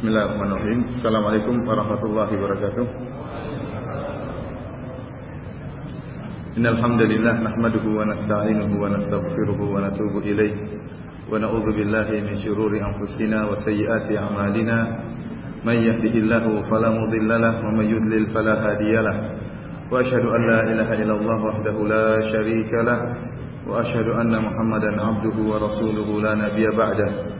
Bismillahirrahmanirrahim. Assalamualaikum warahmatullahi wabarakatuh. Innal hamdalillah nahmaduhu wa nasta'inuhu wa nastaghfiruhu wa natubu ilayh wa na'udzu billahi min shururi anfusina wa sayyiati a'malina. May yahdihillahu fala mudilla lahu wa may yudlil fala. Wa asyhadu an la ilaha illallah wahdahu la syarika lahu wa asyhadu anna Muhammadan 'abduhu wa rasuluhu la nabiyya ba'dahu.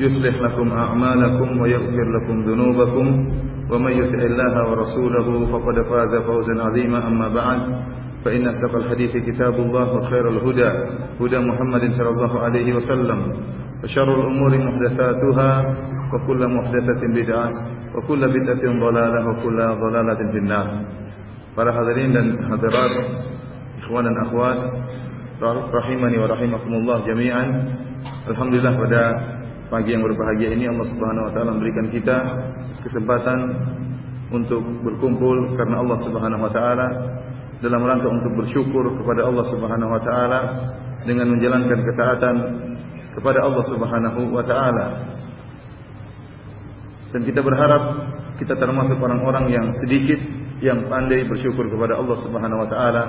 يصلح لكم أعمالكم ويغفر لكم ذنوبكم ومن يطع الله ورسوله فقد فاز فوزا عظيما أما بعد فإن أصدق الحديث كتاب الله وخير الهدى هدى محمد صلى الله عليه وسلم وشر الأمور محدثاتها وكل محدثة بدعة وكل بدعة ضلالة وكل ضلالة في النار Para hadirin dan hadirat, ikhwan dan akhwat, rahimani wa rahimakumullah jami'an. Alhamdulillah pada pagi yang berbahagia ini Allah Subhanahu wa taala memberikan kita kesempatan untuk berkumpul karena Allah Subhanahu wa taala dalam rangka untuk bersyukur kepada Allah Subhanahu wa taala dengan menjalankan ketaatan kepada Allah Subhanahu wa taala. Dan kita berharap kita termasuk orang-orang yang sedikit yang pandai bersyukur kepada Allah Subhanahu wa taala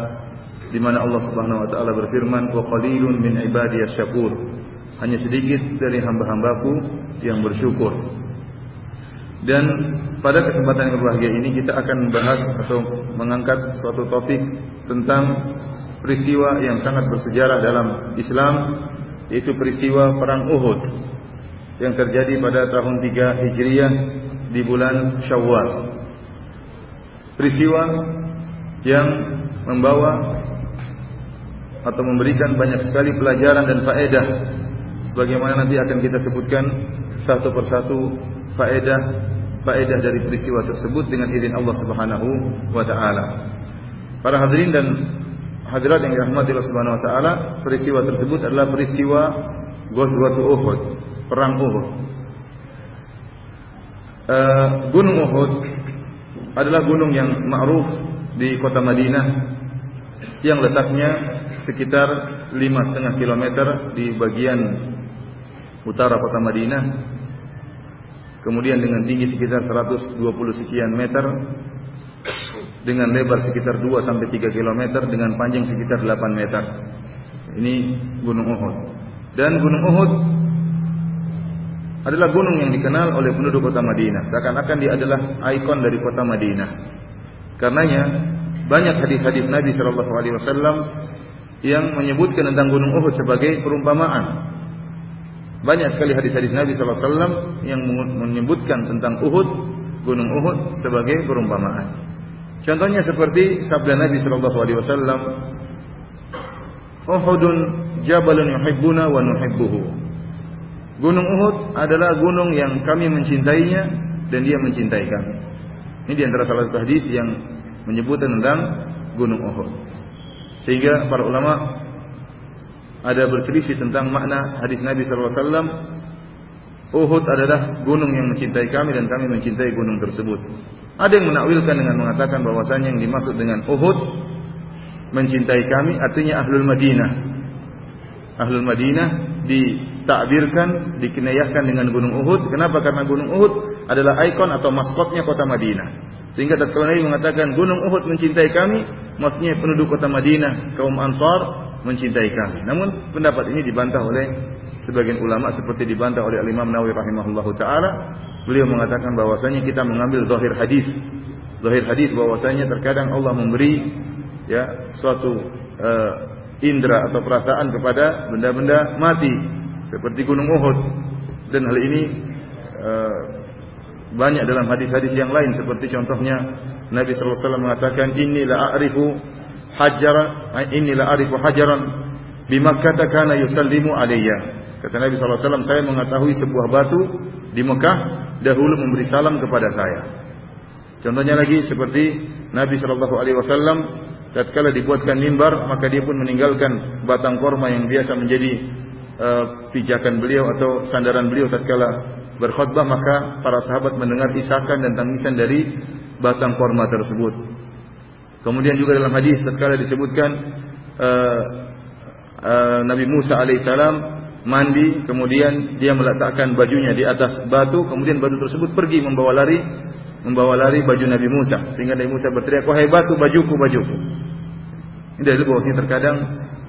di mana Allah Subhanahu wa taala berfirman wa qalilun min ibadiyasy syakur hanya sedikit dari hamba-hambaku yang bersyukur. Dan pada kesempatan yang berbahagia ini kita akan membahas atau mengangkat suatu topik tentang peristiwa yang sangat bersejarah dalam Islam yaitu peristiwa perang Uhud yang terjadi pada tahun 3 Hijriah di bulan Syawal. Peristiwa yang membawa atau memberikan banyak sekali pelajaran dan faedah sebagaimana nanti akan kita sebutkan satu persatu faedah faedah dari peristiwa tersebut dengan izin Allah Subhanahu wa taala. Para hadirin dan hadirat yang dirahmati Allah Subhanahu wa taala, peristiwa tersebut adalah peristiwa Ghazwatul Uhud, perang Uhud. Uh, gunung Uhud adalah gunung yang ma'ruf di kota Madinah yang letaknya sekitar lima setengah kilometer di bagian utara kota Madinah. Kemudian dengan tinggi sekitar 120 sekian meter dengan lebar sekitar 2 sampai 3 km dengan panjang sekitar 8 meter. Ini Gunung Uhud. Dan Gunung Uhud adalah gunung yang dikenal oleh penduduk kota Madinah. Seakan-akan dia adalah ikon dari kota Madinah. Karenanya banyak hadis-hadis Nabi Wasallam yang menyebutkan tentang Gunung Uhud sebagai perumpamaan. Banyak sekali hadis-hadis Nabi SAW yang menyebutkan tentang Uhud, Gunung Uhud sebagai perumpamaan. Contohnya seperti sabda Nabi SAW, Uhudun jabalun yuhibbuna wa nuhibbuhu. Gunung Uhud adalah gunung yang kami mencintainya dan dia mencintai kami. Ini di antara salah satu hadis yang menyebutkan tentang Gunung Uhud. Sehingga para ulama ada berselisih tentang makna hadis Nabi SAW. Uhud adalah gunung yang mencintai kami dan kami mencintai gunung tersebut. Ada yang menakwilkan dengan mengatakan bahwasanya yang dimaksud dengan Uhud mencintai kami artinya ahlul Madinah. Ahlul Madinah ditakbirkan, dikenayahkan dengan gunung Uhud. Kenapa? Karena gunung Uhud adalah ikon atau maskotnya kota Madinah. Sehingga tatkala Nabi mengatakan gunung Uhud mencintai kami, maksudnya penduduk kota Madinah, kaum Ansar mencintai kami. Namun pendapat ini dibantah oleh sebagian ulama seperti dibantah oleh Imam Nawawi rahimahullahu taala. Beliau mengatakan bahwasanya kita mengambil zahir hadis. Zahir hadis bahwasanya terkadang Allah memberi ya suatu uh, indera atau perasaan kepada benda-benda mati seperti gunung Uhud dan hal ini uh, banyak dalam hadis-hadis yang lain seperti contohnya Nabi sallallahu alaihi wasallam mengatakan inni la a'rifu hajaran inni la arifu hajaran bi Makkah kana yusallimu alayya. Kata Nabi SAW, saya mengetahui sebuah batu di Mekah dahulu memberi salam kepada saya. Contohnya lagi seperti Nabi Wasallam tatkala dibuatkan mimbar maka dia pun meninggalkan batang korma yang biasa menjadi uh, pijakan beliau atau sandaran beliau tatkala berkhutbah maka para sahabat mendengar isakan dan tangisan dari batang korma tersebut. Kemudian juga dalam hadis tatkala disebutkan uh, uh, Nabi Musa alaihissalam mandi kemudian dia meletakkan bajunya di atas batu kemudian batu tersebut pergi membawa lari membawa lari baju Nabi Musa. Sehingga Nabi Musa berteriak wahai batu bajuku bajuku. Ini dari bahwa terkadang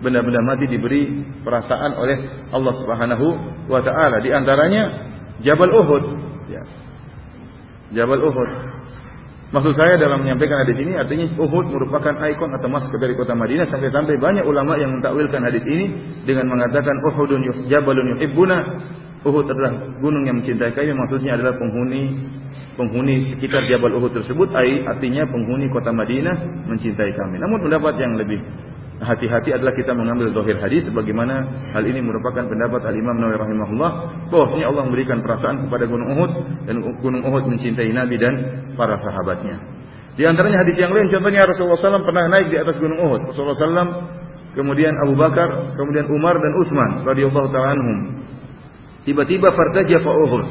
benda-benda mati diberi perasaan oleh Allah Subhanahu wa taala. Di antaranya Jabal Uhud. Ya. Jabal Uhud Maksud saya dalam menyampaikan hadis ini artinya Uhud merupakan ikon atau maskot dari kota Madinah sampai-sampai banyak ulama yang mentakwilkan hadis ini dengan mengatakan Uhudun jabalun yuhibbuna. Uhud adalah gunung yang mencintai kami maksudnya adalah penghuni penghuni sekitar Jabal Uhud tersebut artinya penghuni kota Madinah mencintai kami. Namun pendapat yang lebih hati-hati adalah kita mengambil zahir hadis sebagaimana hal ini merupakan pendapat Al-Imam Nawawi rahimahullah bahwasanya Allah memberikan perasaan kepada Gunung Uhud dan Gunung Uhud mencintai Nabi dan para sahabatnya. Di antaranya hadis yang lain contohnya Rasulullah SAW pernah naik di atas Gunung Uhud. Rasulullah SAW kemudian Abu Bakar, kemudian Umar dan Utsman radhiyallahu taala anhum. Tiba-tiba fartajafa Uhud.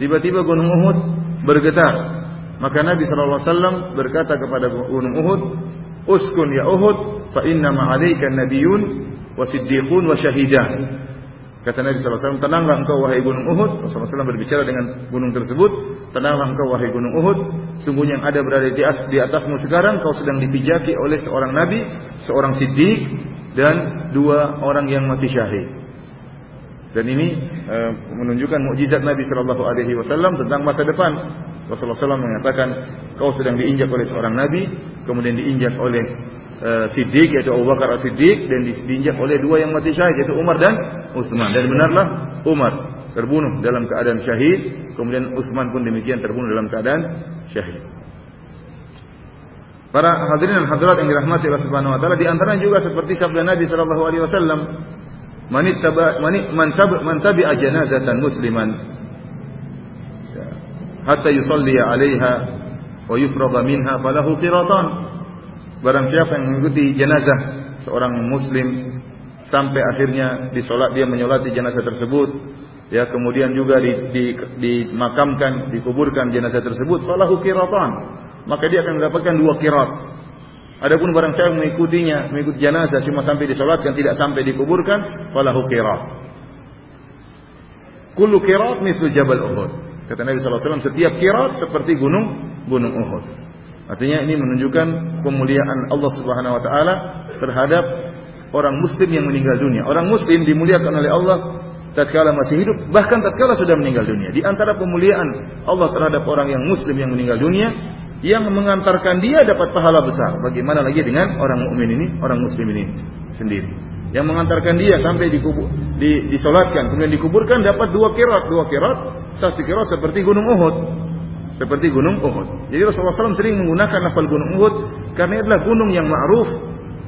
Tiba-tiba Gunung Uhud bergetar. Maka Nabi SAW berkata kepada Gunung Uhud, Uskun ya Uhud, fa inna ma'alaika nabiyyun wa siddiqun wa syahidan. Kata Nabi SAW, tenanglah engkau wahai gunung Uhud. Rasulullah SAW berbicara dengan gunung tersebut. Tenanglah engkau wahai gunung Uhud. Sungguhnya yang ada berada di, di atasmu sekarang, kau sedang dipijaki oleh seorang Nabi, seorang siddiq, dan dua orang yang mati syahid. Dan ini e, menunjukkan mukjizat Nabi Shallallahu Alaihi Wasallam tentang masa depan. Rasulullah SAW mengatakan, kau sedang diinjak oleh seorang Nabi, kemudian diinjak oleh uh, Siddiq yaitu Abu Bakar As-Siddiq dan diinjak oleh dua yang mati syahid yaitu Umar dan Utsman. Dan benarlah Umar terbunuh dalam keadaan syahid, kemudian Utsman pun demikian terbunuh dalam keadaan syahid. Para hadirin dan hadirat yang dirahmati Allah Subhanahu wa taala di antaranya juga seperti sabda Nabi sallallahu alaihi wasallam, "Man ittaba man tabi man tabi'a janazatan musliman hatta yusalli 'alaiha wa yufrada minha falahu qiratan." Barang siapa yang mengikuti jenazah seorang muslim sampai akhirnya disolat dia menyolati jenazah tersebut, ya kemudian juga di, di, dimakamkan, dikuburkan jenazah tersebut, falahu kiratan. Maka dia akan mendapatkan dua kirat. Adapun barang siapa mengikutinya, mengikuti jenazah cuma sampai disolatkan tidak sampai dikuburkan, falahu kirat. Kullu kirat mislu Jabal Uhud. Kata Nabi SAW, setiap kirat seperti gunung gunung Uhud. Artinya ini menunjukkan kemuliaan Allah Subhanahu wa taala terhadap orang muslim yang meninggal dunia. Orang muslim dimuliakan oleh Allah tatkala masih hidup, bahkan tatkala sudah meninggal dunia. Di antara pemuliaan Allah terhadap orang yang muslim yang meninggal dunia yang mengantarkan dia dapat pahala besar. Bagaimana lagi dengan orang mukmin ini, orang muslim ini sendiri. Yang mengantarkan dia sampai dikubur, di, disolatkan, kemudian dikuburkan dapat dua kirat, dua kirat, satu kirat seperti gunung Uhud seperti gunung Uhud. Jadi Rasulullah SAW sering menggunakan lafal gunung Uhud karena adalah gunung yang ma'ruf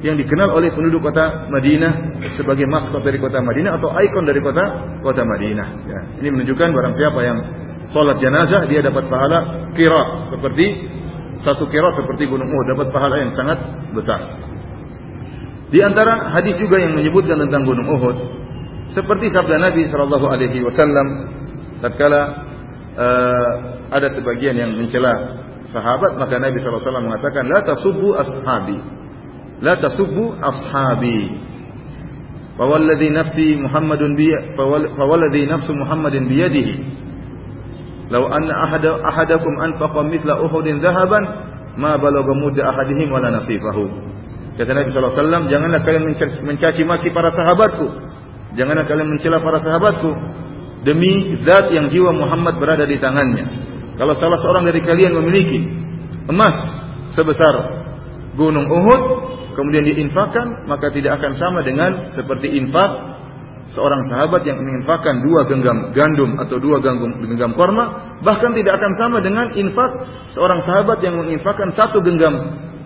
yang dikenal oleh penduduk kota Madinah sebagai maskot dari kota Madinah atau ikon dari kota kota Madinah. Ya. Ini menunjukkan barang siapa yang sholat jenazah dia dapat pahala kira seperti satu kira seperti gunung Uhud dapat pahala yang sangat besar. Di antara hadis juga yang menyebutkan tentang gunung Uhud seperti sabda Nabi Shallallahu Alaihi Wasallam tatkala uh, ada sebagian yang mencela sahabat maka Nabi SAW mengatakan la tasubbu ashabi. La tasubbu ashabi. Fawalladhi nafsi Muhammadun bi fawalladhi nafsu Muhammadin bi yadihi law anna ahada ahadakum anfaqa mithla uhudin dhahaban ma balagha mudda ahadihim wala nasifahu. Kata Nabi SAW janganlah kalian mencaci maki para sahabatku. Janganlah kalian mencela para sahabatku. Demi zat yang jiwa Muhammad berada di tangannya kalau salah seorang dari kalian memiliki emas sebesar gunung Uhud, kemudian diinfakkan, maka tidak akan sama dengan seperti infak seorang sahabat yang menginfakkan dua genggam gandum atau dua genggam, genggam korma, bahkan tidak akan sama dengan infak seorang sahabat yang menginfakkan satu genggam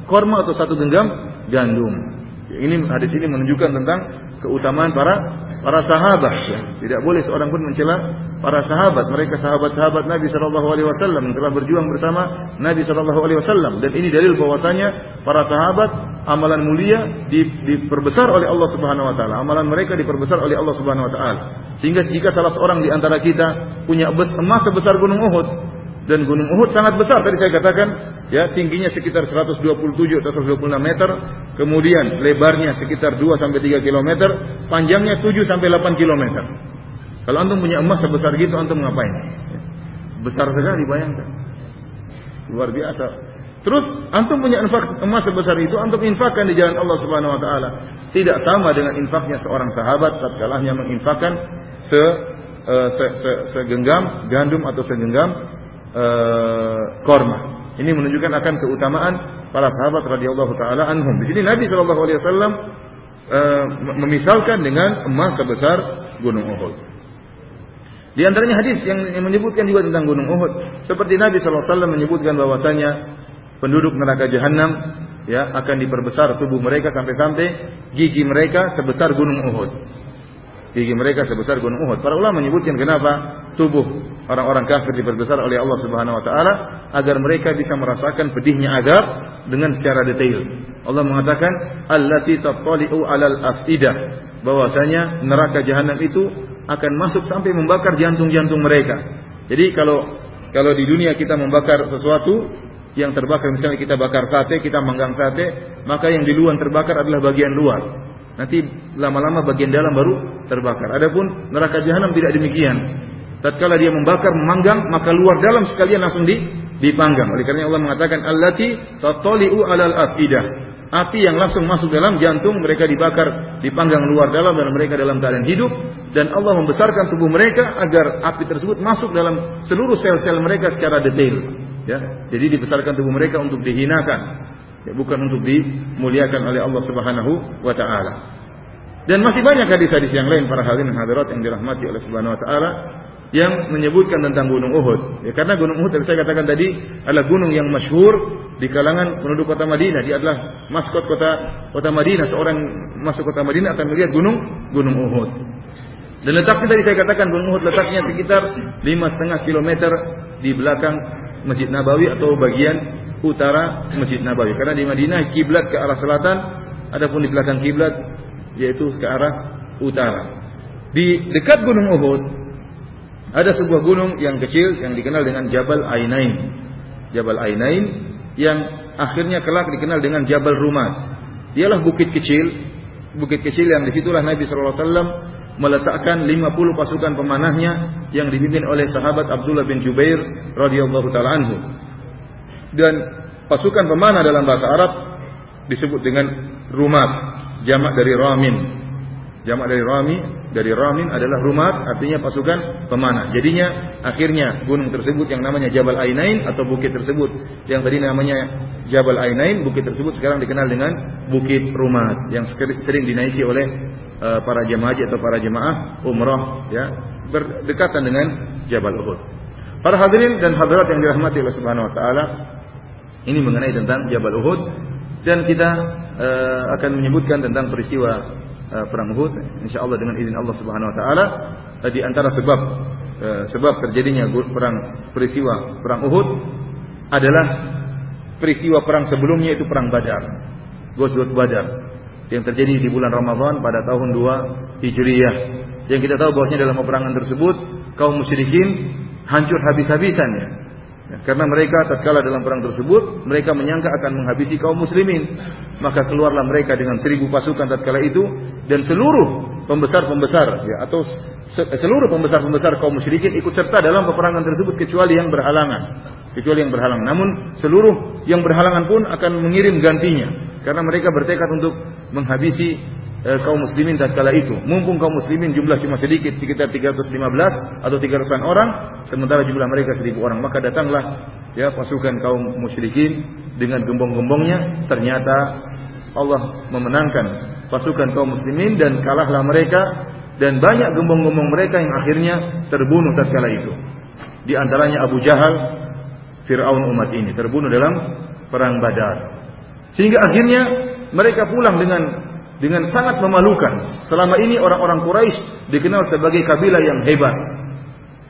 korma atau satu genggam gandum. Ini hadis ini menunjukkan tentang keutamaan para para sahabat. Ya. Tidak boleh seorang pun mencela para sahabat. Mereka sahabat-sahabat Nabi Shallallahu Alaihi Wasallam telah berjuang bersama Nabi Shallallahu Alaihi Wasallam. Dan ini dalil bahwasanya para sahabat amalan mulia diperbesar oleh Allah Subhanahu Wa Taala. Amalan mereka diperbesar oleh Allah Subhanahu Wa Taala. Sehingga jika salah seorang di antara kita punya emas sebesar gunung Uhud, dan Gunung Uhud sangat besar tadi saya katakan ya tingginya sekitar 127 atau 126 meter kemudian lebarnya sekitar 2 sampai 3 km panjangnya 7 sampai 8 km kalau antum punya emas sebesar gitu antum ngapain? Besar sekali bayangkan. Luar biasa. Terus antum punya infak emas sebesar itu antum infakkan di jalan Allah Subhanahu wa taala. Tidak sama dengan infaknya seorang sahabat tatkalahnya menginfakkan se, uh, se, se, segenggam gandum atau segenggam korma. Ini menunjukkan akan keutamaan para sahabat radhiyallahu taala anhum. Di sini Nabi sallallahu alaihi wasallam uh, memisalkan dengan emas sebesar gunung Uhud. Di antaranya hadis yang menyebutkan juga tentang gunung Uhud, seperti Nabi sallallahu alaihi wasallam menyebutkan bahwasanya penduduk neraka jahanam ya akan diperbesar tubuh mereka sampai-sampai gigi mereka sebesar gunung Uhud. Gigi mereka sebesar gunung Uhud. Para ulama menyebutkan kenapa tubuh orang-orang kafir diperbesar oleh Allah Subhanahu wa taala agar mereka bisa merasakan pedihnya azab dengan secara detail. Allah mengatakan allati tattali'u 'alal afidah bahwasanya neraka jahanam itu akan masuk sampai membakar jantung-jantung mereka. Jadi kalau kalau di dunia kita membakar sesuatu yang terbakar misalnya kita bakar sate, kita manggang sate, maka yang di luar terbakar adalah bagian luar. Nanti lama-lama bagian dalam baru terbakar. Adapun neraka jahanam tidak demikian. Tatkala dia membakar memanggang maka luar dalam sekalian langsung di dipanggang. Oleh karena Allah mengatakan allati tatali'u alal afidah. Api yang langsung masuk dalam jantung mereka dibakar dipanggang luar dalam dan mereka dalam keadaan hidup. Dan Allah membesarkan tubuh mereka agar api tersebut masuk dalam seluruh sel-sel mereka secara detail. Ya jadi dibesarkan tubuh mereka untuk dihinakan bukan untuk dimuliakan oleh Allah Subhanahu wa taala dan masih banyak hadis-hadis yang lain para hadirin hadirat yang dirahmati oleh Subhanahu wa taala yang menyebutkan tentang Gunung Uhud. Ya, karena Gunung Uhud yang saya katakan tadi adalah gunung yang masyhur di kalangan penduduk kota Madinah. Dia adalah maskot kota kota Madinah. Seorang masuk kota Madinah akan melihat gunung Gunung Uhud. Dan letaknya tadi saya katakan Gunung Uhud letaknya sekitar lima setengah kilometer di belakang Masjid Nabawi atau bagian utara Masjid Nabawi. Karena di Madinah kiblat ke arah selatan, adapun di belakang kiblat yaitu ke arah utara. Di dekat Gunung Uhud ada sebuah gunung yang kecil yang dikenal dengan Jabal Ainain. Jabal Ainain yang akhirnya kelak dikenal dengan Jabal Rumat. Dialah bukit kecil, bukit kecil yang di situlah Nabi SAW meletakkan 50 pasukan pemanahnya yang dipimpin oleh sahabat Abdullah bin Jubair radhiyallahu taala anhu. Dan pasukan pemanah dalam bahasa Arab disebut dengan rumat, jamak dari ramin. Jamak dari rami dari Ramin adalah Rumat artinya pasukan pemanah. Jadinya akhirnya gunung tersebut yang namanya Jabal Ainain atau bukit tersebut yang tadi namanya Jabal Ainain, bukit tersebut sekarang dikenal dengan Bukit Rumat yang sering dinaiki oleh uh, para jemaah atau para jemaah umrah ya berdekatan dengan Jabal Uhud. Para hadirin dan hadirat yang dirahmati oleh Subhanahu wa taala, ini mengenai tentang Jabal Uhud dan kita uh, akan menyebutkan tentang peristiwa uh, perang Uhud insyaallah dengan izin Allah Subhanahu wa taala uh, di antara sebab uh, sebab terjadinya perang peristiwa perang Uhud adalah peristiwa perang sebelumnya itu perang Badar. Ghazwat Badar yang terjadi di bulan Ramadan pada tahun 2 Hijriyah. Yang kita tahu bahwasanya dalam peperangan tersebut kaum musyrikin hancur habis-habisan ya. Ya, karena mereka tatkala dalam perang tersebut mereka menyangka akan menghabisi kaum muslimin. Maka keluarlah mereka dengan seribu pasukan tatkala itu dan seluruh pembesar-pembesar ya atau seluruh pembesar-pembesar kaum musyrikin ikut serta dalam peperangan tersebut kecuali yang berhalangan. Kecuali yang berhalangan. Namun seluruh yang berhalangan pun akan mengirim gantinya karena mereka bertekad untuk menghabisi eh, kaum muslimin tatkala itu. Mumpung kaum muslimin jumlah cuma sedikit, sekitar 315 atau 300 orang, sementara jumlah mereka 1000 orang. Maka datanglah ya pasukan kaum musyrikin dengan gembong-gembongnya, ternyata Allah memenangkan pasukan kaum muslimin dan kalahlah mereka dan banyak gembong-gembong mereka yang akhirnya terbunuh tatkala itu. Di antaranya Abu Jahal, Fir'aun umat ini terbunuh dalam perang Badar. Sehingga akhirnya mereka pulang dengan dengan sangat memalukan. Selama ini orang-orang Quraisy dikenal sebagai kabilah yang hebat.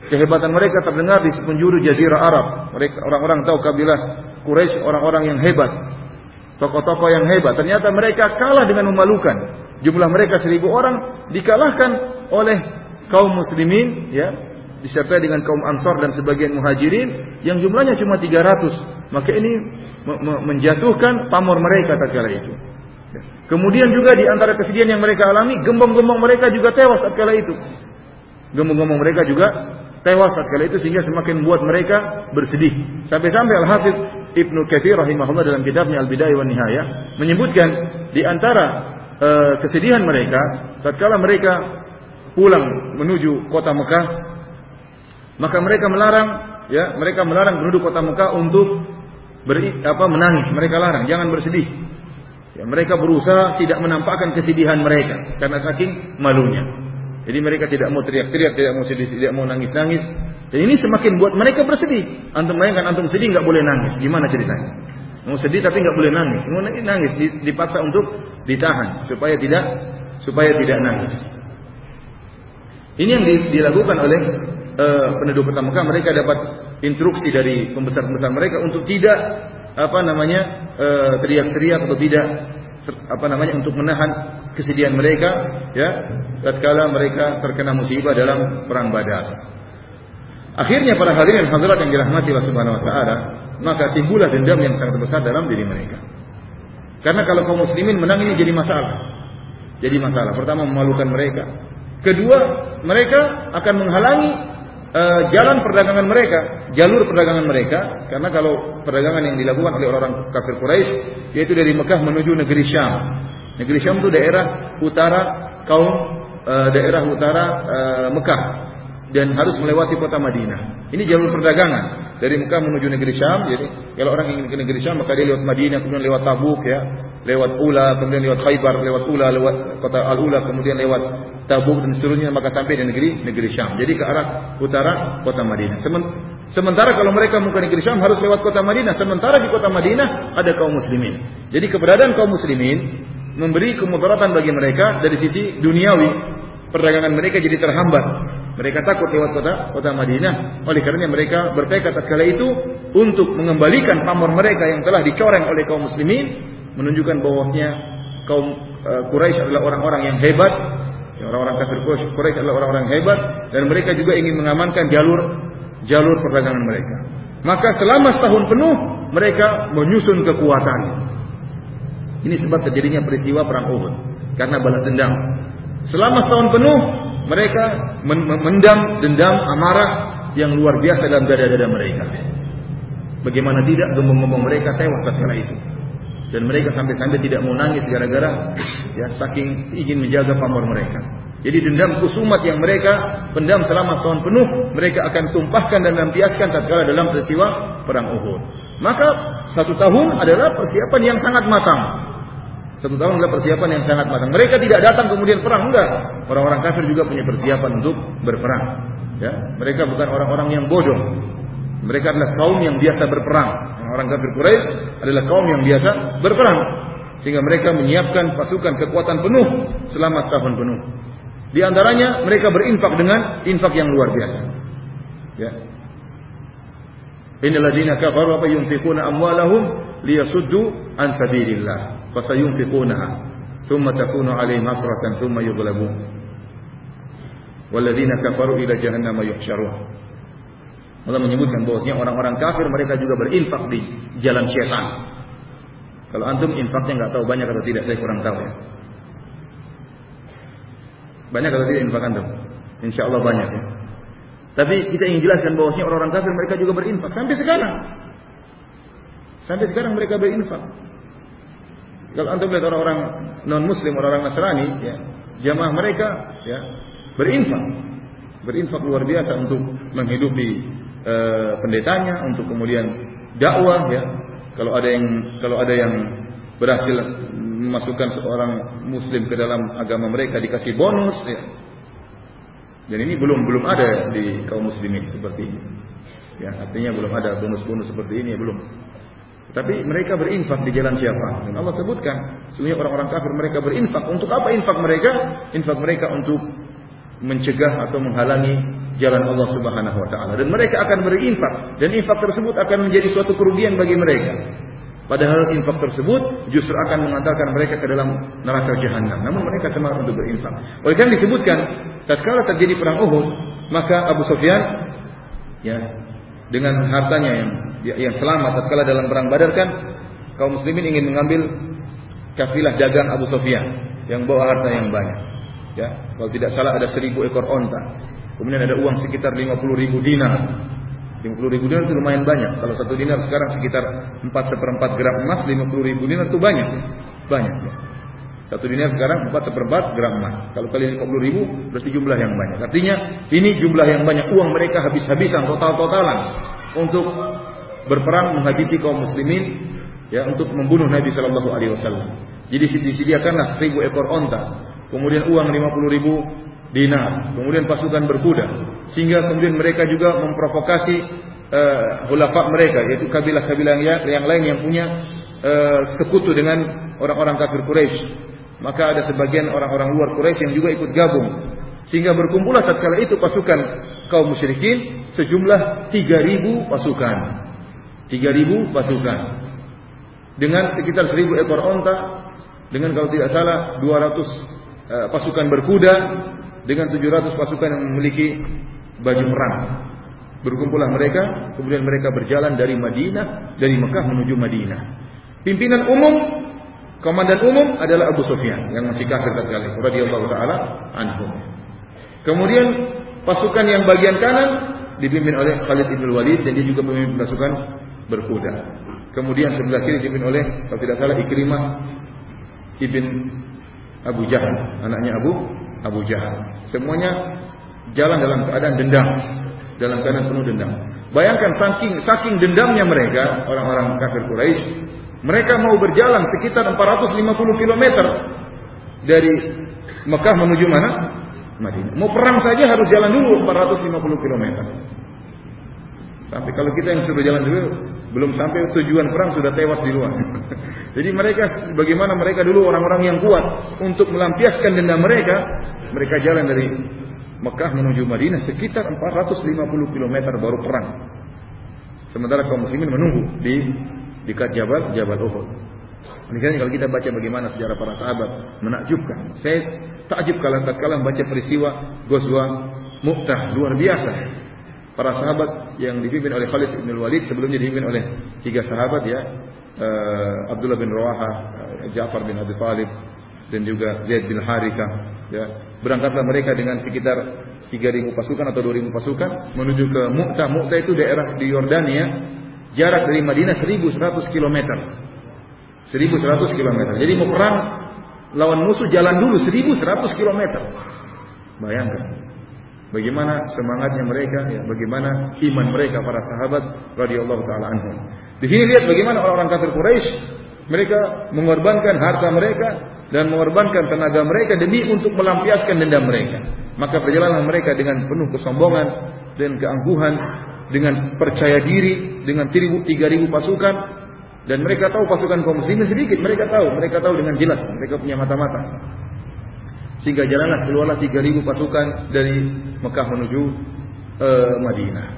Kehebatan mereka terdengar di penjuru jazirah Arab. Mereka orang-orang tahu kabilah Quraisy orang-orang yang hebat. Tokoh-tokoh yang hebat. Ternyata mereka kalah dengan memalukan. Jumlah mereka seribu orang dikalahkan oleh kaum muslimin ya disertai dengan kaum Ansar dan sebagian Muhajirin yang jumlahnya cuma 300. Maka ini menjatuhkan pamor mereka tatkala itu. Kemudian juga di antara kesedihan yang mereka alami, gembong-gembong mereka juga tewas tatkala itu. Gembong-gembong mereka juga tewas tatkala itu sehingga semakin buat mereka bersedih. Sampai-sampai Al-Hafidz Ibnu Katsir rahimahullah dalam kitabnya Al-Bidayah wan Nihayah menyebutkan di antara uh, kesedihan mereka tatkala mereka pulang menuju kota Mekah maka mereka melarang ya mereka melarang penduduk kota Mekah untuk beri, apa menangis mereka larang jangan bersedih Ya, mereka berusaha tidak menampakkan kesedihan mereka karena saking malunya. Jadi mereka tidak mau teriak-teriak, tidak mau sedih, tidak mau nangis-nangis. Dan ini semakin buat mereka bersedih. Antum bayangkan antum sedih nggak boleh nangis. Gimana ceritanya? Mau sedih tapi nggak boleh nangis. Mau nangis, nangis dipaksa untuk ditahan supaya tidak supaya tidak nangis. Ini yang dilakukan oleh uh, penduduk Mekah. Mereka dapat instruksi dari pembesar-pembesar mereka untuk tidak apa namanya eh, teriak-teriak atau tidak apa namanya untuk menahan kesedihan mereka ya tatkala mereka terkena musibah dalam perang Badar. Akhirnya para hadirin hadirat yang dirahmati Allah Subhanahu wa taala, maka timbullah dendam yang sangat besar dalam diri mereka. Karena kalau kaum muslimin menang ini jadi masalah. Jadi masalah. Pertama memalukan mereka. Kedua, mereka akan menghalangi uh, jalan perdagangan mereka, jalur perdagangan mereka, karena kalau perdagangan yang dilakukan oleh orang-orang kafir Quraisy yaitu dari Mekah menuju negeri Syam. Negeri Syam itu daerah utara kaum uh, daerah utara uh, Mekah dan harus melewati kota Madinah. Ini jalur perdagangan dari Mekah menuju negeri Syam. Jadi kalau orang ingin ke negeri Syam maka dia lewat Madinah, kemudian lewat Tabuk ya, lewat Ula, kemudian lewat Khaybar, lewat Ula, lewat kota Al Ula, kemudian lewat Tabuk dan seterusnya maka sampai di negeri negeri Syam. Jadi ke arah utara kota Madinah. Sementara kalau mereka mau negeri Syam harus lewat kota Madinah. Sementara di kota Madinah ada kaum muslimin. Jadi keberadaan kaum muslimin memberi kemudaratan bagi mereka dari sisi duniawi. Perdagangan mereka jadi terhambat. Mereka takut lewat kota kota Madinah. Oleh karena mereka bertekad kala itu untuk mengembalikan pamor mereka yang telah dicoreng oleh kaum muslimin menunjukkan bahwasanya kaum uh, Quraisy adalah orang-orang yang hebat Orang-orang kafir Quraisy adalah orang-orang hebat dan mereka juga ingin mengamankan jalur jalur perdagangan mereka. Maka selama setahun penuh mereka menyusun kekuatan. Ini sebab terjadinya peristiwa perang Uhud karena balas dendam. Selama setahun penuh mereka mendam dendam amarah yang luar biasa dalam dada-dada mereka. Bagaimana tidak gembong-gembong mereka tewas setelah itu dan mereka sampai-sampai tidak mau nangis gara-gara ya saking ingin menjaga pamor mereka. Jadi dendam kusumat yang mereka pendam selama setahun penuh mereka akan tumpahkan dan lampiaskan tatkala dalam peristiwa perang Uhud. Maka satu tahun adalah persiapan yang sangat matang. Satu tahun adalah persiapan yang sangat matang. Mereka tidak datang kemudian perang enggak. Orang-orang kafir juga punya persiapan untuk berperang. Ya, mereka bukan orang-orang yang bodoh. Mereka adalah kaum yang biasa berperang orang kafir Quraisy adalah kaum yang biasa berperang sehingga mereka menyiapkan pasukan kekuatan penuh selama setahun penuh. Di antaranya mereka berinfak dengan infak yang luar biasa. Ya. Innal ladzina kafaru apa yunfiquna amwalahum liyasuddu an sabilillah fasayunfiqunaha thumma takunu alaihim hasratan thumma yughlabun. Walladzina kafaru ila jahannama yuhsyarun. Allah menyebutkan bahwasanya orang-orang kafir mereka juga berinfak di jalan syaitan. Kalau antum infaknya nggak tahu banyak atau tidak, saya kurang tahu ya. Banyak atau tidak infak antum? Insya Allah banyak ya. Tapi kita ingin jelaskan bahwasanya orang-orang kafir mereka juga berinfak sampai sekarang. Sampai sekarang mereka berinfak. Kalau antum lihat orang-orang non Muslim, orang-orang Nasrani, ya, jamaah mereka ya berinfak, berinfak luar biasa untuk menghidupi e, pendetanya untuk kemudian dakwah ya. Kalau ada yang kalau ada yang berhasil memasukkan seorang muslim ke dalam agama mereka dikasih bonus ya. Dan ini belum belum ada di kaum muslimin seperti ini. Ya, artinya belum ada bonus-bonus seperti ini ya belum. Tapi mereka berinfak di jalan siapa? Dan Allah sebutkan, sebenarnya orang-orang kafir mereka berinfak. Untuk apa infak mereka? Infak mereka untuk mencegah atau menghalangi jalan Allah Subhanahu wa taala. Dan mereka akan berinfak dan infak tersebut akan menjadi suatu kerugian bagi mereka. Padahal infak tersebut justru akan mengantarkan mereka ke dalam neraka jahanam. Namun mereka semangat untuk berinfak. Oleh karena disebutkan, tatkala terjadi perang Uhud, maka Abu Sufyan ya dengan hartanya yang yang selamat tatkala dalam perang Badar kan kaum muslimin ingin mengambil kafilah dagang Abu Sufyan yang bawa harta yang banyak. Ya, kalau tidak salah ada seribu ekor onta. Kemudian ada uang sekitar 50 ribu dinar. 50 ribu dinar itu lumayan banyak. Kalau satu dinar sekarang sekitar 4 seperempat gram emas, 50 ribu dinar itu banyak. Banyak. Ya. Satu dinar sekarang 4 seperempat gram emas. Kalau kali 50 ribu berarti jumlah yang banyak. Artinya ini jumlah yang banyak. Uang mereka habis-habisan total-totalan untuk berperang menghabisi kaum muslimin ya untuk membunuh Nabi Shallallahu Alaihi Wasallam. Jadi disediakanlah seribu ekor onta, kemudian uang lima puluh ribu dinar, kemudian pasukan berkuda, sehingga kemudian mereka juga memprovokasi uh, mereka, yaitu kabilah-kabilah yang, yang lain yang punya uh, sekutu dengan orang-orang kafir Quraisy. Maka ada sebagian orang-orang luar Quraisy yang juga ikut gabung, sehingga berkumpullah tatkala itu pasukan kaum musyrikin sejumlah 3000 pasukan. 3000 pasukan. Dengan sekitar 1000 ekor onta, dengan kalau tidak salah 200 uh, pasukan berkuda, dengan 700 pasukan yang memiliki baju perang. Berkumpullah mereka, kemudian mereka berjalan dari Madinah, dari Mekah menuju Madinah. Pimpinan umum, komandan umum adalah Abu Sufyan yang masih kafir tatkala radhiyallahu taala anhu. Kemudian pasukan yang bagian kanan dipimpin oleh Khalid bin Walid dan dia juga memimpin pasukan berkuda. Kemudian sebelah kiri dipimpin oleh kalau tidak salah Ikrimah ibn Abu Jahal, anaknya Abu Abu Jahal. Semuanya jalan dalam keadaan dendam, dalam keadaan penuh dendam. Bayangkan saking saking dendamnya mereka orang-orang kafir Quraisy, mereka mau berjalan sekitar 450 km dari Mekah menuju mana? Madinah. Mau perang saja harus jalan dulu 450 km. Sampai kalau kita yang sudah jalan dulu belum sampai tujuan perang sudah tewas di luar. Jadi mereka bagaimana mereka dulu orang-orang yang kuat untuk melampiaskan dendam mereka, mereka jalan dari Mekah menuju Madinah sekitar 450 km baru perang. Sementara kaum muslimin menunggu di dekat Jabal Jabal Uhud. Ini kalau kita baca bagaimana sejarah para sahabat menakjubkan. Saya takjub kalau tatkala baca peristiwa Ghazwa Mu'tah luar biasa para sahabat yang dipimpin oleh Khalid bin Walid sebelumnya dipimpin oleh tiga sahabat ya uh, Abdullah bin Rawaha, uh, Ja'far bin Abi Thalib dan juga Zaid bin Harika ya berangkatlah mereka dengan sekitar 3000 pasukan atau 2000 pasukan menuju ke Mu'tah. Mu'tah itu daerah di Yordania jarak dari Madinah 1100 km. 1100 km. Jadi mau perang lawan musuh jalan dulu 1100 km. Bayangkan. Bagaimana semangatnya mereka, ya, bagaimana iman mereka para sahabat radhiyallahu taala anhum. Di sini lihat bagaimana orang-orang kafir Quraisy mereka mengorbankan harta mereka dan mengorbankan tenaga mereka demi untuk melampiaskan dendam mereka. Maka perjalanan mereka dengan penuh kesombongan dan keangkuhan, dengan percaya diri, dengan 3000 pasukan dan mereka tahu pasukan kaum muslimin sedikit, mereka tahu, mereka tahu dengan jelas, mereka punya mata-mata. Sehingga jalanlah keluarlah 3000 pasukan dari Mekah menuju uh, Madinah.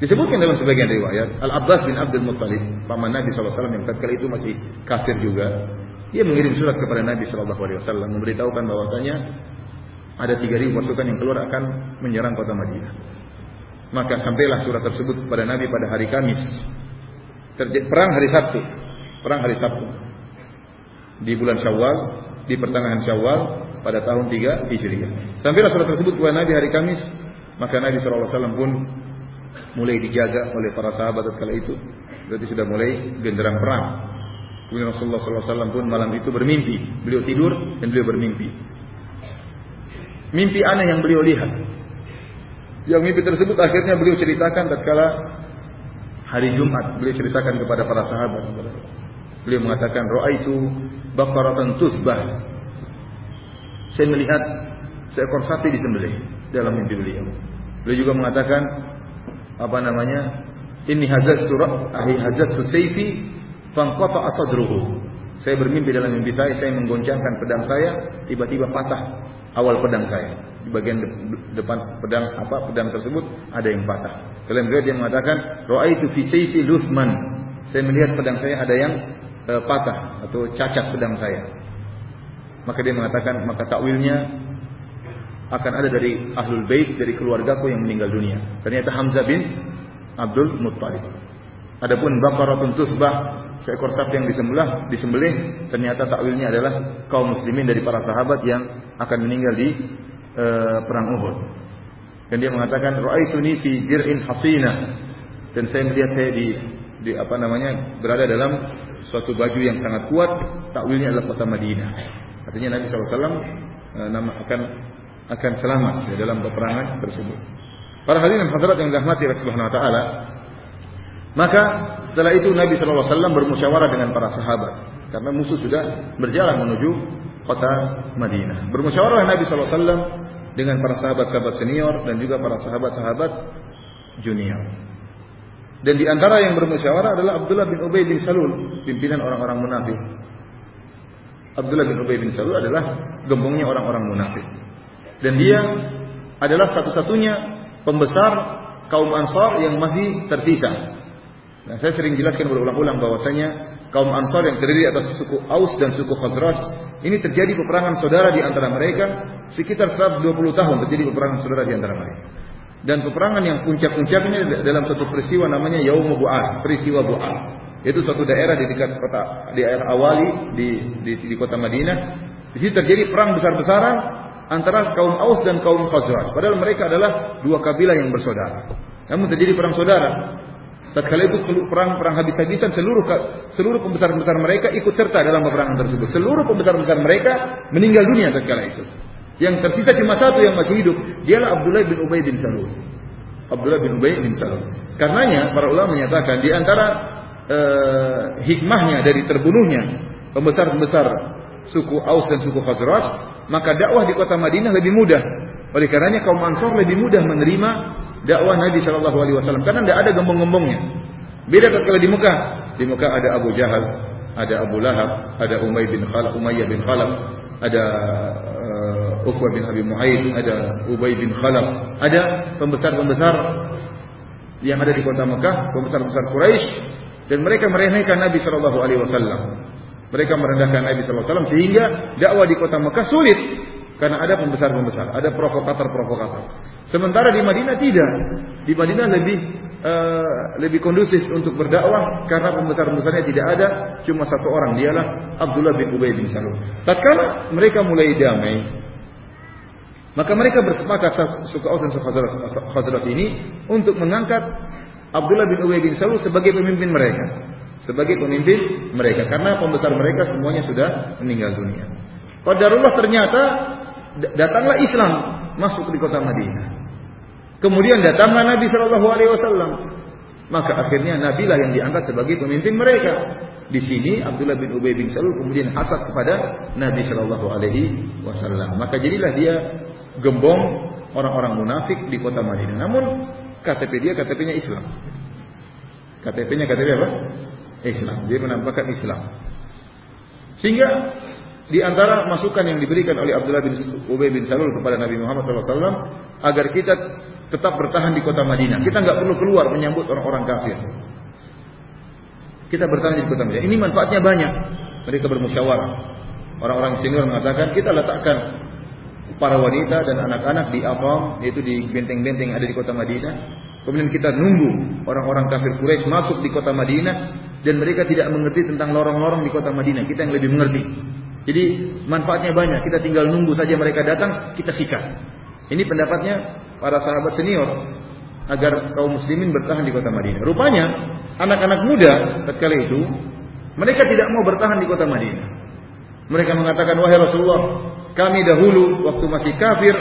Disebutkan dalam sebagian riwayat, Al-Abbas bin Abdul Muttalib, paman Nabi SAW yang tatkala itu masih kafir juga, dia mengirim surat kepada Nabi SAW memberitahukan bahwasanya ada 3000 pasukan yang keluar akan menyerang kota Madinah. Maka sampailah surat tersebut kepada Nabi pada hari Kamis. perang hari Sabtu. Perang hari Sabtu. Di bulan Syawal, di pertengahan Syawal pada tahun 3 Hijriah. Sampailah surat tersebut kepada Nabi hari Kamis, maka Nabi SAW pun mulai dijaga oleh para sahabat kala itu. Berarti sudah mulai genderang perang. Kemudian Rasulullah SAW pun malam itu bermimpi. Beliau tidur dan beliau bermimpi. Mimpi aneh yang beliau lihat. Yang mimpi tersebut akhirnya beliau ceritakan tatkala hari Jumat. Beliau ceritakan kepada para sahabat. Beliau mengatakan, Roa itu bakaratan tuzbah saya melihat seekor sapi disembelih dalam mimpi beliau. Beliau juga mengatakan apa namanya? Ini hazatu ahi hazatu sayfi Fangqata asadruhu. Saya bermimpi dalam mimpi saya, saya menggoncangkan pedang saya, tiba-tiba patah awal pedang saya. Di bagian depan pedang apa pedang tersebut ada yang patah. Dalam riwayat dia mengatakan, "Ra'aitu fi sayfi Luthman." Saya melihat pedang saya ada yang e, patah atau cacat pedang saya. Maka dia mengatakan, maka takwilnya akan ada dari ahlul bait dari keluargaku yang meninggal dunia. Ternyata Hamzah bin Abdul Muttalib. Adapun baqaratun tusbah, seekor sapi yang disembelih, disembelih ternyata takwilnya adalah kaum muslimin dari para sahabat yang akan meninggal di e, perang Uhud. Dan dia mengatakan ra'aituni fi dir'in hasina dan saya melihat saya di di apa namanya berada dalam suatu baju yang sangat kuat, takwilnya adalah kota Madinah. Artinya Nabi SAW e, nama akan akan selamat di dalam peperangan tersebut. Para hadirin hadirat yang dirahmati Allah Subhanahu wa taala, maka setelah itu Nabi SAW bermusyawarah dengan para sahabat karena musuh sudah berjalan menuju kota Madinah. Bermusyawarah Nabi SAW dengan para sahabat-sahabat senior dan juga para sahabat-sahabat junior. Dan di antara yang bermusyawarah adalah Abdullah bin Ubay bin Salul, pimpinan orang-orang munafik. Abdullah bin Ubay bin Salul adalah gembongnya orang-orang munafik. Dan dia adalah satu-satunya pembesar kaum Ansar yang masih tersisa. Nah, saya sering jelaskan berulang-ulang bahwasanya kaum Ansar yang terdiri atas suku Aus dan suku Khazraj ini terjadi peperangan saudara di antara mereka sekitar 120 tahun terjadi peperangan saudara di antara mereka. Dan peperangan yang puncak-puncaknya dalam satu peristiwa namanya Yaum Bu'ad, peristiwa Bu'ad. Itu suatu daerah di dekat kota di daerah Awali di, di, di kota Madinah. Di situ terjadi perang besar-besaran antara kaum Aus dan kaum Khazraj. Padahal mereka adalah dua kabilah yang bersaudara. Namun terjadi perang saudara. Tatkala itu perang perang habis-habisan seluruh seluruh pembesar-pembesar mereka ikut serta dalam peperangan tersebut. Seluruh pembesar-pembesar mereka meninggal dunia tatkala itu. Yang tersisa cuma satu yang masih hidup, dialah Abdullah bin Ubay bin Salul. Abdullah bin Ubay bin Salul. Karenanya para ulama menyatakan di antara uh, hikmahnya dari terbunuhnya pembesar-pembesar suku Aus dan suku Khazraj, maka dakwah di kota Madinah lebih mudah. Oleh karenanya kaum Ansor lebih mudah menerima dakwah Nabi Shallallahu Alaihi Wasallam karena tidak ada gembong-gembongnya. Beda kalau di Mekah. Di Mekah ada Abu Jahal, ada Abu Lahab, ada Umay bin Khalaf, Umayyah bin Khalaf, ada uh, Uqbah bin Abi Mu'aid, ada Ubay bin Khalaf, ada pembesar-pembesar yang ada di kota Mekah, pembesar-pembesar Quraisy dan mereka meremehkan Nabi Shallallahu Alaihi Wasallam. Mereka merendahkan Nabi SAW sehingga dakwah di kota Mekah sulit karena ada pembesar-pembesar, ada provokator-provokator. Sementara di Madinah tidak. Di Madinah lebih uh, lebih kondusif untuk berdakwah karena pembesar-pembesarnya tidak ada, cuma satu orang dialah Abdullah bin Ubay bin Salul. Tatkala mereka mulai damai, maka mereka bersepakat suka dan ini untuk mengangkat Abdullah bin Ubay bin Salul sebagai pemimpin mereka sebagai pemimpin mereka karena pembesar mereka semuanya sudah meninggal dunia. Qadarullah ternyata datanglah Islam masuk di kota Madinah. Kemudian datanglah Nabi Shallallahu Alaihi Wasallam. Maka akhirnya Nabi lah yang diangkat sebagai pemimpin mereka. Di sini Abdullah bin Ubay bin Salul kemudian hasad kepada Nabi Shallallahu Alaihi Wasallam. Maka jadilah dia gembong orang-orang munafik di kota Madinah. Namun KTP dia KTP-nya Islam. KTP-nya KTP apa? Islam. Dia menampakkan Islam. Sehingga di antara masukan yang diberikan oleh Abdullah bin Ubay bin Salul kepada Nabi Muhammad SAW agar kita tetap bertahan di kota Madinah. Kita nggak perlu keluar menyambut orang-orang kafir. Kita bertahan di kota Madinah. Ini manfaatnya banyak. Mereka bermusyawarah. Orang-orang senior mengatakan kita letakkan para wanita dan anak-anak di Aqam, yaitu di benteng-benteng ada di kota Madinah. Kemudian kita nunggu orang-orang kafir Quraisy masuk di kota Madinah dan mereka tidak mengerti tentang lorong-lorong di kota Madinah. Kita yang lebih mengerti. Jadi manfaatnya banyak. Kita tinggal nunggu saja mereka datang, kita sikat. Ini pendapatnya para sahabat senior agar kaum muslimin bertahan di kota Madinah. Rupanya anak-anak muda ketika itu mereka tidak mau bertahan di kota Madinah. Mereka mengatakan wahai Rasulullah, kami dahulu waktu masih kafir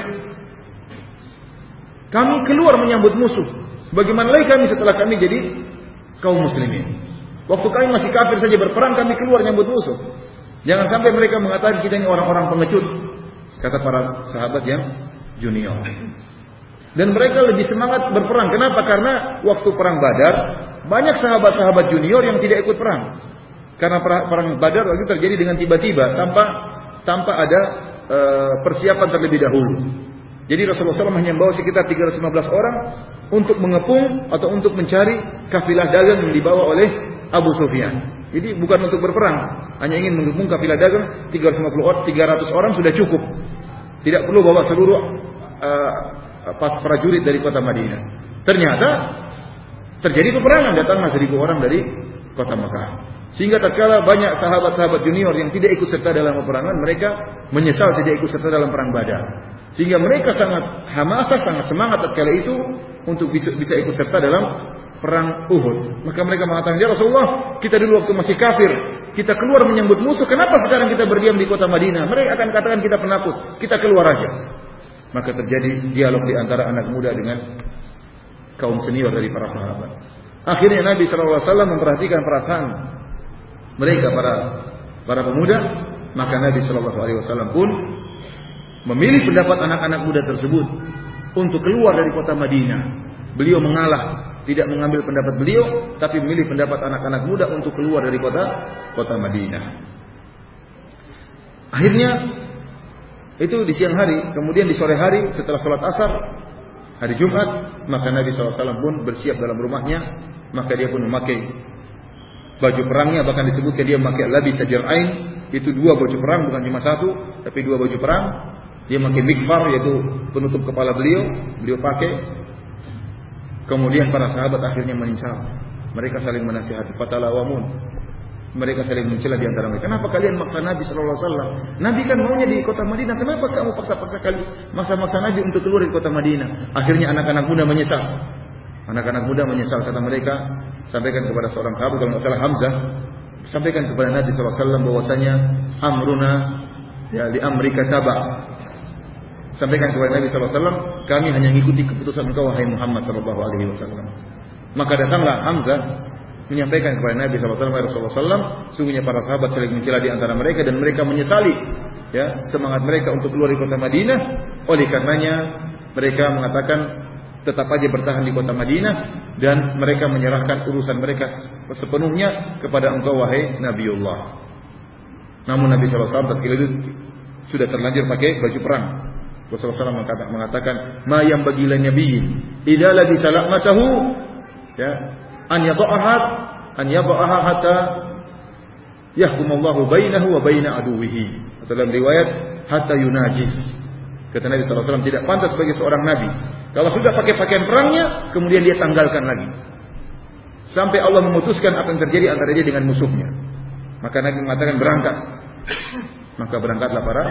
kami keluar menyambut musuh. Bagaimana lagi kami setelah kami jadi kaum muslimin? Waktu kami masih kafir saja berperang kami keluar menyambut musuh. Jangan sampai mereka mengatakan kita ini orang-orang pengecut. Kata para sahabat yang junior. Dan mereka lebih semangat berperang. Kenapa? Karena waktu perang Badar banyak sahabat-sahabat junior yang tidak ikut perang. Karena perang Badar waktu terjadi dengan tiba-tiba tanpa tanpa ada uh, persiapan terlebih dahulu. Jadi Rasulullah SAW hanya membawa sekitar 315 orang untuk mengepung atau untuk mencari kafilah dagang yang dibawa oleh Abu Sufyan. Jadi bukan untuk berperang, hanya ingin mengepung kafilah dagang 350 orang, 300 orang sudah cukup. Tidak perlu bawa seluruh uh, pas prajurit dari kota Madinah. Ternyata terjadi peperangan, datanglah seribu orang dari kota Mekah. Sehingga tatkala banyak sahabat-sahabat junior yang tidak ikut serta dalam peperangan, mereka menyesal tidak ikut serta dalam perang Badar. Sehingga mereka sangat hamasa, sangat semangat tatkala itu untuk bisa, bisa ikut serta dalam perang Uhud. Maka mereka mengatakan, "Ya Rasulullah, kita dulu waktu masih kafir, kita keluar menyambut musuh, kenapa sekarang kita berdiam di kota Madinah?" Mereka akan katakan kita penakut, kita keluar aja. Maka terjadi dialog di antara anak muda dengan kaum senior dari para sahabat. Akhirnya Nabi SAW memperhatikan perasaan mereka para para pemuda, maka Nabi SAW pun memilih pendapat anak-anak muda tersebut untuk keluar dari kota Madinah. Beliau mengalah, tidak mengambil pendapat beliau, tapi memilih pendapat anak-anak muda untuk keluar dari kota kota Madinah. Akhirnya itu di siang hari, kemudian di sore hari setelah sholat asar hari Jumat, maka Nabi SAW pun bersiap dalam rumahnya, maka dia pun memakai baju perangnya, bahkan disebutkan dia memakai labis ain, itu dua baju perang bukan cuma satu, tapi dua baju perang. Dia memakai mikfar yaitu penutup kepala beliau, beliau pakai. Kemudian para sahabat akhirnya menyesal. Mereka saling menasihati, fatalawamun. Mereka saling mencela di antara mereka. Kenapa kalian maksa Nabi Shallallahu Alaihi Wasallam? Nabi kan maunya di kota Madinah. Kenapa kamu paksa-paksa kali masa-masa Nabi untuk keluar dari kota Madinah? Akhirnya anak-anak muda menyesal. Anak-anak muda menyesal kata mereka. Sampaikan kepada seorang sahabat kalau nggak salah Hamzah. Sampaikan kepada Nabi Wasallam bahwasanya amruna ya di Amerika taba. Sampaikan kepada Nabi Wasallam kami hanya mengikuti keputusan engkau wahai Muhammad Shallallahu Alaihi Wasallam. Maka datanglah Hamzah menyampaikan kepada Nabi SAW, Rasulullah SAW, sungguhnya para sahabat saling mencela di antara mereka dan mereka menyesali ya semangat mereka untuk keluar dari kota Madinah. Oleh karenanya mereka mengatakan tetap aja bertahan di kota Madinah dan mereka menyerahkan urusan mereka sepenuhnya kepada engkau wahai Nabiullah. Namun Nabi SAW ketika itu sudah terlanjur pakai baju perang. Rasulullah SAW mengatakan, "Ma yang bagi nabiyin idza lagi salamatahu ya an yadha'aha an yadha'aha hatta yahkumallahu bainahu wa baina aduwihi. Dalam riwayat hatta yunajis. Kata Nabi SAW tidak pantas bagi seorang nabi. Kalau sudah pakai pakaian perangnya, kemudian dia tanggalkan lagi. Sampai Allah memutuskan apa yang terjadi antara dia dengan musuhnya. Maka Nabi mengatakan berangkat. Maka berangkatlah para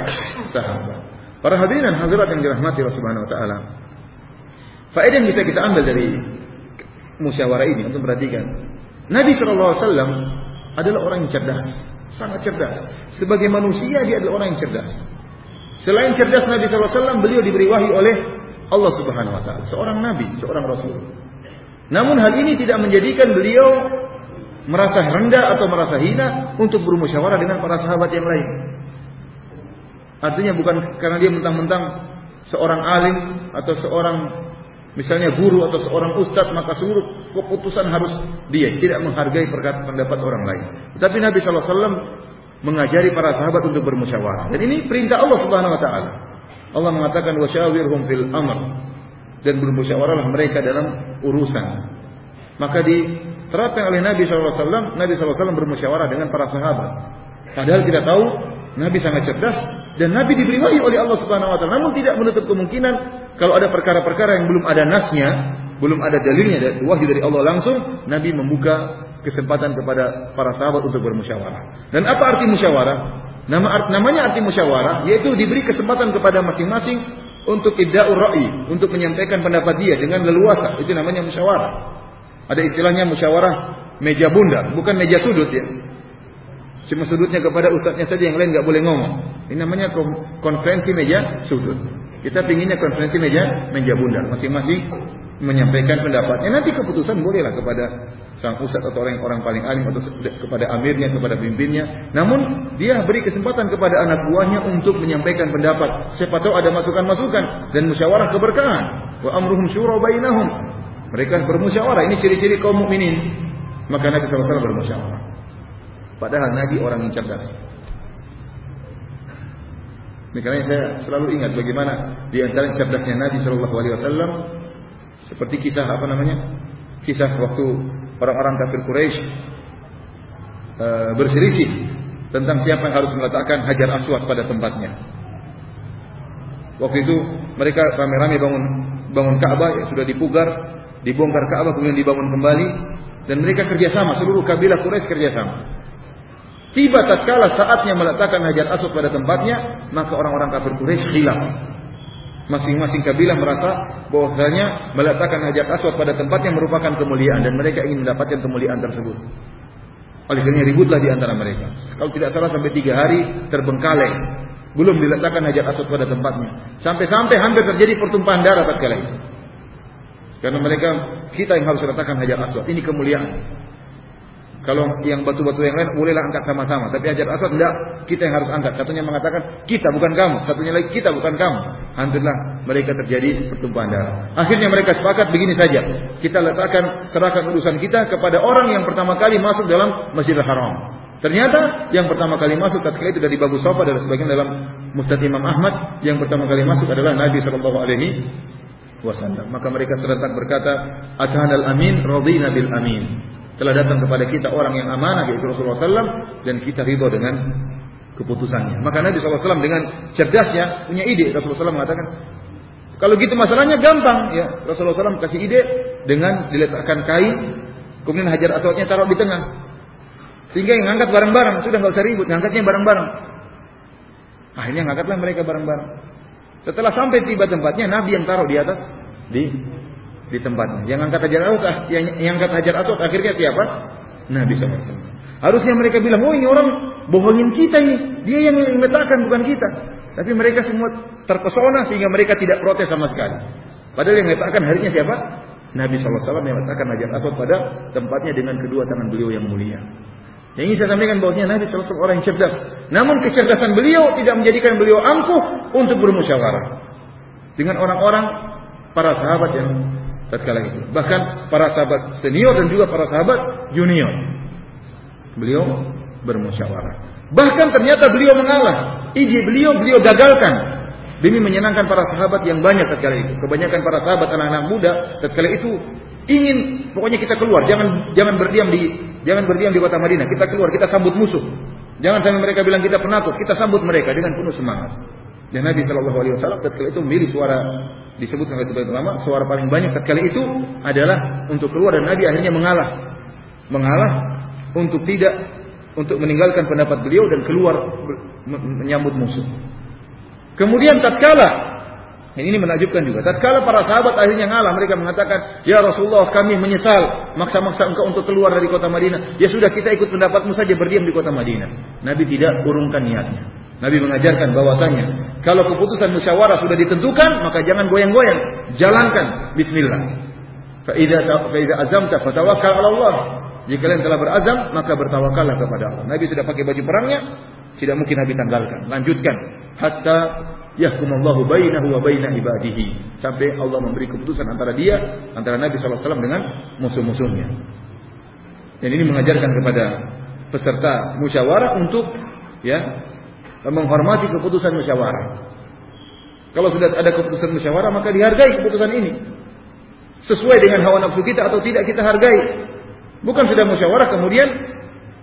sahabat. Para hadirin hadirat yang dirahmati Allah Subhanahu wa taala. Faedah yang bisa kita ambil dari musyawarah ini untuk perhatikan. Nabi Shallallahu Alaihi Wasallam adalah orang yang cerdas, sangat cerdas. Sebagai manusia dia adalah orang yang cerdas. Selain cerdas Nabi Shallallahu Alaihi Wasallam, beliau diberi wahyu oleh Allah Subhanahu Wa Taala, seorang Nabi, seorang Rasul. Namun hal ini tidak menjadikan beliau merasa rendah atau merasa hina untuk bermusyawarah dengan para sahabat yang lain. Artinya bukan karena dia mentang-mentang seorang alim atau seorang misalnya guru atau seorang ustadz maka seluruh keputusan harus dia tidak menghargai pendapat orang lain. Tetapi Nabi SAW mengajari para sahabat untuk bermusyawarah. Dan ini perintah Allah Subhanahu Wa Taala. Allah mengatakan wasyawirhum fil amr dan bermusyawarahlah mereka dalam urusan. Maka diterapkan oleh Nabi SAW, Nabi SAW bermusyawarah dengan para sahabat. Padahal kita tahu Nabi sangat cerdas dan Nabi diberi wahyu oleh Allah Subhanahu wa taala. Namun tidak menutup kemungkinan kalau ada perkara-perkara yang belum ada nasnya, belum ada dalilnya dari wahyu dari Allah langsung, Nabi membuka kesempatan kepada para sahabat untuk bermusyawarah. Dan apa arti musyawarah? Nama namanya arti musyawarah yaitu diberi kesempatan kepada masing-masing untuk idda'ur ra'i, untuk menyampaikan pendapat dia dengan leluasa. Itu namanya musyawarah. Ada istilahnya musyawarah meja bundar, bukan meja sudut ya. Cuma sudutnya kepada ustadznya saja yang lain nggak boleh ngomong. Ini namanya konferensi meja sudut. Kita pinginnya konferensi meja meja bundar. Masing-masing menyampaikan pendapatnya. Nanti keputusan bolehlah kepada sang ustadz atau orang orang paling alim atau kepada amirnya, kepada pimpinnya. Namun dia beri kesempatan kepada anak buahnya untuk menyampaikan pendapat. Siapa tahu ada masukan-masukan dan musyawarah keberkahan. Wa amruhum syura bainahum. Mereka bermusyawarah. Ini ciri-ciri kaum mukminin. Maka Nabi SAW bermusyawarah. Padahal Nabi orang yang cerdas. Makanya saya selalu ingat bagaimana di antara cerdasnya Nabi Shallallahu Alaihi Wasallam seperti kisah apa namanya? Kisah waktu orang-orang kafir Quraisy uh, berselisih tentang siapa yang harus meletakkan hajar aswad pada tempatnya. Waktu itu mereka rame-rame bangun bangun Ka'bah yang sudah dipugar, dibongkar Ka'bah kemudian dibangun kembali dan mereka kerjasama seluruh kabilah Quraisy kerjasama. Tiba tatkala saatnya meletakkan hajar aswad pada tempatnya, maka orang-orang kafir Quraisy khilaf. Masing-masing kabilah merasa bahwasanya meletakkan hajar aswad pada tempatnya merupakan kemuliaan dan mereka ingin mendapatkan kemuliaan tersebut. Oleh karena ributlah di antara mereka. Kalau tidak salah sampai tiga hari terbengkalai. Belum diletakkan hajar aswad pada tempatnya. Sampai-sampai hampir terjadi pertumpahan darah tatkala itu. Karena mereka kita yang harus letakkan hajar aswad. Ini kemuliaan. Kalau yang batu-batu yang lain bolehlah angkat sama-sama, tapi hajar aswad tidak, kita yang harus angkat. Satunya mengatakan kita bukan kamu, satunya lagi kita bukan kamu. Alhamdulillah mereka terjadi pertumpahan darah. Akhirnya mereka sepakat begini saja. Kita letakkan serahkan urusan kita kepada orang yang pertama kali masuk dalam Masjidil Haram. Ternyata yang pertama kali masuk ketika itu dari Babu Sofa dan sebagian dalam Mustad Imam Ahmad yang pertama kali masuk adalah Nabi Shallallahu Alaihi Wasallam. Maka mereka serentak berkata, Atahan al Amin, radina bil Amin telah datang kepada kita orang yang amanah yaitu Rasulullah SAW dan kita ridho dengan keputusannya. Maka Nabi SAW dengan cerdasnya punya ide. Rasulullah SAW mengatakan, kalau gitu masalahnya gampang ya. Rasulullah SAW kasih ide dengan diletakkan kain, kemudian hajar aswadnya taruh di tengah. Sehingga yang ngangkat bareng-bareng, sudah nggak usah ribut, ngangkatnya bareng-bareng. Akhirnya ngangkatlah mereka bareng-bareng. Setelah sampai tiba tempatnya, Nabi yang taruh di atas di di tempatnya. Yang angkat hajar aswad, ah, yang, yang angkat hajar aswad akhirnya siapa? Nabi SAW. Harusnya mereka bilang, oh ini orang bohongin kita ini, dia yang meletakkan bukan kita. Tapi mereka semua terpesona sehingga mereka tidak protes sama sekali. Padahal yang meletakkan harinya siapa? Nabi SAW yang meletakkan hajar aswad pada tempatnya dengan kedua tangan beliau yang mulia. Yang ini saya sampaikan bahwasanya Nabi SAW orang yang cerdas. Namun kecerdasan beliau tidak menjadikan beliau angkuh untuk bermusyawarah dengan orang-orang para sahabat yang tatkala itu. Bahkan para sahabat senior dan juga para sahabat junior. Beliau bermusyawarah. Bahkan ternyata beliau mengalah. Ide beliau beliau gagalkan demi menyenangkan para sahabat yang banyak tatkala itu. Kebanyakan para sahabat anak-anak muda tatkala itu ingin pokoknya kita keluar, jangan jangan berdiam di jangan berdiam di kota Madinah. Kita keluar, kita sambut musuh. Jangan sampai mereka bilang kita penakut, kita sambut mereka dengan penuh semangat. Dan Nabi Shallallahu Alaihi Wasallam ketika itu memilih suara disebutkan oleh sebagian ulama suara paling banyak ketika itu adalah untuk keluar dan Nabi akhirnya mengalah mengalah untuk tidak untuk meninggalkan pendapat beliau dan keluar menyambut musuh. Kemudian tatkala ini menakjubkan juga. Tatkala para sahabat akhirnya ngalah, mereka mengatakan, "Ya Rasulullah, kami menyesal maksa-maksa engkau untuk keluar dari kota Madinah. Ya sudah kita ikut pendapatmu saja berdiam di kota Madinah." Nabi tidak urungkan niatnya. Nabi mengajarkan bahwasanya kalau keputusan musyawarah sudah ditentukan maka jangan goyang-goyang, jalankan bismillah. Fa idza azamta fatawakkal 'ala Allah. Jika kalian telah berazam maka bertawakallah kepada Allah. Nabi sudah pakai baju perangnya, tidak mungkin Nabi tanggalkan. Lanjutkan hatta yahkumallahu bainahu wa baina ibadihi sampai Allah memberi keputusan antara dia antara Nabi SAW dengan musuh-musuhnya. Dan ini mengajarkan kepada peserta musyawarah untuk ya menghormati keputusan musyawarah. Kalau sudah ada keputusan musyawarah maka dihargai keputusan ini. Sesuai dengan hawa nafsu kita atau tidak kita hargai. Bukan sudah musyawarah kemudian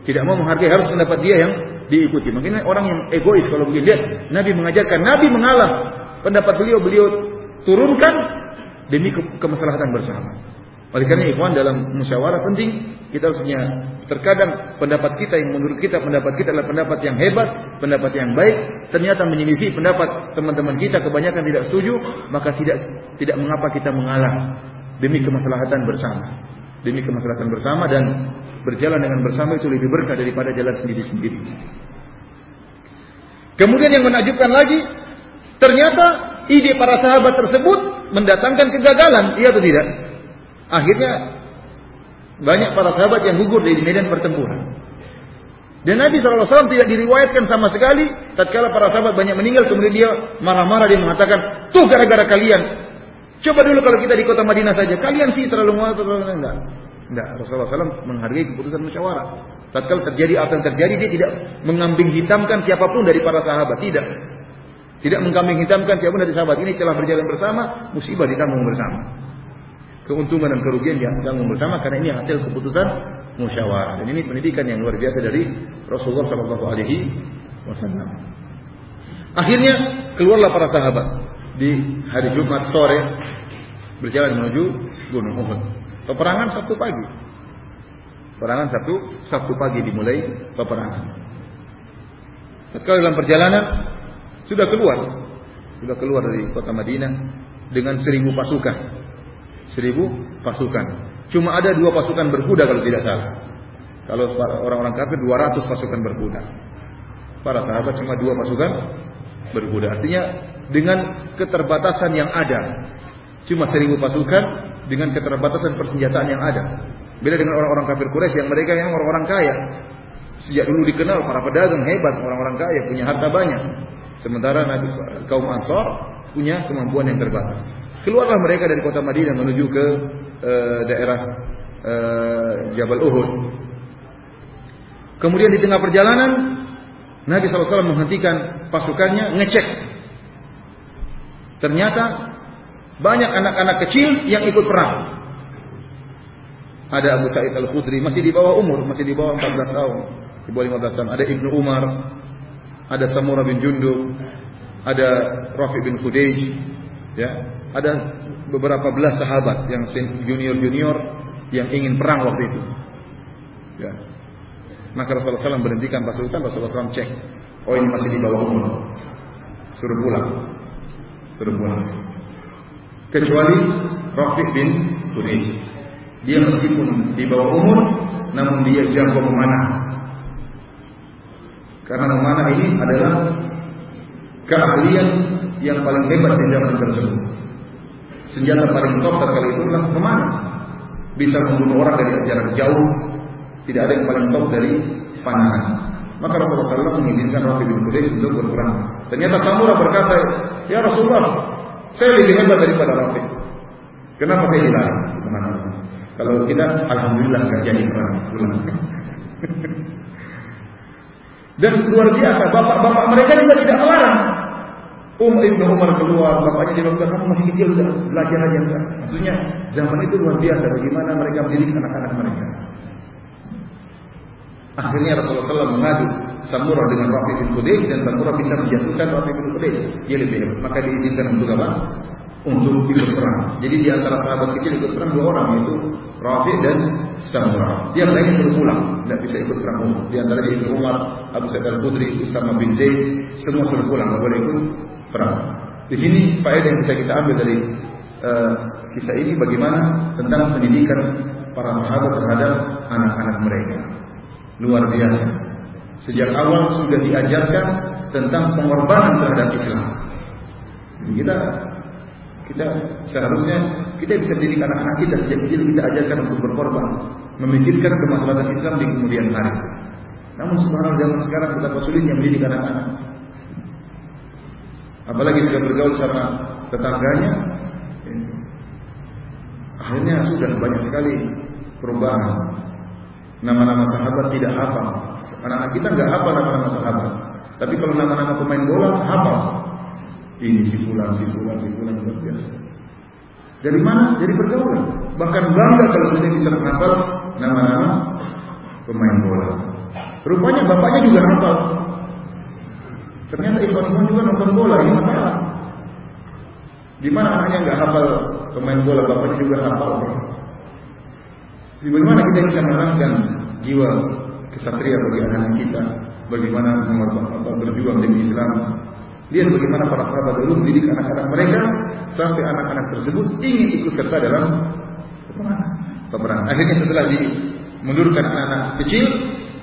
tidak mau menghargai harus pendapat dia yang diikuti. Mungkin orang yang egois kalau begini lihat Nabi mengajarkan, Nabi mengalah pendapat beliau beliau turunkan demi kemaslahatan bersama. Oleh karena ikhwan dalam musyawarah penting kita harus punya terkadang pendapat kita yang menurut kita pendapat kita adalah pendapat yang hebat, pendapat yang baik, ternyata menyelisih pendapat teman-teman kita kebanyakan tidak setuju, maka tidak tidak mengapa kita mengalah demi kemaslahatan bersama. Demi kemaslahatan bersama dan berjalan dengan bersama itu lebih berkah daripada jalan sendiri-sendiri. Kemudian yang menakjubkan lagi, ternyata ide para sahabat tersebut mendatangkan kegagalan, iya atau tidak? Akhirnya banyak para sahabat yang gugur di medan pertempuran. Dan Nabi SAW tidak diriwayatkan sama sekali tatkala para sahabat banyak meninggal kemudian dia marah-marah dia mengatakan, "Tuh gara-gara kalian. Coba dulu kalau kita di kota Madinah saja, kalian sih terlalu muat terlalu enggak." Enggak, Rasulullah SAW menghargai keputusan musyawarah. Tatkala terjadi apa yang terjadi dia tidak mengambing hitamkan siapa pun dari para sahabat, tidak. Tidak mengambing hitamkan siapa pun dari sahabat. Ini telah berjalan bersama, musibah ditanggung bersama. Keuntungan dan kerugian ditanggung bersama karena ini hasil keputusan musyawarah. Dan ini pendidikan yang luar biasa dari Rasulullah Shallallahu Alaihi Wasallam. Akhirnya keluarlah para sahabat di hari Jumat sore berjalan menuju Gunung Uhud. Peperangan Sabtu pagi. Peperangan Sabtu, Sabtu pagi dimulai peperangan. Ketika dalam perjalanan sudah keluar, sudah keluar dari kota Madinah dengan seribu pasukan, seribu pasukan. Cuma ada dua pasukan berkuda kalau tidak salah. Kalau orang-orang kafir 200 pasukan berkuda. Para sahabat cuma dua pasukan berkuda. Artinya dengan keterbatasan yang ada, cuma seribu pasukan dengan keterbatasan persenjataan yang ada. Beda dengan orang-orang kafir Quraisy yang mereka yang orang-orang kaya. Sejak dulu dikenal para pedagang hebat, orang-orang kaya punya harta banyak. Sementara Nabi kaum Ansor punya kemampuan yang terbatas. Keluarlah mereka dari kota Madinah menuju ke e, daerah e, Jabal Uhud. Kemudian di tengah perjalanan Nabi SAW menghentikan pasukannya ngecek. Ternyata banyak anak-anak kecil yang ikut perang. Ada Abu Sa'id Al-Khudri masih di bawah umur, masih di bawah 14 tahun, di bawah 15 tahun. Ada Ibnu Umar, ada Samura bin Jundub, ada Rafi bin Khudayj, ya. Ada beberapa belas sahabat yang junior-junior yang ingin perang waktu itu. Ya. Maka Rasulullah SAW berhentikan pasukan, Rasulullah SAW cek. Oh ini masih di bawah umur. Suruh pulang. Suruh pulang. Kecuali Rafi bin Khudayj. Dia meskipun di bawah umur, namun dia jago memanah. Karena memanah ini adalah keahlian yang paling hebat di zaman tersebut. Senjata paling top kali itu adalah memanah. Bisa membunuh orang dari jarak jauh. Tidak ada yang paling top dari panahan. Maka Rasulullah SAW mengizinkan Rafi bin Qudais untuk berperang. Ternyata Samura berkata, Ya Rasulullah, saya lebih hebat daripada Rafi. Kenapa saya dilarang? Subhanallah. Kalau kita alhamdulillah nggak jadi perang. Dan luar biasa, bapak-bapak mereka juga tidak melarang. Um Ibnu Umar keluar, bapaknya dia bilang, kamu masih kecil, udah belajar aja enggak. Maksudnya zaman itu luar biasa bagaimana mereka mendidik anak-anak mereka. Akhirnya Rasulullah SAW mengadu Samura dengan Rafi bin Qudais dan Samura bisa menjatuhkan Rafi bin Qudais. Dia lebih hebat. Maka diizinkan untuk apa? untuk ikut perang. Jadi di antara sahabat kecil ikut perang dua orang yaitu Rafi dan Samura. Yang lainnya belum pulang, tidak bisa ikut perang umum. Di antara Ibnu Umar, Abu Sa'id Al-Khudri, Usama bin Zaid, semua sudah pulang, tidak boleh ikut perang. Di sini faedah yang bisa kita ambil dari uh, kisah ini bagaimana tentang pendidikan para sahabat terhadap anak-anak mereka. Luar biasa. Sejak awal sudah diajarkan tentang pengorbanan terhadap Islam. Kita kita seharusnya kita bisa mendidik anak-anak kita sejak kecil kita ajarkan untuk berkorban, memikirkan kemaslahatan Islam di kemudian hari. Namun subhanallah zaman sekarang betapa sulitnya mendidik anak-anak. Apalagi sudah bergaul sama tetangganya, akhirnya sudah banyak sekali perubahan. Nama-nama sahabat tidak hafal. Anak-anak kita nggak hafal nama-nama sahabat. Tapi kalau nama-nama pemain bola hafal. Ini si fulan, si fulan, si fulan luar biasa. Dari mana? Dari pergaulan. Bahkan bangga kalau kita bisa menghafal nama-nama pemain bola. Rupanya bapaknya juga hafal. Ternyata Ikhwan juga nonton bola, ini masalah. Gimana anaknya nggak hafal pemain bola, bapaknya juga hafal. Bagaimana kita bisa menanamkan jiwa kesatria bagi anak-anak kita? Bagaimana berjuang demi Islam? Lihat bagaimana para sahabat dulu mendidik anak-anak mereka sampai anak-anak tersebut ingin ikut serta dalam peperangan. Akhirnya setelah dimundurkan anak-anak kecil,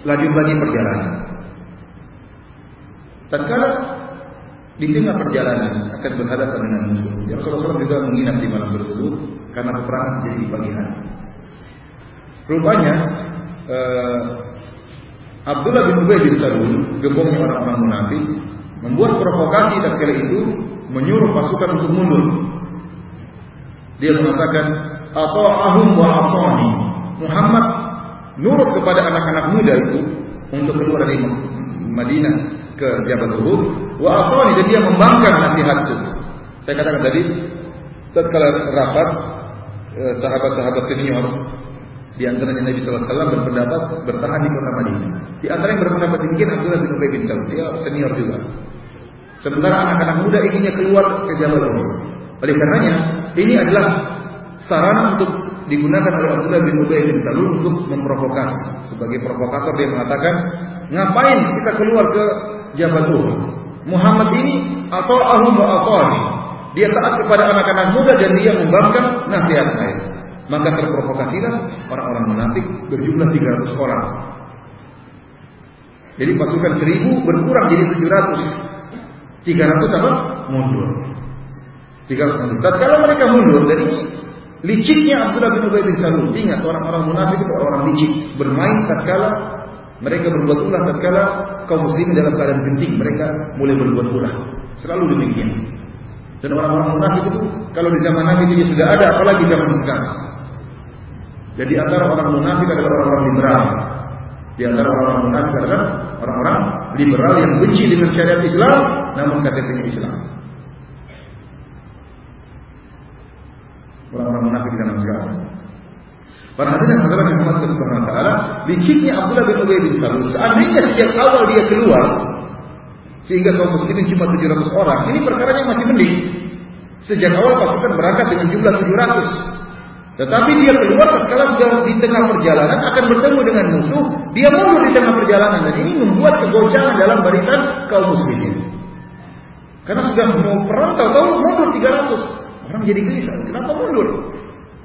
lanjut lagi perjalanan. Tatkala di tengah perjalanan akan berhadapan dengan musuh. Ya Rasulullah juga menginap di malam tersebut karena peperangan jadi di pagi hari. Rupanya uh, Abdullah bin Ubay bin Salul, gembongnya orang-orang munafik, membuat provokasi dan kali itu menyuruh pasukan untuk mundur. Dia mengatakan, atau ahum wa asani. Muhammad nurut kepada anak-anak muda itu untuk keluar dari Madinah ke Jabal Uhud, wa asani dan dia membangkang nasihatku. Saya katakan tadi, tatkala rapat eh, sahabat-sahabat senior di antaranya Nabi SAW berpendapat bertahan di kota Madinah. Di antara yang berpendapat demikian Abdullah bin Ubay bin Salul, dia senior juga. Sementara anak-anak muda inginnya keluar ke Jabal Uhud. Oleh karenanya, ini adalah sarana untuk digunakan oleh Abdullah bin Ubay bin Salul untuk memprovokasi. Sebagai provokator dia mengatakan, ngapain kita keluar ke Jabal Uhud? Muhammad ini atau ahum wa Dia taat kepada anak-anak muda dan dia membangkang nasihat saya. Maka terprovokasilah orang-orang munafik berjumlah 300 orang. Jadi pasukan 1000 berkurang jadi 700. 300 apa? Mundur. 300 mundur. Kalau mereka mundur dari liciknya Abdullah bin Ubay bin Salul. Ingat orang-orang munafik itu orang licik, bermain tatkala mereka berbuat ulah tatkala kaum muslimin dalam keadaan genting, mereka mulai berbuat ulah. Selalu demikian. Dan orang-orang munafik itu kalau di zaman Nabi itu sudah ada, apalagi zaman sekarang. Jadi antara orang munafik adalah orang-orang liberal. Di antara orang-orang munafik adalah orang-orang liberal yang benci dengan syariat Islam, namun KTP-nya Islam. Orang-orang munafik zaman sekarang. Para hadirin hadirat yang Muhammad Subhanahu wa taala, liciknya Abdullah bin Ubay bin Salul, seandainya sejak awal dia keluar sehingga kaum muslimin cuma 700 orang, ini perkaranya masih mending. Sejak awal pasukan berangkat dengan jumlah 700. Tetapi dia keluar kalau sudah di tengah perjalanan akan bertemu dengan musuh, dia mundur di tengah perjalanan dan ini membuat kegoncangan dalam barisan kaum muslimin. Karena sudah mau perang tahu-tahu mundur 300. Orang jadi gelisah, kenapa mundur?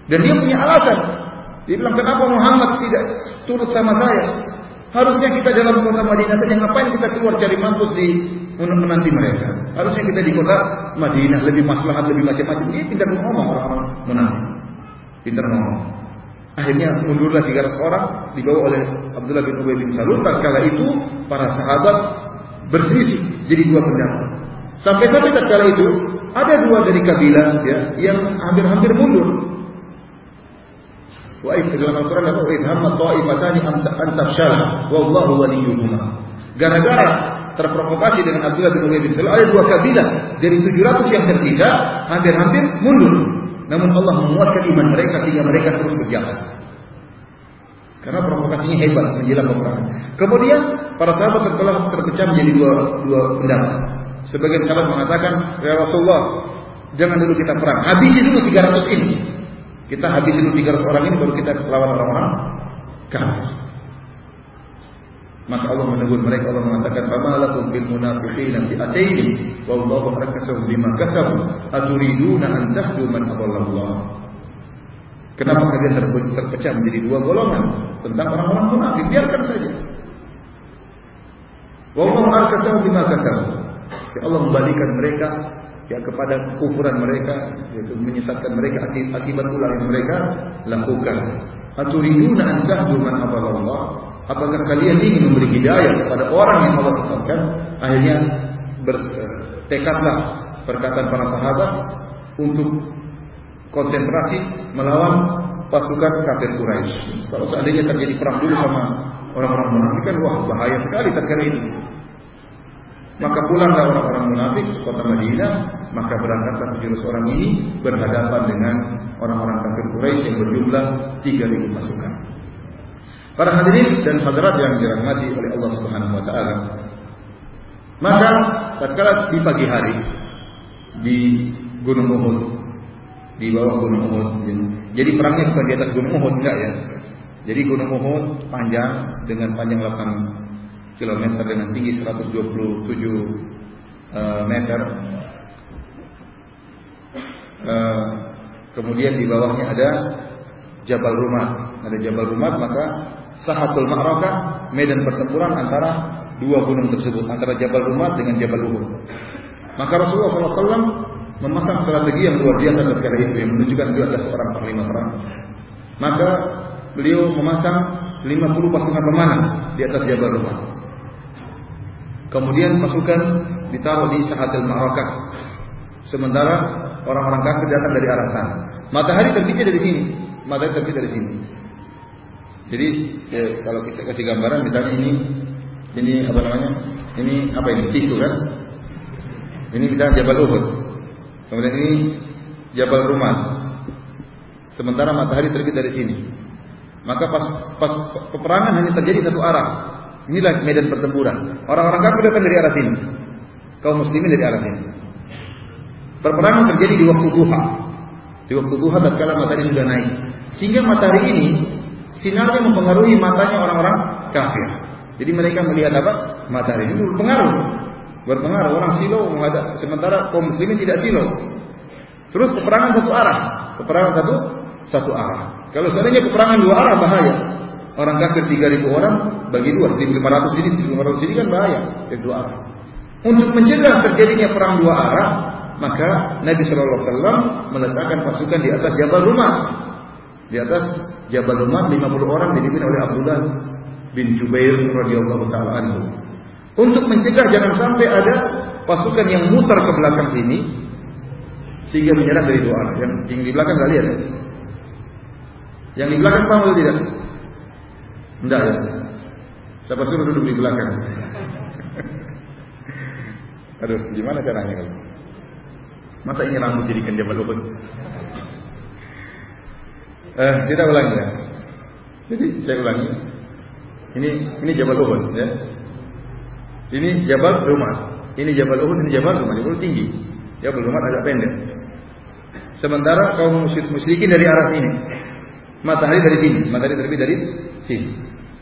Dan dia punya alasan. Dia bilang, kenapa Muhammad tidak turut sama saya? Harusnya kita dalam kota Madinah saja, ngapain kita keluar cari mampus di menanti mereka? Harusnya kita di kota Madinah, lebih maslahat, lebih macam-macam. Dia tidak ngomong orang-orang menanti. Pintar ngomong. Akhirnya mundurlah 300 orang dibawa oleh Abdullah bin Ubay bin Salul. Tatkala itu para sahabat berselisih jadi dua pendapat. Sampai-sampai tatkala itu ada dua dari kabilah ya yang hampir-hampir mundur. Wa dalam Al-Quran? Wa idhamma ta'ifatani an tafshala wallahu waliyuhuma. Gara-gara terprovokasi dengan Abdullah bin Ubay bin Salul ada dua kabilah dari 700 yang tersisa hampir-hampir mundur. Namun Allah menguatkan iman mereka sehingga mereka terus berjalan. Karena provokasinya hebat menjelang peperangan. Kemudian para sahabat telah terpecah menjadi dua dua pendapat. Sebagian sahabat mengatakan, "Ya Rasulullah, jangan dulu kita perang. Habisi dulu 300 ini. Kita habisi dulu 300 orang ini baru kita lawan orang-orang kafir." Maka Allah menegur mereka Allah mengatakan fama lakum bil munafiqina fi'ataini wallahu arkasahum bima kasabu aturiduna an tahdu man adallallah Kenapa kalian terpecah menjadi dua golongan tentang orang-orang munafik? Biarkan saja. Wallahu arkasahum bima kasabu. Ya Allah membalikan mereka ya kepada kufuran mereka yaitu menyesatkan mereka akibat ulah yang mereka lakukan aturiduna an tahdu man adallallah Apakah kalian ingin memberi hidayah kepada orang yang Allah sesatkan? Akhirnya bertekadlah perkataan para sahabat untuk konsentrasi melawan pasukan kafir Quraisy. Kalau seandainya terjadi perang dulu sama orang-orang munafik kan wah bahaya sekali terkait ini. Maka pulanglah orang-orang munafik ke kota Madinah, maka berangkatlah tujuh orang ini berhadapan dengan orang-orang kafir Quraisy yang berjumlah 3000 pasukan. Para hadirin dan hadirat yang dirahmati oleh Allah Subhanahu wa taala. Maka tatkala di pagi hari di Gunung Uhud di bawah Gunung Uhud. Jadi perangnya bukan di atas Gunung Uhud enggak ya. Jadi Gunung Uhud panjang dengan panjang 8 km dengan tinggi 127 uh, meter. Uh, kemudian di bawahnya ada Jabal Rumah. Ada Jabal Rumah maka Sahatul Ma'rakah, medan pertempuran antara dua gunung tersebut, antara Jabal Rumat dengan Jabal Uhud. Maka Rasulullah SAW memasang strategi yang luar biasa terkait itu yang menunjukkan beliau adalah seorang panglima perang. Maka beliau memasang 50 pasukan pemanah di atas Jabal Rumat. Kemudian pasukan ditaruh di Sahatul Ma'rakah. Sementara orang-orang kafir datang dari arah sana. Matahari terbitnya dari sini. Matahari terbit dari sini. Jadi ya, kalau kita kasih gambaran misalnya ini ini apa namanya? Ini apa ini? Tisu kan? Ini kita Jabal Uhud. Kemudian ini Jabal Rumah. Sementara matahari terbit dari sini. Maka pas, pas peperangan hanya terjadi satu arah. Inilah medan pertempuran. Orang-orang kafir datang dari arah sini. Kaum muslimin dari arah sini. Perperangan terjadi di waktu duha. Di waktu duha tatkala matahari sudah naik. Sehingga matahari ini sinarnya mempengaruhi matanya orang-orang kafir. Jadi mereka melihat apa? Matahari ini berpengaruh. Berpengaruh orang silo menghadap sementara kaum muslimin tidak silo. Terus peperangan satu arah. Peperangan satu satu arah. Kalau seandainya peperangan dua arah bahaya. Orang kafir 3000 orang bagi dua, 1500 ini, 1500 ini kan bahaya. Dari dua arah. Untuk mencegah terjadinya perang dua arah, maka Nabi Shallallahu Alaihi Wasallam meletakkan pasukan di atas Jabal Rumah. Di atas Jabal Rumah 50 orang dipimpin oleh Abdullah bin Jubair radhiyallahu taala anhu. Untuk mencegah jangan sampai ada pasukan yang mutar ke belakang sini sehingga menyerang dari dua arah. Yang, yang di belakang ya? Yang di belakang paham atau tidak? Enggak ya. Siapa suruh duduk di belakang? Aduh, gimana caranya kalau? Masa ini rambut jadikan Jabal Uhud? Eh, kita ulangi ya. Jadi saya ulangi. Ini ini Jabal Uhud ya. Ini Jabal Rumah. Ini Jabal Uhud, ini Jabal Rumah. Jabal tinggi. Jabal Rumah agak pendek. Sementara kaum musyrikin dari arah sini. Matahari dari sini, matahari terbit dari sini.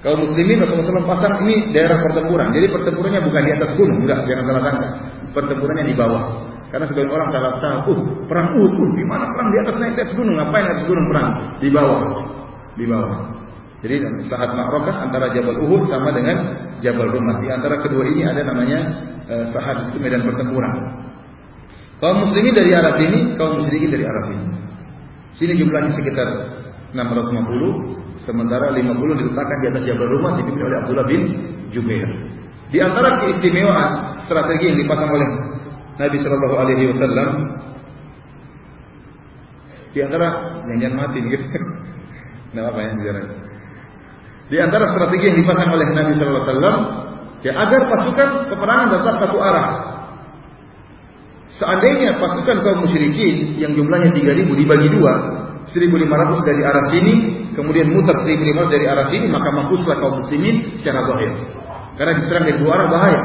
Kaum muslimin Rasulullah SAW pasang ini daerah pertempuran. Jadi pertempurannya bukan di atas gunung, enggak, jangan salah sangka. Pertempurannya di bawah. Karena sebagian orang salah salah, uh, perang uh, di mana perang di atas naik di atas gunung? Ngapain atas gunung perang? Di bawah. Di bawah. Jadi saat Ma'rakah antara Jabal Uhud sama dengan Jabal Rumah. Di antara kedua ini ada namanya uh, sahat itu medan pertempuran. Kaum muslimin dari arah sini, kaum musyrikin dari arah sini. Sini jumlahnya sekitar 650 sementara 50 diletakkan di atas Jabal Rumah dipimpin oleh Abdullah bin Jubair. Di antara keistimewaan strategi yang dipasang oleh Nabi Shallallahu Alaihi Wasallam di antara jangan mati gitu. Nah apa yang bicara. Di antara strategi yang dipasang oleh Nabi Shallallahu Alaihi Wasallam ya agar pasukan peperangan tetap satu arah. Seandainya pasukan kaum musyrikin yang jumlahnya 3000 dibagi dua, 1500 dari arah sini, kemudian muter 1500 dari arah sini, maka mampuslah kaum muslimin secara zahir. Karena diserang dari dua arah bahaya,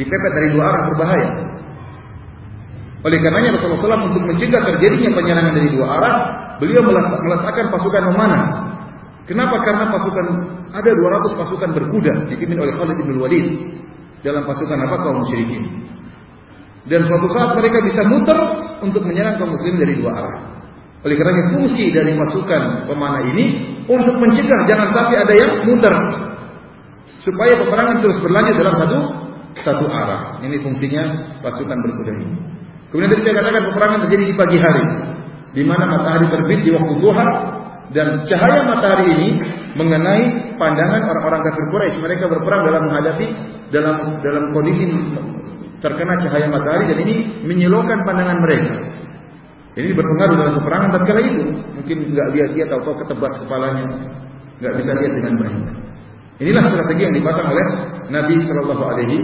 dipepet dari dua arah berbahaya. Oleh karenanya Rasulullah SAW untuk mencegah terjadinya penyerangan dari dua arah, beliau meletakkan pasukan memanah. Kenapa? Karena pasukan ada 200 pasukan berkuda dipimpin oleh Khalid bin Walid dalam pasukan apa kaum musyrikin. Dan suatu saat mereka bisa muter untuk menyerang kaum muslimin dari dua arah. Oleh karena fungsi dari pasukan pemanah ini untuk mencegah jangan sampai ada yang muter supaya peperangan terus berlanjut dalam satu satu arah. Ini fungsinya pasukan berkuda ini. Kemudian tadi saya katakan peperangan terjadi di pagi hari, di mana matahari terbit di waktu duha dan cahaya matahari ini mengenai pandangan orang-orang kafir Quraisy. Mereka berperang dalam menghadapi dalam dalam kondisi terkena cahaya matahari dan ini menyilaukan pandangan mereka. Ini berpengaruh dalam peperangan tatkala itu. Mungkin nggak lihat dia tahu ketebas kepalanya, nggak bisa lihat dengan baik. Inilah strategi yang dipasang oleh Nabi Shallallahu Alaihi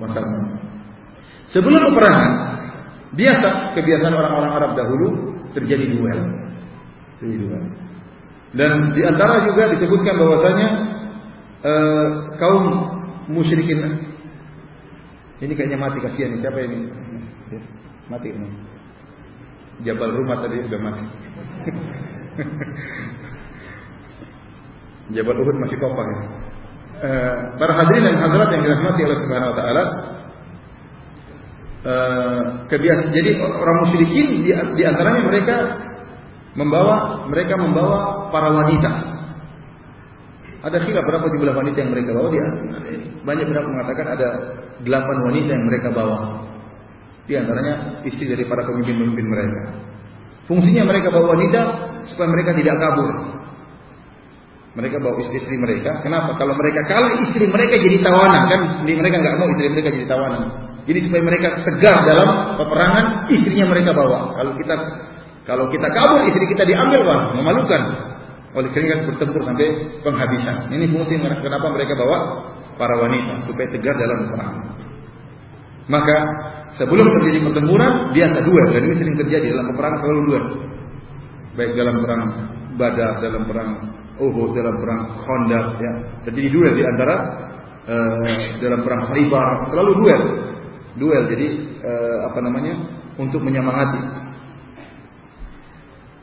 Wasallam. Sebelum peperangan, biasa kebiasaan orang-orang Arab dahulu terjadi duel. Terjadi duel. Dan di antara juga disebutkan bahwasanya eh, kaum musyrikin ini kayaknya mati kasihan nih. Siapa ini? Ya, mati ini. Jabal rumah tadi sudah mati. Jabal Uhud masih kopang ya. Uh, para hadirin dan hadirat yang dirahmati oleh Subhanahu wa taala uh, kebiasaan jadi orang musyrikin di, di antaranya mereka membawa mereka membawa para wanita ada khilaf berapa jumlah wanita yang mereka bawa dia banyak berapa mengatakan ada delapan wanita yang mereka bawa di antaranya istri dari para pemimpin-pemimpin mereka fungsinya mereka bawa wanita supaya mereka tidak kabur mereka bawa istri-istri mereka. Kenapa? Kalau mereka kalah istri mereka jadi tawanan kan? Mereka nggak mau istri mereka jadi tawanan. Jadi supaya mereka tegar dalam peperangan, istrinya mereka bawa. Kalau kita kalau kita kabur istri kita diambil wah memalukan. oleh keringat bertempur sampai penghabisan. Ini fungsi kenapa mereka bawa para wanita supaya tegar dalam perang. Maka sebelum terjadi pertempuran biasa dua dan ini sering terjadi dalam peperangan selalu dua. Baik dalam perang Badar, dalam perang Uhud, dalam perang Khandaq ya. Terjadi duel di antara uh, dalam perang Khaybar selalu duel. Duel jadi uh, apa namanya? untuk menyemangati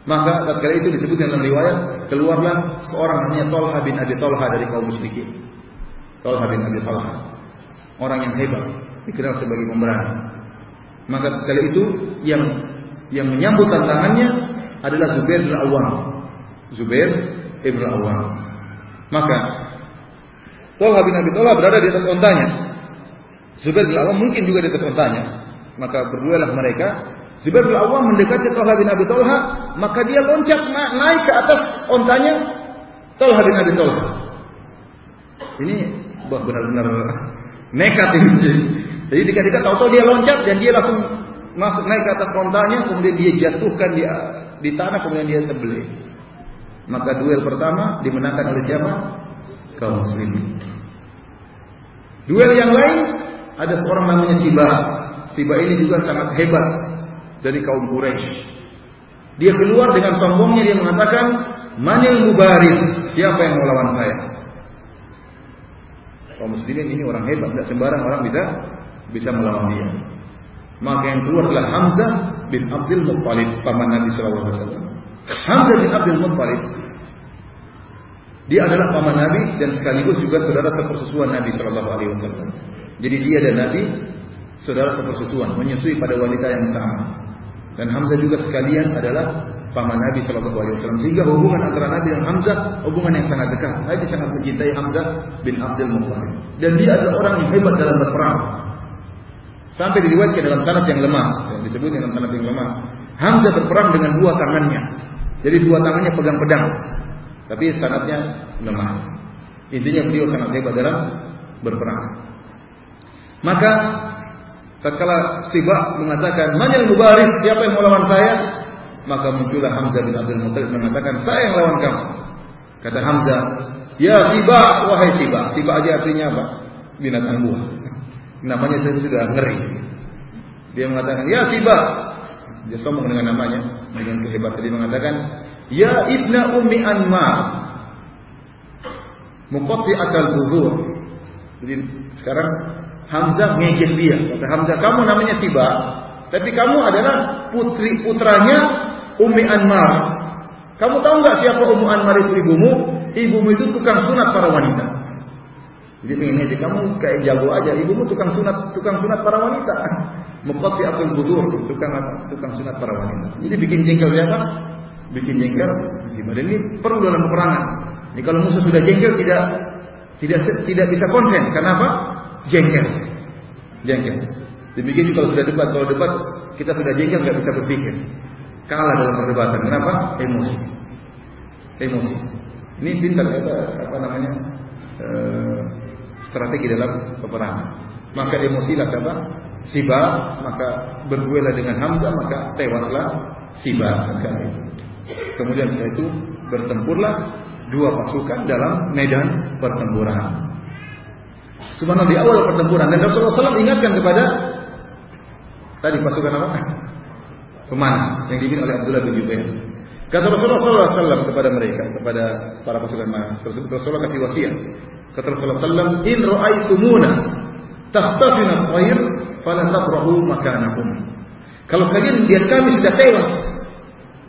maka tatkala itu disebutkan dalam riwayat, keluarlah seorang namanya Tolha bin Abi Tolha dari kaum musyrikin. Tolha bin Abi Tolha. Orang yang hebat, dikenal sebagai pemberani. Maka tatkala itu yang yang menyambut tantangannya adalah Zubair bin Awam. Zubair bin Awam. Maka Tolha bin Abi Tolha berada di atas ontanya. Zubair bin Awam mungkin juga di atas ontanya. Maka berdualah mereka Zubair bin Awam mendekati Talha bin Abi Talha, maka dia loncat naik ke atas ontanya Talha bin Abi Talha. Ini benar-benar nekat ini. Jadi dikatakan tahu-tahu dia loncat dan dia langsung masuk naik ke atas ontanya, kemudian dia jatuhkan di, di tanah, kemudian dia sembelih. Maka duel pertama dimenangkan oleh siapa? Kaum muslimin. Duel yang lain ada seorang namanya Siba. Siba ini juga sangat hebat dari kaum Quraisy. Dia keluar dengan sombongnya dia mengatakan, "Manil mubarid? Siapa yang melawan saya?" Kaum muslimin ini orang hebat, tidak sembarang orang bisa bisa melawan dia. Maka yang keluar adalah Hamzah bin Abdul Muttalib, paman Nabi sallallahu alaihi. Hamzah bin Abdul Muttalib dia adalah paman Nabi dan sekaligus juga saudara sepersusuan Nabi Shallallahu Alaihi Wasallam. Jadi dia dan Nabi saudara sepersusuan, menyusui pada wanita yang sama. Dan Hamzah juga sekalian adalah paman Nabi Shallallahu Alaihi Wasallam. Sehingga hubungan antara Nabi dan Hamzah hubungan yang sangat dekat. Nabi sangat mencintai Hamzah bin Abdul Muttalib. Dan dia adalah orang yang hebat dalam berperang. Sampai diriwayatkan dalam sanad yang lemah, yang disebut dalam sanad yang lemah. Hamzah berperang dengan dua tangannya. Jadi dua tangannya pegang pedang. Tapi sanadnya lemah. Intinya beliau sangat hebat dalam berperang. Maka Tatkala Sibah mengatakan, "Manil mubaris? Siapa yang melawan saya?" Maka muncullah Hamzah bin Abdul Muttalib mengatakan, "Saya yang lawan kamu." Kata Hamzah, "Ya Sibah, wahai Sibah." Sibah aja artinya apa? Binatang buas. Namanya itu sudah ngeri. Dia mengatakan, "Ya Sibah." Dia sombong dengan namanya, dengan kehebatan dia mengatakan, "Ya Ibna Ummi Anmar." Muqatti akal buzur. Jadi sekarang Hamzah ngejek dia. Kata Hamzah, kamu namanya Siba, tapi kamu adalah putri putranya Umi Anmar. Kamu tahu nggak siapa Umi Anmar itu ibumu? Ibumu itu tukang sunat para wanita. Jadi pengen ngejek kamu kayak jago aja. Ibumu tukang sunat, tukang sunat para wanita. Mukoti akul budur, tukang tukang sunat para wanita. Jadi bikin jengkel siapa? Bikin jengkel. Dan ini perlu dalam peperangan. Jadi kalau musuh sudah jengkel tidak tidak tidak bisa konsen. Kenapa? Jengkel. Jengkel. Demikian juga kalau sudah debat, kalau debat kita sudah jengkel nggak bisa berpikir. Kalah dalam perdebatan. Kenapa? Emosi. Emosi. Ini pintar apa, apa namanya e, strategi dalam peperangan. Maka emosilah siapa? Siba, maka berduela dengan Hamzah, maka tewaslah Siba. Kemudian setelah itu bertempurlah dua pasukan dalam medan pertempuran. Subhanallah di awal pertempuran dan Rasulullah SAW ingatkan kepada tadi pasukan apa? Pemanah yang dipimpin oleh Abdullah bin Jubair. Kata Rasulullah SAW kepada mereka, kepada para pasukan mana? Rasulullah kasih wasiat. Kata Rasulullah SAW, In ra'aitumuna tahtafina khair fala tabrahu makanakum. Kalau kalian lihat kami sudah tewas,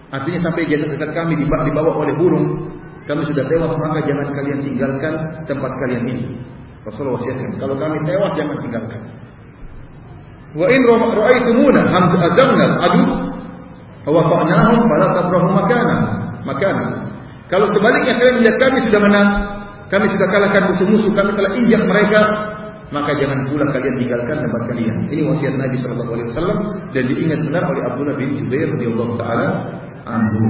artinya sampai jasad kami dibawa oleh burung, kami sudah tewas maka jangan kalian tinggalkan tempat kalian ini. Rasulullah wasiatkan, kalau kami tewas jangan tinggalkan. Wa in ra'aitumuna hamza azamna adu wa ta'nahum fala tabrahu makana. Makana. Kalau sebaliknya kalian melihat kami sudah menang, kami sudah kalahkan musuh-musuh, kami telah injak mereka, maka jangan pula kalian tinggalkan tempat kalian. Ini wasiat Nabi Shallallahu Alaihi Wasallam dan diingat benar oleh Abdullah bin Jubair radhiyallahu taala anhu.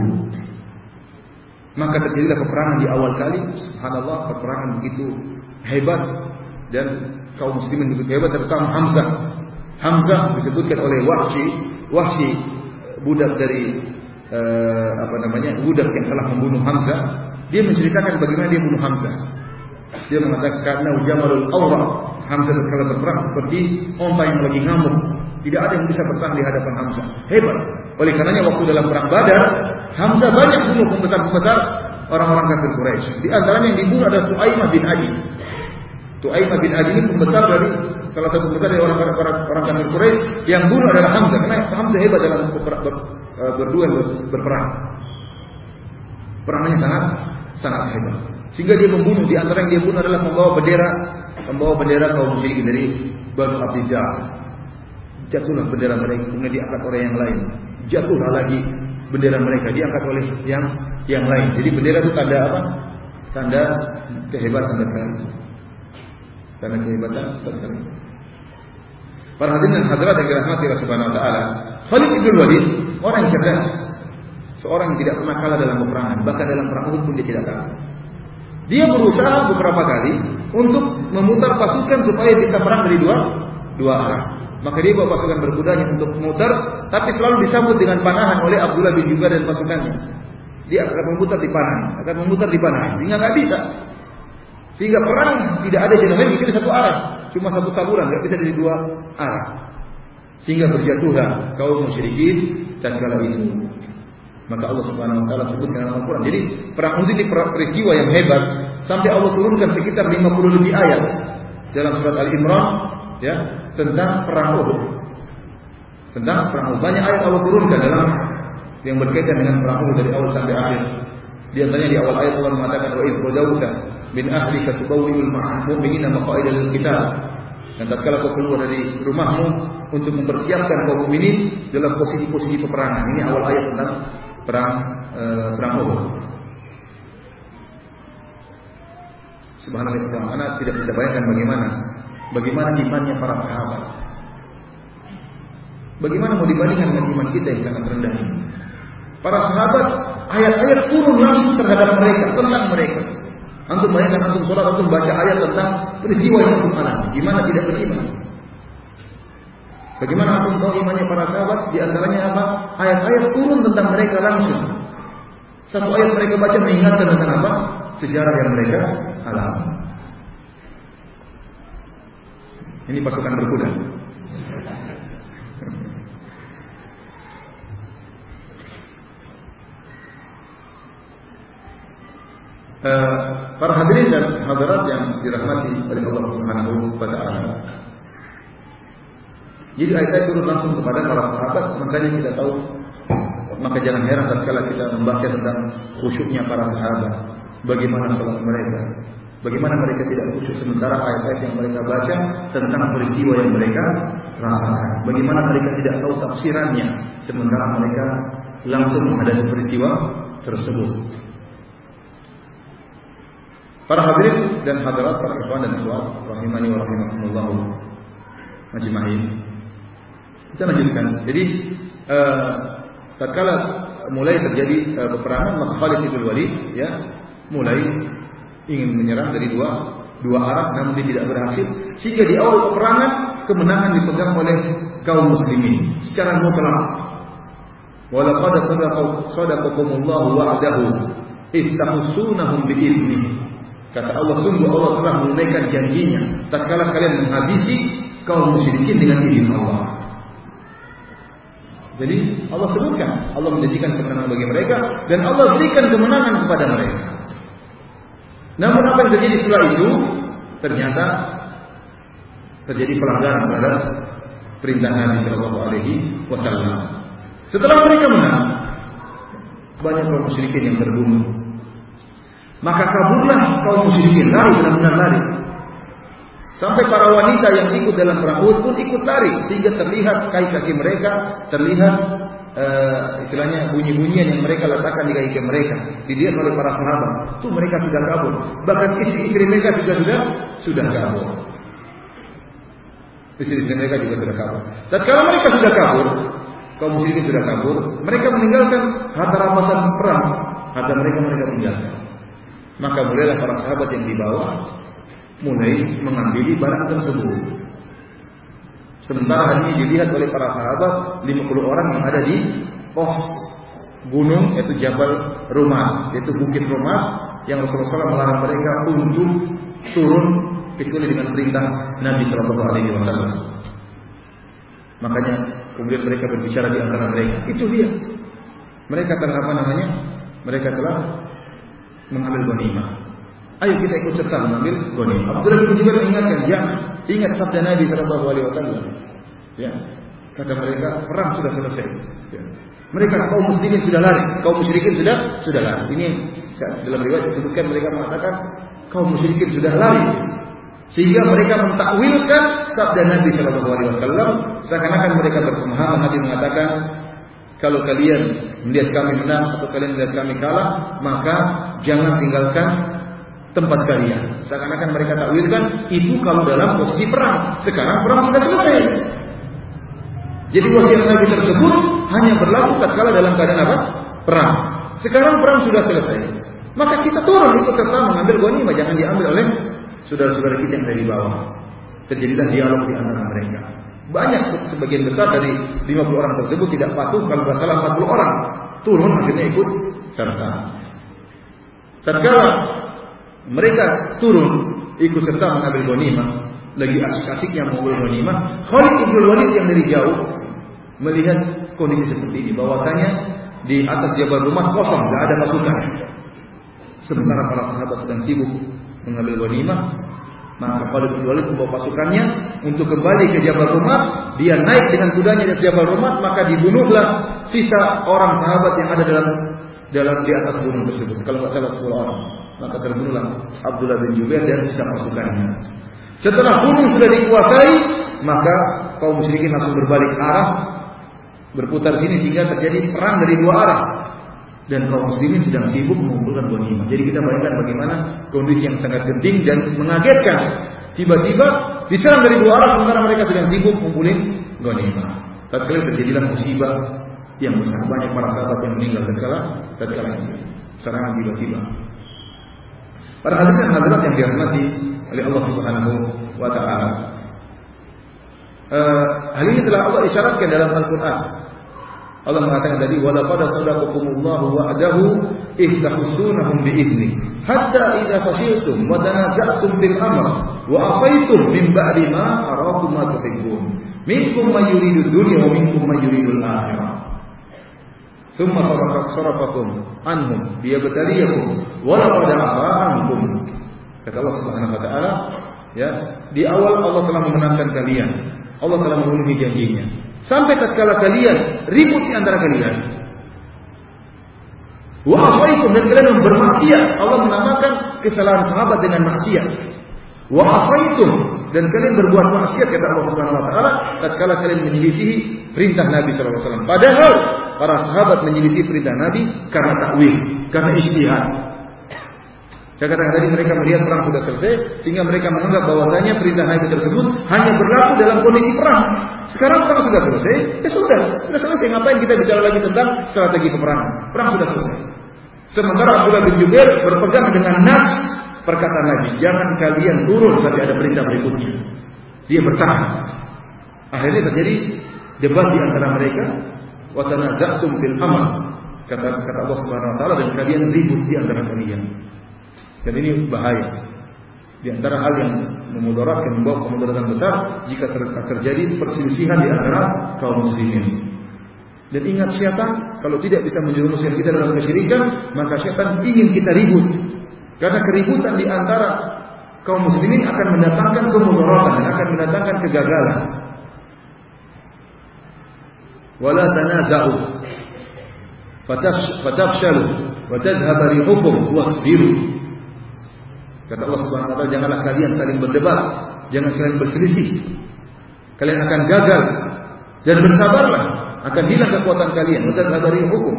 Maka terjadilah peperangan di awal kali, subhanallah peperangan begitu hebat dan kaum muslimin begitu hebat terutama Hamzah. Hamzah disebutkan oleh Wahsy, Wahsy budak dari uh, apa namanya? budak yang telah membunuh Hamzah. dia menceritakan bagaimana dia bunuh Hamzah. Dia mengatakan karena jamalul awra Hamzah tatkala berperang seperti onta yang lagi ngamuk. Tidak ada yang bisa bertahan di hadapan Hamzah. Hebat. Oleh karenanya waktu dalam perang Badar, Hamzah banyak bunuh pembesar-pembesar orang-orang kafir Quraisy. Di antaranya yang dibunuh adalah Tuaimah bin Adi. Tuaimah bin Adi pembesar dari salah satu pembesar dari orang orang, orang kafir Quraisy yang bunuh adalah Hamzah. Karena Hamzah hebat dalam ber, ber, eh, berdua ber, berperang. Perangnya sangat sangat hebat. Sehingga dia membunuh di antara yang dia bunuh adalah membawa bendera membawa bendera kaum musyrikin dari Banu Abdidah. Jatuhlah bendera mereka kemudian diangkat oleh yang lain. Jatuhlah lagi bendera mereka diangkat oleh yang yang lain. Jadi bendera itu tanda apa? Tanda kehebatan dan Tanda kehebatan dan Para hadirin dan hadirat yang dirahmati Allah Subhanahu wa taala, Khalid bin Walid orang yang cerdas. Seorang yang tidak pernah kalah dalam peperangan, bahkan dalam perang Uhud pun dia tidak kalah. Dia berusaha beberapa kali untuk memutar pasukan supaya bisa perang dari dua dua arah. Maka dia bawa pasukan berkudanya untuk memutar, tapi selalu disambut dengan panahan oleh Abdullah bin Juga dan pasukannya. Dia akan memutar di panah, akan memutar di panah, sehingga nggak bisa. Sehingga perang tidak ada jalan di satu arah, cuma satu saluran, nggak bisa dari dua arah. Sehingga berjatuhlah kaum musyrikin dan kala itu. Maka Allah Subhanahu wa taala sebutkan dalam Al-Qur'an. Jadi perang Uhud ini peristiwa yang hebat sampai Allah turunkan sekitar 50 lebih ayat dalam surat Al-Imran ya tentang perang Uhud. Tentang perang Uhud. Banyak ayat Allah turunkan dalam yang berkaitan dengan perang Uhud dari awal sampai akhir. Di antaranya di awal ayat Allah mengatakan wa idh qadawta min ahlika tubawwi'ul mu'minina maqa'ida lil qital. Dan tatkala kau keluar dari rumahmu untuk mempersiapkan kaum mukminin dalam posisi-posisi peperangan. Ini awal ayat tentang perang e, perang Uhud. Subhanallah, anak tidak bisa bayangkan bagaimana bagaimana imannya para sahabat. Bagaimana mau dibandingkan dengan iman kita yang sangat rendah ini? Para sahabat ayat-ayat turun langsung terhadap mereka, tentang mereka. Antum bayangkan antum sholat, antum baca ayat tentang peristiwa yang antum alami. Gimana tidak beriman? Bagaimana antum tahu imannya para sahabat? Di antaranya apa? Ayat-ayat turun tentang mereka langsung. Satu ayat mereka baca mengingatkan tentang apa? Sejarah yang mereka alami. Ini pasukan berkuda. Uh, para hadirin dan hadirat yang dirahmati oleh Allah Subhanahu wa taala. Jadi ayat turun langsung kepada para sahabat, makanya kita tahu maka jangan heran tatkala kita membaca tentang khusyuknya para sahabat, bagaimana salat mereka, bagaimana mereka tidak khusyuk sementara ayat-ayat yang mereka baca tentang peristiwa yang mereka rasakan, bagaimana mereka tidak tahu tafsirannya sementara mereka langsung menghadapi peristiwa tersebut. Para hadirin dan hadirat, para ikhwan dan ikhwat, rahimani wa rahimakumullah majma'in. Kita lanjutkan. Jadi uh, mulai terjadi uh, peperangan maka Khalid bin Walid ya mulai ingin menyerang dari dua dua arah namun dia tidak berhasil sehingga di awal peperangan kemenangan dipegang oleh kaum muslimin secara mutlak. Walaqad sadaqakumullahu wa'dahu istahsunahum bi'idnihi Kata Allah sungguh Allah telah menunaikan janjinya tatkala kalian menghabisi kaum musyrikin dengan izin Allah. Jadi Allah sebutkan Allah menjanjikan kemenangan bagi mereka dan Allah berikan kemenangan kepada mereka. Namun apa yang terjadi setelah itu ternyata terjadi pelanggaran terhadap perintah Nabi Shallallahu Alaihi Wasallam. Setelah mereka menang, banyak kaum musyrikin yang terbunuh maka kaburlah kaum musyrikin, lari benar-benar lari. Sampai para wanita yang ikut dalam perang Uhud pun ikut lari sehingga terlihat kaki-kaki mereka, terlihat uh, istilahnya bunyi-bunyian yang mereka letakkan di kaki mereka dilihat oleh para sahabat. Tuh mereka sudah kabur. Bahkan istri-istri mereka juga sudah sudah kabur. Istri-istri mereka juga sudah kabur. Dan kalau mereka sudah kabur, kaum musyrikin sudah kabur, mereka meninggalkan harta rampasan perang, harta mereka mereka tinggalkan. Maka mulailah para sahabat yang dibawa mulai mengambil barang tersebut. Sementara hal ini dilihat oleh para sahabat 50 orang yang ada di pos gunung yaitu Jabal Rumah, yaitu Bukit Rumah yang Rasulullah melarang mereka untuk turun kecuali dengan perintah Nabi Shallallahu Alaihi Wasallam. Makanya kemudian mereka berbicara di antara mereka. Itu dia. Mereka telah apa namanya? Mereka telah mengambil ghanimah. Ayo kita ikut serta mengambil ghanimah. Abdullah bin Jubair mengingatkan, jangan ingat sabda Nabi Shallallahu Alaihi Wasallam. Ya, kata mereka perang sudah selesai. Ya. Mereka kaum muslimin sudah lari, kaum musyrikin sudah sudah lari. Ini dalam riwayat disebutkan mereka mengatakan kaum musyrikin sudah lari. Sehingga mereka mentakwilkan sabda Nabi Shallallahu Alaihi Wasallam seakan-akan mereka berpemahaman Nabi mengatakan kalau kalian melihat kami menang atau kalian melihat kami kalah maka jangan tinggalkan tempat kalian. Seakan-akan mereka takwilkan itu kalau dalam posisi perang. Sekarang perang sudah selesai. Jadi wasiat Nabi tersebut hanya berlaku tatkala dalam keadaan apa? Perang. Sekarang perang sudah selesai. Maka kita turun ikut serta mengambil ghanimah jangan diambil oleh saudara-saudara kita yang ada di bawah. Terjadilah dialog di antara mereka. Banyak sebagian besar dari 50 orang tersebut tidak patuh kalau tidak salah 40 orang turun akhirnya ikut serta. Tatkala mereka turun ikut serta mengambil ghanimah, lagi asik-asiknya mengambil ghanimah, Khalid bin Walid yang dari jauh melihat kondisi seperti ini bahwasanya di atas jabal rumah kosong, tidak ada pasukan. Sementara para sahabat sedang sibuk mengambil ghanimah, maka Khalid bin Walid membawa pasukannya untuk kembali ke Jabal Rumah. Dia naik dengan kudanya di Jabal Rumah, maka dibunuhlah sisa orang sahabat yang ada dalam dalam di atas gunung tersebut. Kalau tidak salah 10 orang, maka terbunuhlah Abdullah bin Jubair dan sisa pasukannya. Setelah gunung sudah dikuasai, maka kaum musyrikin langsung berbalik arah, berputar sini sehingga terjadi perang dari dua arah dan kaum muslimin sedang sibuk mengumpulkan ghanimah. Jadi kita bayangkan bagaimana kondisi yang sangat genting dan mengagetkan. Tiba-tiba diserang dari dua arah sementara mereka sedang sibuk mengumpulkan ghanimah. Tatkala terjadilah musibah yang besar banyak para sahabat yang meninggal tatkala tatkala ini. Serangan tiba-tiba. Para hadirin hadirat yang dirahmati oleh Allah Subhanahu wa taala. Uh, hal ini telah Allah isyaratkan dalam Al-Qur'an Allah mengatakan tadi wala qad sadaqakumullahu wa'dahu ihtahsunahum bi'izni hatta idza fashiltum wa tanaza'tum bil amr wa asaytum min ba'di ma arakum ma tuhibbun. Minkum may yuridu dunya wa minkum may yuridu al-akhirah thumma sarafakum anhum liyabtaliyakum wa laqad afa ankum. Kata Allah Subhanahu wa taala ya di awal Allah telah memenangkan kalian Allah telah memenuhi janjinya Sampai tatkala kalian ribut di antara kalian. Wa afaitum dan kalian bermaksiat. Allah menamakan kesalahan sahabat dengan maksiat. Wa afaitum dan kalian berbuat maksiat kata Allah Subhanahu wa taala tatkala kalian menyelisihi perintah Nabi sallallahu alaihi wasallam. Padahal para sahabat menyelisihi perintah Nabi karena takwil, karena ijtihad. Saya katakan tadi mereka melihat perang sudah selesai sehingga mereka menganggap bahwasanya perintah Nabi tersebut hanya berlaku dalam kondisi perang. Sekarang perang sudah selesai, ya sudah, sudah selesai. Ngapain kita bicara lagi tentang strategi peperangan? Perang sudah selesai. Sementara Abdullah bin Jubair berpegang dengan nas perkataan Nabi, jangan kalian turun sampai ada perintah berikutnya. Dia bertahan. Akhirnya terjadi debat di antara mereka. Watanaza'tum fil amal. Kata kata Allah Subhanahu wa taala dan kalian ribut di antara kalian. Dan ini bahaya. Di antara hal yang memudaratkan membawa kemudaratan besar jika ter terjadi perselisihan di antara kaum muslimin. Dan ingat syaitan kalau tidak bisa menjerumuskan kita dalam kesyirikan, maka syaitan ingin kita ribut. Karena keributan di antara kaum muslimin akan mendatangkan kemudaratan, akan mendatangkan kegagalan. Wala tanaza'u fatafshalu wa tadhhab wasbiru Kata Allah Subhanahu wa taala, janganlah kalian saling berdebat, jangan kalian berselisih. Kalian akan gagal dan bersabarlah, akan hilang kekuatan kalian. Watadhabari hukum,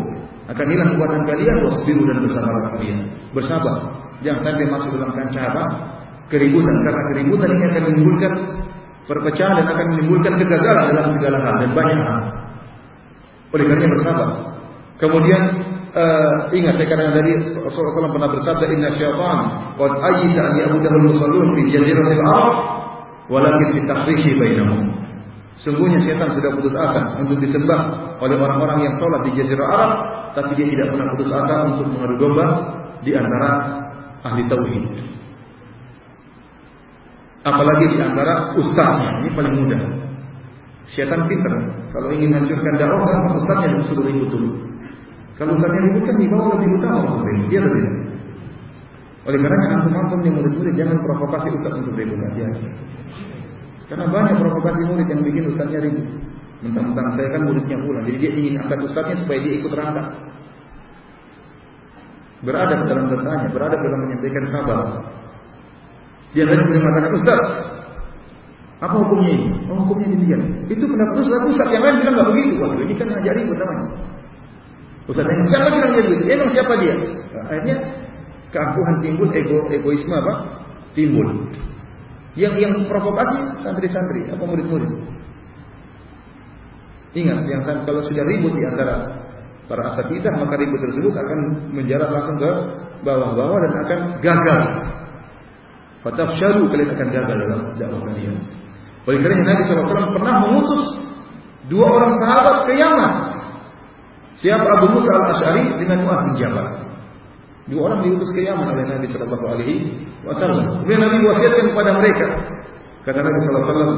akan hilang kekuatan kalian wasbiru dan bersabarlah kalian. Bersabar. Jangan sampai masuk dalam kancah? Keributan karena keributan ini akan menimbulkan perpecahan dan akan menimbulkan kegagalan dalam segala hal dan banyak hal. Oleh karena bersabar. Kemudian uh, ingat saya katakan tadi Rasulullah SAW pernah bersabda Inna syaitan qad ayyisa an ya'budahu al-musallun fi jaziratil Arab walakin fi tahrishi bainahum. Sungguhnya syaitan sudah putus asa untuk disembah oleh orang-orang yang sholat di jazirah Arab, tapi dia tidak pernah putus asa untuk mengadu domba di antara ahli tauhid. Apalagi di antara ustaznya, ini paling mudah. Syaitan pintar. Kalau ingin hancurkan dakwah, kan ustaznya disuruh ribut dulu. Kalau ribut kan di bawah lebih utama untuk Dia lebih. Oleh karena antum antum yang murid-murid jangan provokasi ustaz untuk ribut aja. Karena banyak provokasi murid yang bikin ustaznya ribut. Mentang-mentang saya kan muridnya pula, jadi dia ingin angkat ustaznya supaya dia ikut rangka. Beradab dalam bertanya, beradab dalam menyampaikan kabar. Dia tadi sering mengatakan, Ustaz, apa hukumnya ini? Oh, hukumnya demikian. Itu pendapat Ustaz, Ustaz yang lain bilang nggak begitu. Waduh, ini kan ngajari ribut namanya. Ustaz yang siapa bilang dia begitu? Emang siapa dia? Akhirnya keangkuhan timbul, ego, egoisme apa? Timbul. Yang yang provokasi santri-santri, apa murid-murid. Ingat, yang kalau sudah ribut di antara para asatidah, maka ribut tersebut akan menjalar langsung ke bawah-bawah dan akan gagal Fatafshalu kalian akan gagal dalam dakwah kalian. Oleh karena Nabi SAW pernah mengutus dua orang sahabat ke Yaman. Siapa Abu Musa al Ashari dengan Mu'ad bin Jabal. Dua orang diutus ke Yaman oleh Nabi Shallallahu Alaihi Wasallam. Kemudian Nabi wasiatkan kepada mereka. Kata Nabi Sallallahu Alaihi Wasallam,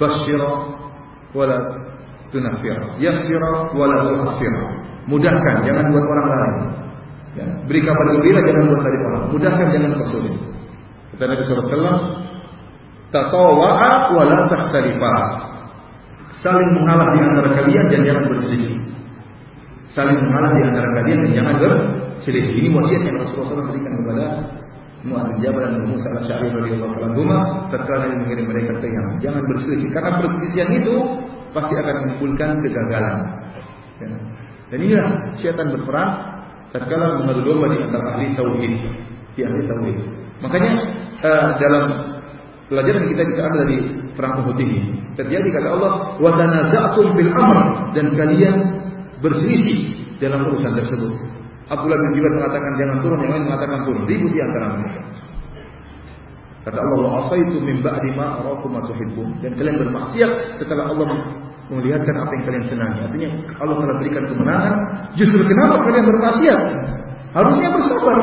"Bashira wala tunafir, yasira wala tuasira." Mudahkan, jangan buat orang lain. Ya, beri kabar gembira, jangan buat dari orang. Mudahkan, jangan persulit. Kata Nabi SAW, Tatawa'a wa la takhtalifa. Saling mengalah di antara kalian dan jangan berselisih. Saling mengalah di antara kalian dan jangan berselisih. Ini wasiat yang Rasulullah SAW berikan kepada Mu'ad bin Jabal dan Musa al-Syari radhiyallahu anhu tatkala dia mengirim mereka ke Yaman. Jangan berselisih karena perselisihan itu pasti akan menimbulkan kegagalan. Ya. Dan inilah syaitan berperan tatkala mengadu domba di antara ahli tauhid, di ahli tauhid. Makanya uh, dalam pelajaran kita bisa ambil dari perang Uhud ini terjadi kata Allah wa tanaza'tum bil amr dan kalian berselisih dalam urusan tersebut. Abdullah bin Jubair mengatakan jangan turun, yang lain mengatakan turun. Ribut di antara mereka. Kata Allah, "Wa asaitu min ba'di ma arakum ma tuhibbun." Dan kalian bermaksiat setelah Allah melihatkan apa yang kalian senangi. Artinya Allah telah berikan kemenangan. Justru kenapa kalian bermaksiat? Harusnya bersabar.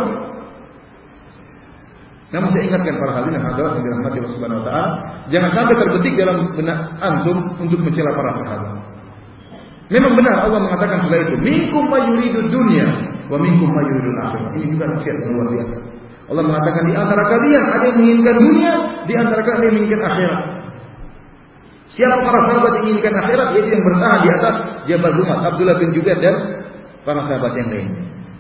Namun saya ingatkan para hadirin hadirat yang dirahmati Allah Subhanahu wa taala, jangan sampai terbetik dalam benak antum untuk mencela para sahabat. Memang benar Allah mengatakan setelah itu, minkum mayuridu dunya wa minkum mayuridul akhirah. Ini juga nasihat yang luar biasa. Allah mengatakan di antara kalian ada yang menginginkan dunia, di antara kalian ada yang menginginkan akhirat. Siapa para sahabat yang menginginkan akhirat yaitu yang bertahan di atas Jabal Rumat, Abdullah bin Jubair dan para sahabat yang lain.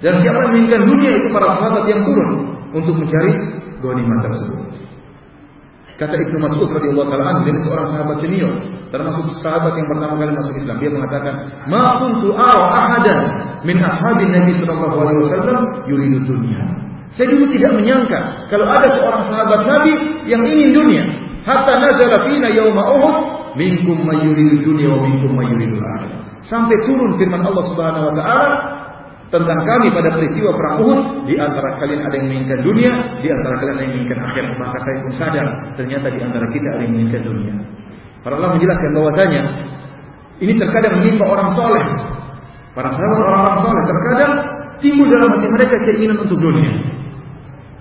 Dan siapa yang menginginkan dunia itu para sahabat yang turun untuk mencari ghanimah tersebut. Kata Ibnu Mas'ud radhiyallahu taala anhu dari seorang sahabat senior, termasuk sahabat yang pertama kali masuk Islam, dia mengatakan, "Ma kuntu ara ahadan min ashabin Nabi sallallahu alaihi wasallam yuridu dunya." Saya dulu tidak menyangka kalau ada seorang sahabat Nabi yang ingin dunia. Hatta nazala fina yauma Uhud, minkum may yuridu dunya wa minkum may yuridu Sampai turun firman Allah Subhanahu wa taala, tentang kami pada peristiwa perang Uhud, di antara kalian ada yang menginginkan dunia, di antara kalian ada yang menginginkan akhirat. Maka saya pun sadar, ternyata di antara kita ada yang menginginkan dunia. Para Allah menjelaskan bahwasanya ini terkadang menimpa orang soleh. Para sahabat orang-orang soleh terkadang timbul dalam hati mereka keinginan untuk dunia.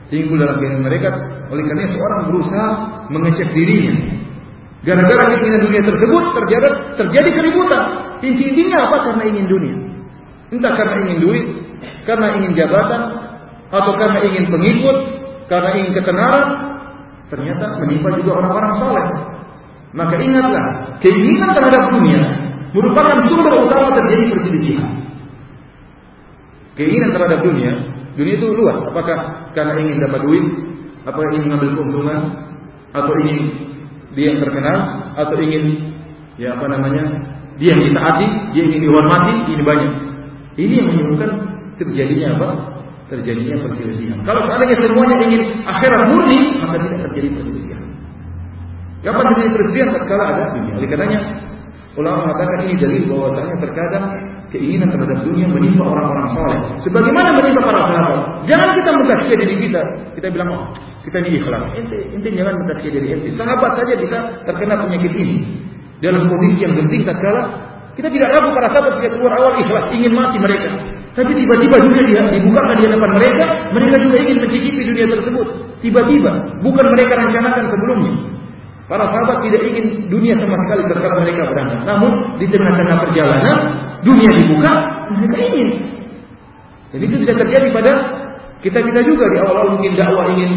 Timbul dalam keinginan mereka, oleh karena seorang berusaha mengecek dirinya. Gara-gara keinginan dunia tersebut terjadi terjadi keributan. Inti-intinya apa? Karena ingin dunia. Entah karena ingin duit, karena ingin jabatan, atau karena ingin pengikut, karena ingin ketenaran, ternyata menimpa juga orang-orang soleh. Maka ingatlah, keinginan terhadap dunia merupakan sumber utama terjadi perselisihan. Keinginan terhadap dunia, dunia itu luas. Apakah karena ingin dapat duit, apakah ingin mengambil keuntungan, atau ingin dia yang terkenal, atau ingin ya apa namanya, dia yang ditaati, dia ingin dihormati, ini banyak. Ini yang menyebabkan terjadinya apa? Terjadinya perselisihan. Kalau seandainya semuanya ingin akhirat murni, maka tidak terjadi perselisihan. Kapan terjadi perselisihan? Tatkala ada dunia. Oleh karenanya, ulama mengatakan ini dalil bahwasanya terkadang keinginan terhadap dunia menimpa orang-orang soleh. Sebagaimana menimpa para sahabat. Jangan kita mentazkiyah diri kita. Kita bilang, oh, kita ini ikhlas. Ente jangan mentazkiyah diri ente. Sahabat saja bisa terkena penyakit ini. Dalam kondisi yang genting tatkala kita tidak ragu para sahabat sejak keluar awal ikhlas ingin mati mereka. Tapi tiba-tiba dunia dia dibukakan di hadapan mereka, mereka juga ingin mencicipi dunia tersebut. Tiba-tiba, bukan mereka rencanakan sebelumnya. Para sahabat tidak ingin dunia sama sekali terkadang mereka berangkat. Namun di tengah-tengah perjalanan, dunia dibuka, mereka ingin. Dan itu bisa terjadi pada kita-kita juga di awal-awal mungkin dakwah ingin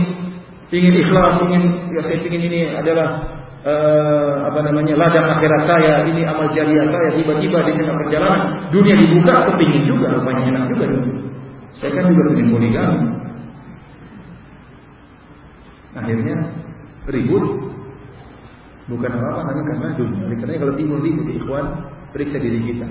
ingin ikhlas, ingin ya saya ingin ini adalah uh, apa namanya ladang akhirat saya, ini amal jariah saya, tiba-tiba di tengah perjalanan dunia dibuka, kepingin juga, rupanya enak juga dulu. Saya kan juga ingin poligami. Akhirnya ribut bukan apa-apa namanya karena dunia. Karena kalau timbul ribut ikhwan, periksa diri kita.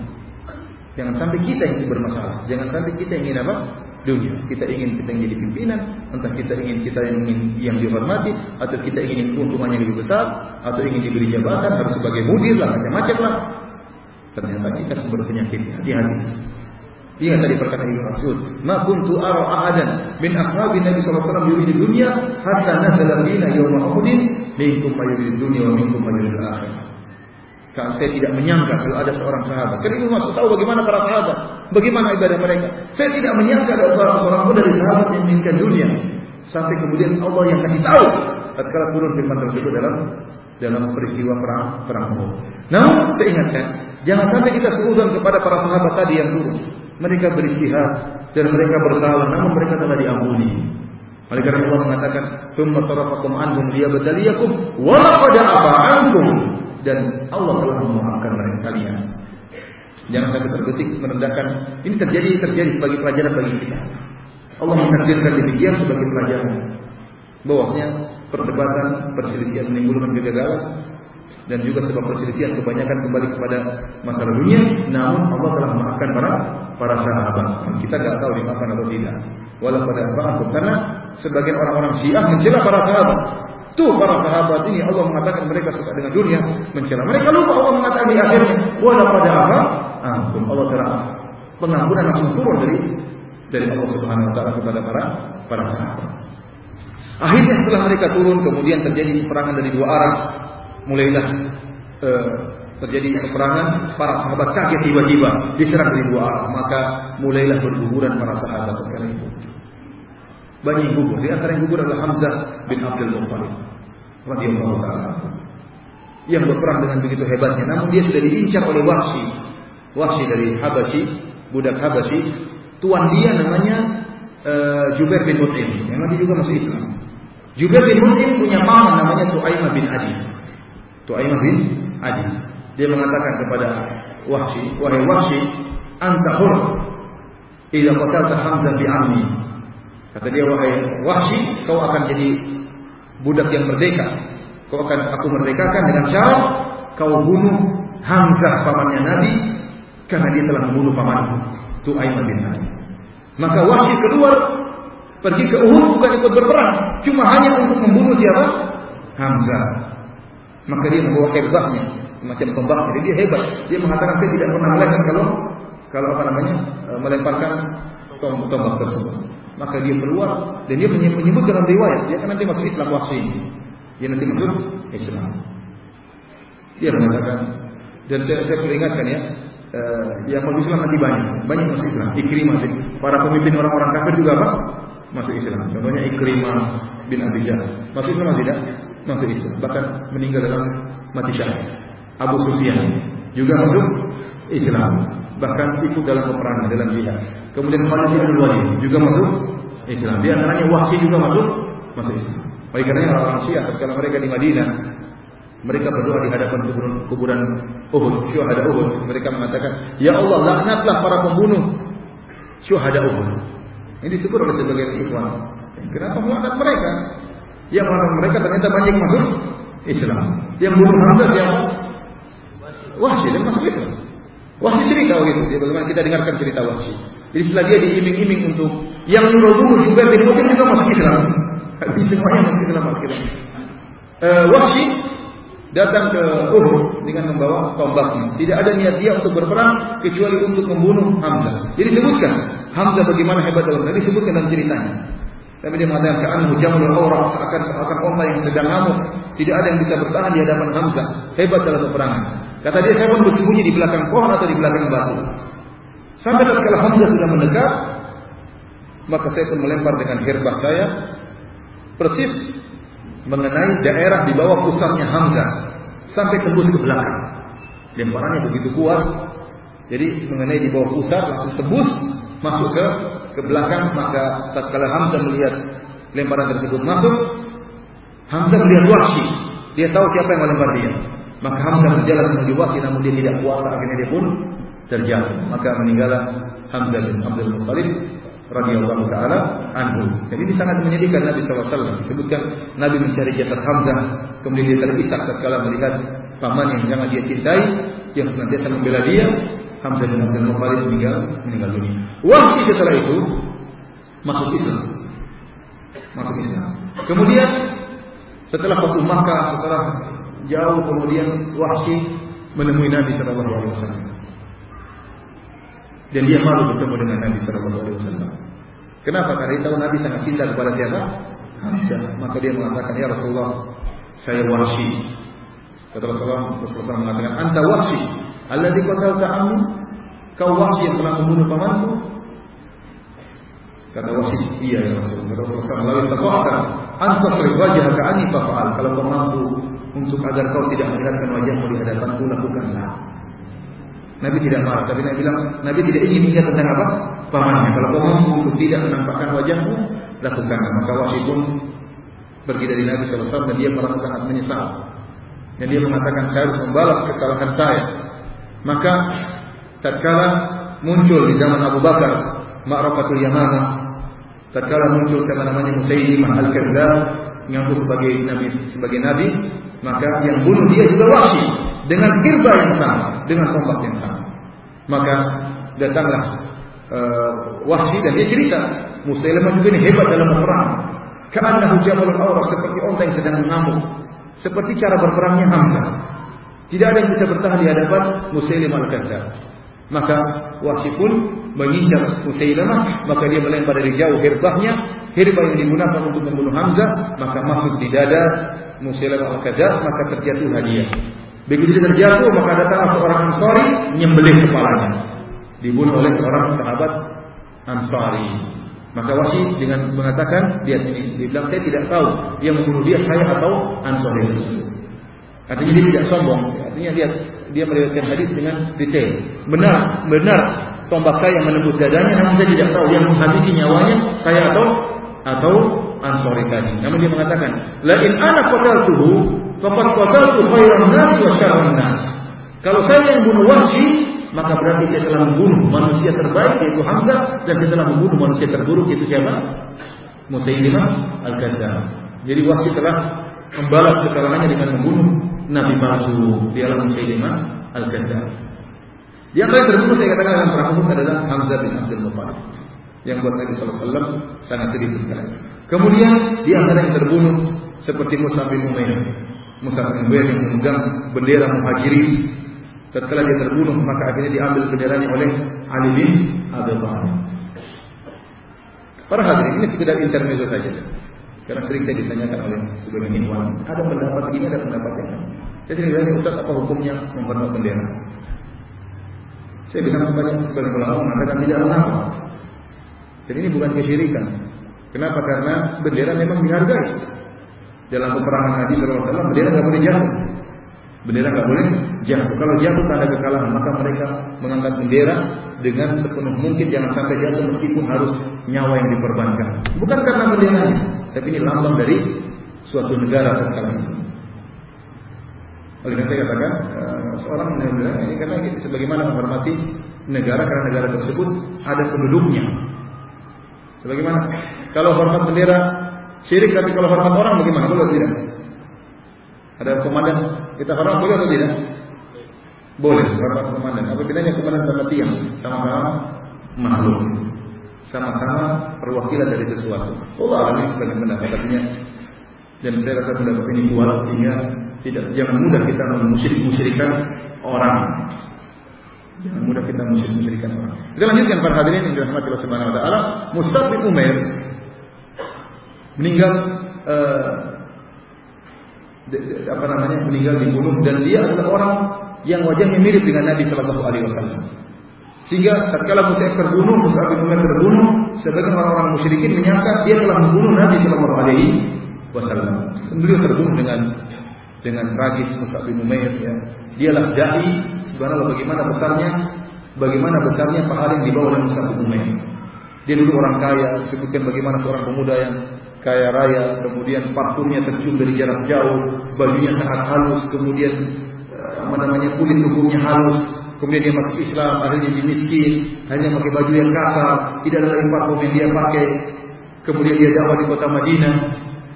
Jangan sampai kita yang bermasalah. Jangan sampai kita ingin apa? dunia. Kita ingin kita yang jadi pimpinan, entah kita ingin kita yang ingin yang dihormati, atau kita ingin keuntungan yang lebih besar, atau ingin diberi jabatan, harus sebagai mudir lah, macam-macam lah. Ternyata kita sumber penyakit. Hati-hati. Dia tadi perkataan Ibnu Mas'ud, "Ma kuntu ara ahadan min ashabi Nabi sallallahu alaihi wasallam yuridu dunya hatta nazala bina yawma Uhud, minkum yuridu dunya wa minkum yuridu akhirah." Kalau saya tidak menyangka kalau ada seorang sahabat. Karena Ibnu Mas'ud tahu bagaimana para sahabat. Bagaimana ibadah mereka? Saya tidak menyangka ada seorang seorang pun dari sahabat yang menginginkan dunia. Sampai kemudian Allah yang kasih tahu tatkala turun firman tersebut dalam dalam peristiwa perang perang Uhud. Namun saya ingatkan, jangan sampai kita seuzon kepada para sahabat tadi yang turun. Mereka beristihad dan mereka bersalah, namun mereka telah diampuni. Oleh karena Allah mengatakan, "Tsumma sarafakum anhum liyabtaliyakum wa laqad afa ankum." Dan Allah telah memaafkan mereka kalian. Jangan sampai terbetik merendahkan. Ini terjadi terjadi sebagai pelajaran bagi kita. Allah menakdirkan demikian sebagai pelajaran. Bahwasanya perdebatan, perselisihan menimbulkan kegagalan dan juga sebab perselisihan kebanyakan kembali kepada masalah dunia. Namun Allah telah memaafkan para para sahabat. Kita nggak tahu dimaafkan atau tidak. Walau pada ba'akum karena sebagian orang-orang Syiah mencela para sahabat. Tuh para sahabat ini Allah mengatakan mereka suka dengan dunia, mencela. Mereka lupa Allah mengatakan di akhirnya, walau pada apa? Ampun. Allah telah pengampunan langsung turun dari dari Allah Subhanahu wa taala kepada para para sahabat. Akhirnya setelah mereka turun kemudian terjadi peperangan dari dua arah. Mulailah eh, terjadi peperangan, para sahabat kaget tiba-tiba diserang dari dua arah, maka mulailah berguguran para sahabat ketika itu. Banyak gugur. Di antara yang gugur adalah Hamzah bin Abdul Muttalib radhiyallahu taala yang berperang dengan begitu hebatnya. Namun dia sudah diincar oleh Wahsy Wahsy dari Habasyi, budak Habasyi, tuan dia namanya uh, Jubair bin Mut'im, yang nanti juga masuk Islam. Jubair bin Mut'im punya paman namanya Tuaimah bin Adi. Tuaimah bin Adi. Dia mengatakan kepada Wahsy, "Wahai Wahsy, anta hur idza qatalta Hamzah bi ammi." Kata dia, "Wahai Wahsy, kau akan jadi budak yang merdeka. Kau akan aku merdekakan dengan syarat kau bunuh Hamzah pamannya Nabi karena dia telah membunuh pamanku Tu'aimah bin Adi. Maka Wahsy keluar pergi ke Uhud bukan ikut berperang, cuma hanya untuk membunuh siapa? Hamzah. Maka dia membawa hebatnya, semacam tombak. Jadi dia hebat. Dia mengatakan saya tidak pernah melihat kalau kalau apa namanya e, melemparkan tombak, tombak tersebut. Maka dia keluar dan dia menyebut dalam riwayat dia akan nanti masuk Islam Wahsy. Dia nanti masuk Islam. Dia mengatakan dan saya, saya peringatkan ya, uh, yang masuk Islam nanti banyak, banyak masuk Islam. Ikrimah, para pemimpin orang-orang kafir juga apa? Masuk Islam. Contohnya Ikrimah bin Abi Jahal. Masuk Islam tidak? Masuk Islam. Bahkan meninggal dalam mati syahid. Abu Sufyan juga masuk Islam. Bahkan ikut dalam peperangan dalam jihad. Kemudian Khalid bin Walid juga masuk Islam. Di antaranya Wahsy juga masuk masuk Islam. Oleh karena orang-orang Syiah kalau mereka di Madinah mereka berdoa di hadapan kuburan, kuburan Uhud, syuhada Uhud. Mereka mengatakan, Ya Allah, laknatlah para pembunuh syuhada Uhud. Ini disebut oleh sebagian ikhwan. Kenapa melaknat mereka? Yang melaknat mereka ternyata banyak masuk Islam. Yang bunuh Hamzah siapa? Wahsy dan masuk Islam. Wahsy cerita begitu. Ya, bagaimana kita dengarkan cerita Wahsy. Jadi setelah dia diiming-iming untuk yang nyuruh juga bin juga masuk Islam. Tapi semuanya masuk Islam akhirnya. Uh, Wahsy datang ke Uhud dengan membawa tombaknya. Tidak ada niat dia untuk berperang kecuali untuk membunuh Hamzah. Jadi sebutkan Hamzah bagaimana hebat dalam ini disebutkan dalam ceritanya. Tapi dia mengatakan ke'annahu jamul awra seakan seakan onta yang sedang ngamuk. Tidak ada yang bisa bertahan di hadapan Hamzah. Hebat dalam peperangan. Kata dia saya pun bersembunyi di belakang pohon atau di belakang batu. Sampai tatkala Hamzah sudah mendekat, maka saya pun melempar dengan herbah saya persis mengenai daerah di bawah pusatnya Hamzah sampai tembus ke belakang. Lemparannya begitu kuat, jadi mengenai di bawah pusat langsung tembus masuk ke ke belakang maka tatkala Hamzah melihat lemparan tersebut masuk, Hamzah melihat Wahsy. Dia tahu siapa yang melempar dia. Maka Hamzah berjalan menuju Wahsy namun dia tidak kuasa akhirnya dia pun terjatuh. Maka meninggallah Hamzah bin Abdul Muttalib radhiyallahu taala anhu. Jadi ini sangat menyedihkan Nabi SAW. Disebutkan Nabi mencari jasad Hamzah, kemudian dia terpisah setelah melihat paman yang sangat dia cintai, yang senantiasa membela dia. Hamzah bin Abdul Muttalib meninggal meninggal dunia. Wahsi setelah itu masuk Islam. Masuk Islam. Kemudian setelah waktu Makkah, setelah jauh kemudian Wahsi menemui Nabi Shallallahu Alaihi Wasallam dan dia malu bertemu dengan Nabi Shallallahu Alaihi Wasallam. Kenapa? Karena dia tahu Nabi sangat cinta kepada siapa? Hamzah. Maka dia mengatakan, Ya Rasulullah, saya wahsi. Kata Rasulullah, Rasulullah mengatakan, Anta wahsi. Allah di kota ta'amu. Kau wahsi yang telah membunuh pamanku. Kata wahsi, iya ya Rasulullah. Kata Rasulullah, Lalu istata'ata. Anta serif wajah ka'ani fa'al. Kalau kau mampu untuk agar kau tidak melihatkan wajahmu di hadapanku, lakukanlah. Nabi tidak marah, tapi Nabi bilang, Nabi tidak ingin ingat tentang apa? Pamannya. Kalau kau mampu untuk tidak menampakkan wajahmu, lakukan. Maka Wahsy pun pergi dari Nabi SAW dan dia merasa sangat menyesal. Dan dia mengatakan saya harus membalas kesalahan saya. Maka tatkala muncul di zaman Abu Bakar Ma'rakatul Yamamah tatkala muncul siapa namanya Musailimah Al-Kadzdzab mengaku sebagai nabi sebagai nabi maka yang bunuh dia juga Wahsy dengan kirba yang sama, dengan tombak yang sama. Maka datanglah uh, dan dia cerita, Musailamah juga ini hebat dalam berperang. Karena jamalul awraq seperti onta yang sedang mengamuk. Seperti cara berperangnya Hamzah. Tidak ada yang bisa bertahan di hadapan Musailamah al-Kadzdzab. Maka Wahsy pun mengincar Musailamah, maka dia melempar dari jauh herbahnya, herbah yang digunakan untuk membunuh Hamzah, maka masuk di dada Musailamah al-Kadzdzab, maka terjatuh dia. Begitu dia terjatuh, maka datang seorang Ansari menyembelih kepalanya. Dibunuh oleh seorang sahabat Ansari. Maka Wasi dengan mengatakan dia dia bilang saya tidak tahu yang membunuh dia saya atau Ansari. Artinya dia tidak sombong. Artinya dia dia meriwayatkan hadis dengan detail. Benar, benar tombak saya yang menembus dadanya, namun saya tidak tahu yang menghabisi nyawanya saya atau atau Ansori tadi. Namun dia mengatakan, "La in ana qataltuhu faqad qataltu khairan nas wa syarran nas." Kalau saya yang bunuh Wahsy, maka berarti saya telah membunuh manusia terbaik yaitu Hamzah dan saya telah membunuh manusia terburuk yaitu siapa? Musailimah al-Kadzdzab. Jadi Wahsy telah membalas kesalahannya dengan membunuh nabi palsu dialah Musailimah al-Kadzdzab. Yang terbunuh saya katakan dalam perang Uhud adalah Hamzah bin Abdul Muttalib yang buat Nabi SAW sangat sekali. Kemudian di antara yang terbunuh seperti Musa bin Umair. Musa bin Umair yang memegang bendera muhajirin. Tatkala dia terbunuh maka akhirnya diambil benderanya oleh Ali bin Abi Thalib. Para hadirin ini sekedar intermezzo saja. Karena sering saya ditanyakan oleh sebagian ikhwan, ada pendapat ini, ada pendapat yang. Saya sering bertanya, Ustaz apa hukumnya menghormat bendera? Saya bilang kepada sebagian ulama mengatakan tidak mengapa. Dan ini bukan kesyirikan. Kenapa? Karena bendera memang dihargai. Dalam peperangan Nabi SAW, bendera nggak boleh jatuh. Bendera nggak boleh jatuh. Kalau jatuh tanda kekalahan, maka mereka mengangkat bendera dengan sepenuh mungkin jangan sampai jatuh meskipun harus nyawa yang diperbankan. Bukan karena benderanya, tapi ini lambang dari suatu negara sekarang ini. Oleh karena saya katakan, uh, seorang yang ini karena sebagaimana menghormati negara karena negara tersebut ada penduduknya, Bagaimana? Kalau hormat bendera syirik, tapi kalau hormat orang bagaimana? Boleh tidak? Ada komandan, kita hormat boleh atau tidak? Boleh, hormat komandan. Apa bedanya komandan sama tiang? Sama-sama makhluk. Sama-sama perwakilan dari sesuatu. Allah alam sebagai pendapat artinya. Dan saya rasa pendapat ini kuat sehingga tidak jangan mudah kita memusyrik-musyrikan orang. Jangan mudah kita musyrik-musyrikan orang. Kita lanjutkan para hadirin yang dirahmati Allah Subhanahu wa taala. Mus'ab bin Umair meninggal uh, apa namanya? meninggal dibunuh dan dia adalah orang yang wajahnya mirip dengan Nabi sallallahu alaihi wasallam. Sehingga tatkala Mus'ab terbunuh, Mus'ab bin Umair terbunuh, sebagian orang-orang musyrikin menyangka dia telah membunuh Nabi Shallallahu Alaihi Wasallam. Beliau terbunuh dengan dengan tragis Mus'ab bin Umair. Ya. Dialah dai. Sebenarnya bagaimana besarnya, bagaimana besarnya pahala yang dibawa oleh Mus'ab bin Umair. Dia dulu orang kaya, sebutkan bagaimana seorang pemuda yang kaya raya, kemudian parfumnya tercium dari jarak jauh, bajunya sangat halus, kemudian eh, apa namanya kulit tubuhnya halus, kemudian dia masuk Islam, akhirnya jadi miskin, hanya pakai baju yang kasar, tidak ada lagi parfum yang dia pakai. Kemudian dia dakwah di kota Madinah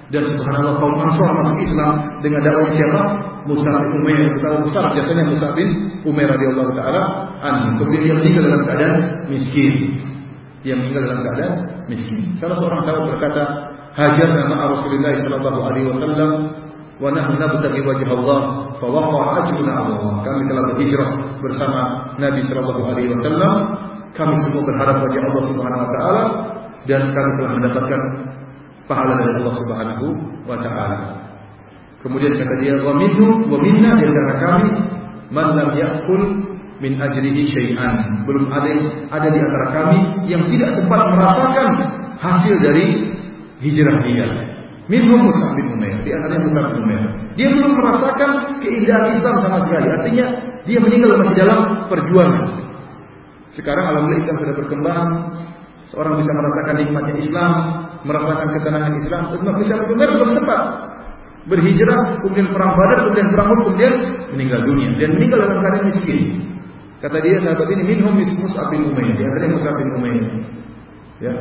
dan subhanallah kaum Ansor masuk Islam dengan dakwah siapa? Musa bin Umair. Kita besar jasanya Musa bin Umair radhiyallahu taala anhu. Kemudian dia meninggal dalam keadaan miskin. Dia meninggal dalam keadaan miskin. Salah seorang sahabat berkata, "Hajar nama Rasulullah sallallahu alaihi wasallam wa nahnu nabtaghi wajh Allah Fawaqa ajruna Allah. Kami telah berhijrah bersama Nabi Shallallahu Alaihi Wasallam. Kami semua berharap wajah Allah Subhanahu Wa Taala dan kami telah mendapatkan pahala dari Allah Subhanahu Wa Taala. Kemudian kata dia, wa minhu wa minna di antara kami man lam yakul min ajrihi syai'an. Belum ada ada di antara kami yang tidak sempat merasakan hasil dari hijrah dia. Minhum Mus'ab bin Umair, di antaranya Mus'ab bin Umair. Dia belum merasakan keindahan Islam sama sekali. Artinya dia meninggal masih dalam perjuangan. Sekarang alhamdulillah Islam sudah berkembang, seorang bisa merasakan nikmatnya Islam, merasakan ketenangan Islam. Bin Umair belum sempat berhijrah, kemudian perang Badar, kemudian perang Uhud, kemudian meninggal dunia dan meninggal dalam keadaan miskin. Kata dia sahabat ini minhum Mus'ab bin Umair, di antaranya Mus'ab bin Umair. Ya.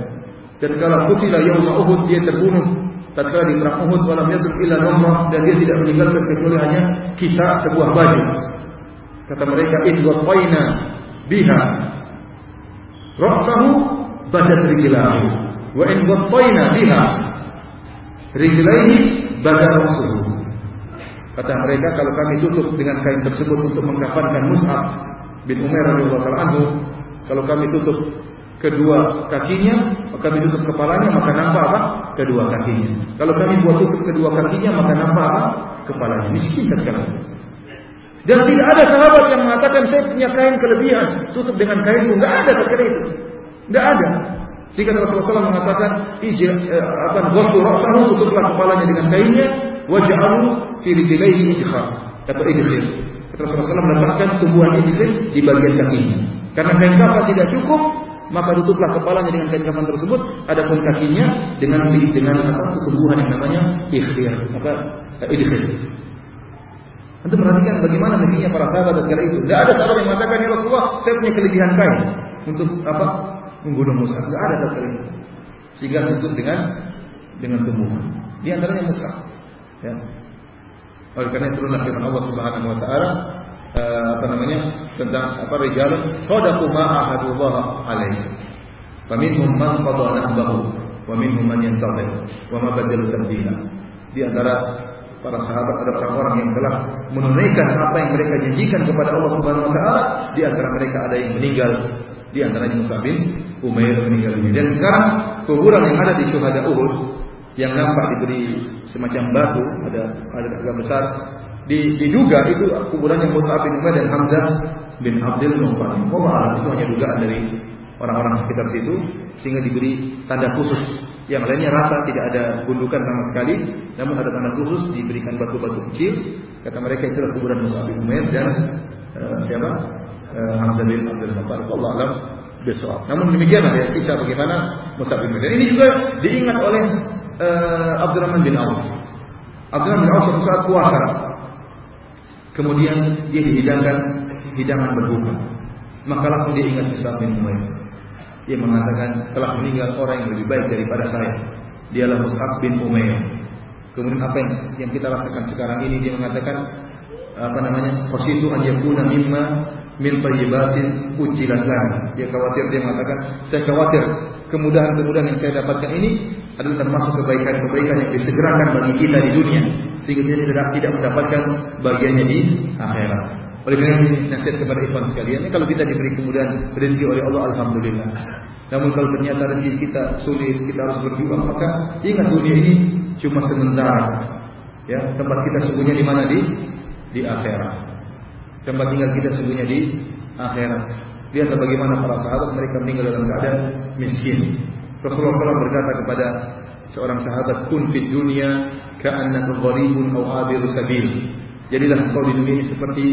Dan kalau kutila yauma Uhud dia terbunuh tatkala di perang Uhud walam yadruk illa namrah dan dia tidak meninggalkan kecuali hanya kisah sebuah baju. Kata mereka in qaina biha ra'sahu badat rijlahu wa in qaina biha rijlaihi badat ra'suhu. Kata mereka kalau kami tutup dengan kain tersebut untuk mengkafankan Mus'ab bin Umair radhiyallahu anhu, kalau kami tutup kedua kakinya, kami tutup kepalanya, maka nampak apa? Kedua kakinya. Kalau kami buat tutup kedua kakinya, maka nampak apa? Kepalanya. Miskin kan Dan tidak ada sahabat yang mengatakan saya punya kain kelebihan, tutup dengan kain itu. Enggak ada ketika itu. Enggak ada. Sehingga Rasulullah SAW mengatakan, eh, akan ghassu ra'sahu, tutuplah kepalanya dengan kainnya, waj'alu fi rijlaihi idkhar. Atau idkhir. Rasulullah SAW meletakkan tumbuhan idkhir di bagian kakinya. Karena kain kafan tidak cukup, maka tutuplah kepalanya dengan kain kafan tersebut, adapun kakinya dengan dengan apa tumbuhan yang namanya ikhtir, apa eh, idkhir. Untuk perhatikan bagaimana negerinya para sahabat ketika itu. Tidak ada sahabat yang mengatakan ya Rasulullah, saya punya kelebihan kain untuk apa membunuh Musa. Tidak ada ketika itu. Sehingga tutup dengan dengan tumbuhan. Di antaranya Musa. Ya. Oleh karena itu firman Allah Subhanahu wa taala uh, apa namanya tentang apa rijalun sadaqu ma ahadullah alaihi. Faminhum man qada nahbahu wa minhum man yantazir wa ma badalu tabdila. Di antara para sahabat ada orang-orang yang telah menunaikan apa yang mereka janjikan kepada Allah Subhanahu wa taala, di antara mereka ada yang meninggal, di antaranya Musa bin Umair meninggal dunia. Dan sekarang kuburan yang ada di Syuhada Uhud yang nampak diberi semacam batu, ada ada agak besar, diduga itu kuburannya Mus'ab bin Umair dan Hamzah bin Abdul Muttalib. Allah itu hanya dugaan dari orang-orang sekitar situ sehingga diberi tanda khusus. Yang lainnya rata tidak ada gundukan sama sekali, namun ada tanda khusus diberikan batu-batu kecil. Kata mereka itu adalah kuburan Mus'ab bin Umair dan uh, siapa? Uh, Hamzah bin Abdul Muttalib. Allah alam besok. Namun demikianlah ya kisah bagaimana Mus'ab bin Umair. Ini juga diingat oleh uh, Abdurrahman bin Auf. Abdurrahman bin Auf suatu saat puasa Kemudian dia dihidangkan hidangan berbuka. Maka langsung dia ingat Mus'ab bin Umair. Dia mengatakan telah meninggal orang yang lebih baik daripada saya. Dialah Mus'ab bin Umair. Kemudian apa yang, yang kita rasakan sekarang ini dia mengatakan apa namanya? Khositu an yakuna mimma min tayyibatin ujilat Dia khawatir dia mengatakan saya khawatir kemudahan-kemudahan yang saya dapatkan ini adalah termasuk kebaikan-kebaikan yang disegerakan bagi kita di dunia sehingga kita tidak tidak mendapatkan bagiannya di akhirat. Oleh karena ini nasihat kepada ikhwan sekalian, ini kalau kita diberi kemudahan rezeki oleh Allah alhamdulillah. Namun kalau ternyata rezeki kita sulit, kita harus berjuang, maka ingat dunia ini cuma sementara. Ya, tempat kita sungguhnya di mana di di akhirat. Tempat tinggal kita sungguhnya di akhirat. Lihat bagaimana para sahabat mereka meninggal dalam keadaan miskin. Rasulullah SAW berkata kepada seorang sahabat, "Kun fid dunya ka'annaka gharibun aw abiru sabil." Jadilah engkau di dunia ini seperti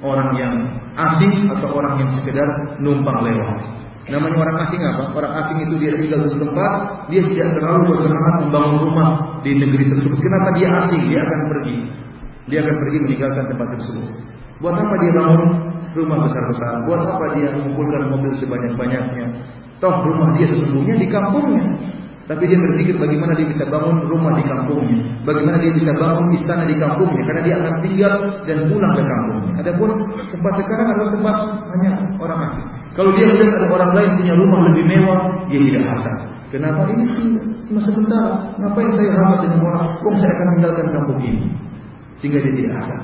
orang yang asing atau orang yang sekedar numpang lewat. Namanya orang asing apa? Orang asing itu dia tinggal di tempat, dia tidak terlalu bersemangat membangun rumah di negeri tersebut. Kenapa dia asing? Dia akan pergi. Dia akan pergi meninggalkan tempat tersebut. Buat apa dia bangun rumah besar-besar? Buat apa dia mengumpulkan mobil sebanyak-banyaknya? Toh rumah dia sesungguhnya di kampungnya. Tapi dia berpikir bagaimana dia bisa bangun rumah di kampungnya, bagaimana dia bisa bangun istana di kampungnya, karena dia akan tinggal dan pulang ke kampungnya. Adapun tempat sekarang adalah tempat hanya orang asing. Kalau dia melihat ada orang lain punya rumah lebih mewah, dia tidak hasad. Kenapa ini cuma sebentar? Ngapain saya hasad dengan orang? Kok saya akan tinggalkan kampung ini? Sehingga dia tidak hasad.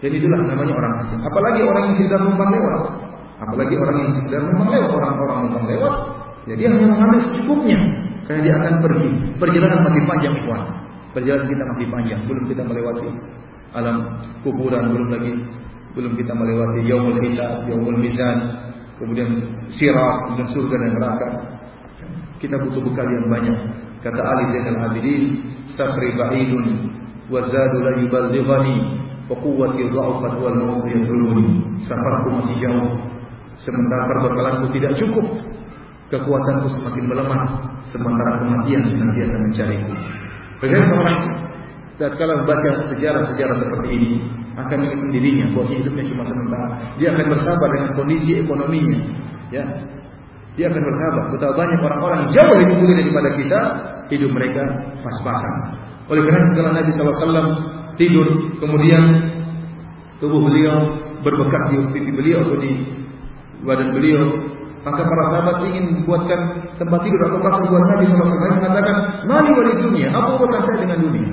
Jadi itulah namanya orang asing. Apalagi orang yang sedang numpang lewat. Apalagi orang yang sedang numpang lewat, orang-orang numpang lewat, Ya dia hanya mengambil secukupnya karena dia akan pergi. Perjalanan masih panjang, ikhwan. Perjalanan kita masih panjang, belum kita melewati alam kuburan, belum lagi belum kita melewati yaumul hisab, yaumul mizan, kemudian sirat, kemudian surga dan neraka. Kita butuh bekal yang banyak. Kata Ali Zainal Abidin, "Safri ba'idun wa zadu la wa quwwati dha'fat wal mautu yaduluni." Safarku masih jauh. Sementara perbekalanku tidak cukup kekuatanku semakin melemah sementara kematian senantiasa mencariku. Bagaimana seorang tatkala membaca sejarah-sejarah seperti ini akan mengingat dirinya bahwa hidupnya cuma sementara. Dia akan bersabar dengan kondisi ekonominya. Ya, dia akan bersabar. Betapa banyak orang-orang jauh lebih mulia daripada kita, hidup mereka pas-pasan. Oleh karena itu Nabi SAW tidur, kemudian tubuh beliau berbekas di pipi beliau atau di badan beliau, maka para sahabat ingin membuatkan tempat tidur atau kasur buat Nabi SAW. Mengatakan, Mali wali dunia, apa urusan saya dengan dunia?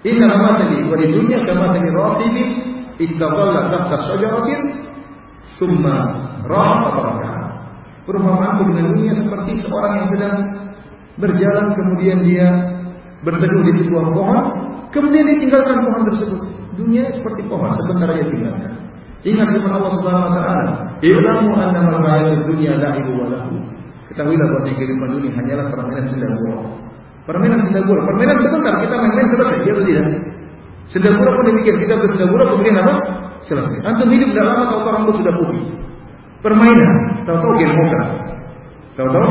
Inna amatani wali dunia kama tani ratibi istadalla tahta syajaratin summa rahat baraka. Perumpamaanku dengan dunia seperti seorang yang sedang berjalan kemudian dia berteduh di sebuah pohon, kemudian dia tinggalkan pohon tersebut. Dunia seperti pohon, sebentar dia tinggalkan. Ingat firman Allah Subhanahu wa taala, "Ilamu annamal hayatud dunya la'ibu wa lahu." Ketahuilah bahwa kehidupan dunia hanyalah permainan sendagura. Permainan sendagura, permainan sebentar kita main-main selesai, ya tidak? Sendagura pun demikian, kita bersendagura kemudian apa? Selesai. Antum hidup tidak lama tahu-tahu sudah putih. Permainan, tahu-tahu game poker. Tahu-tahu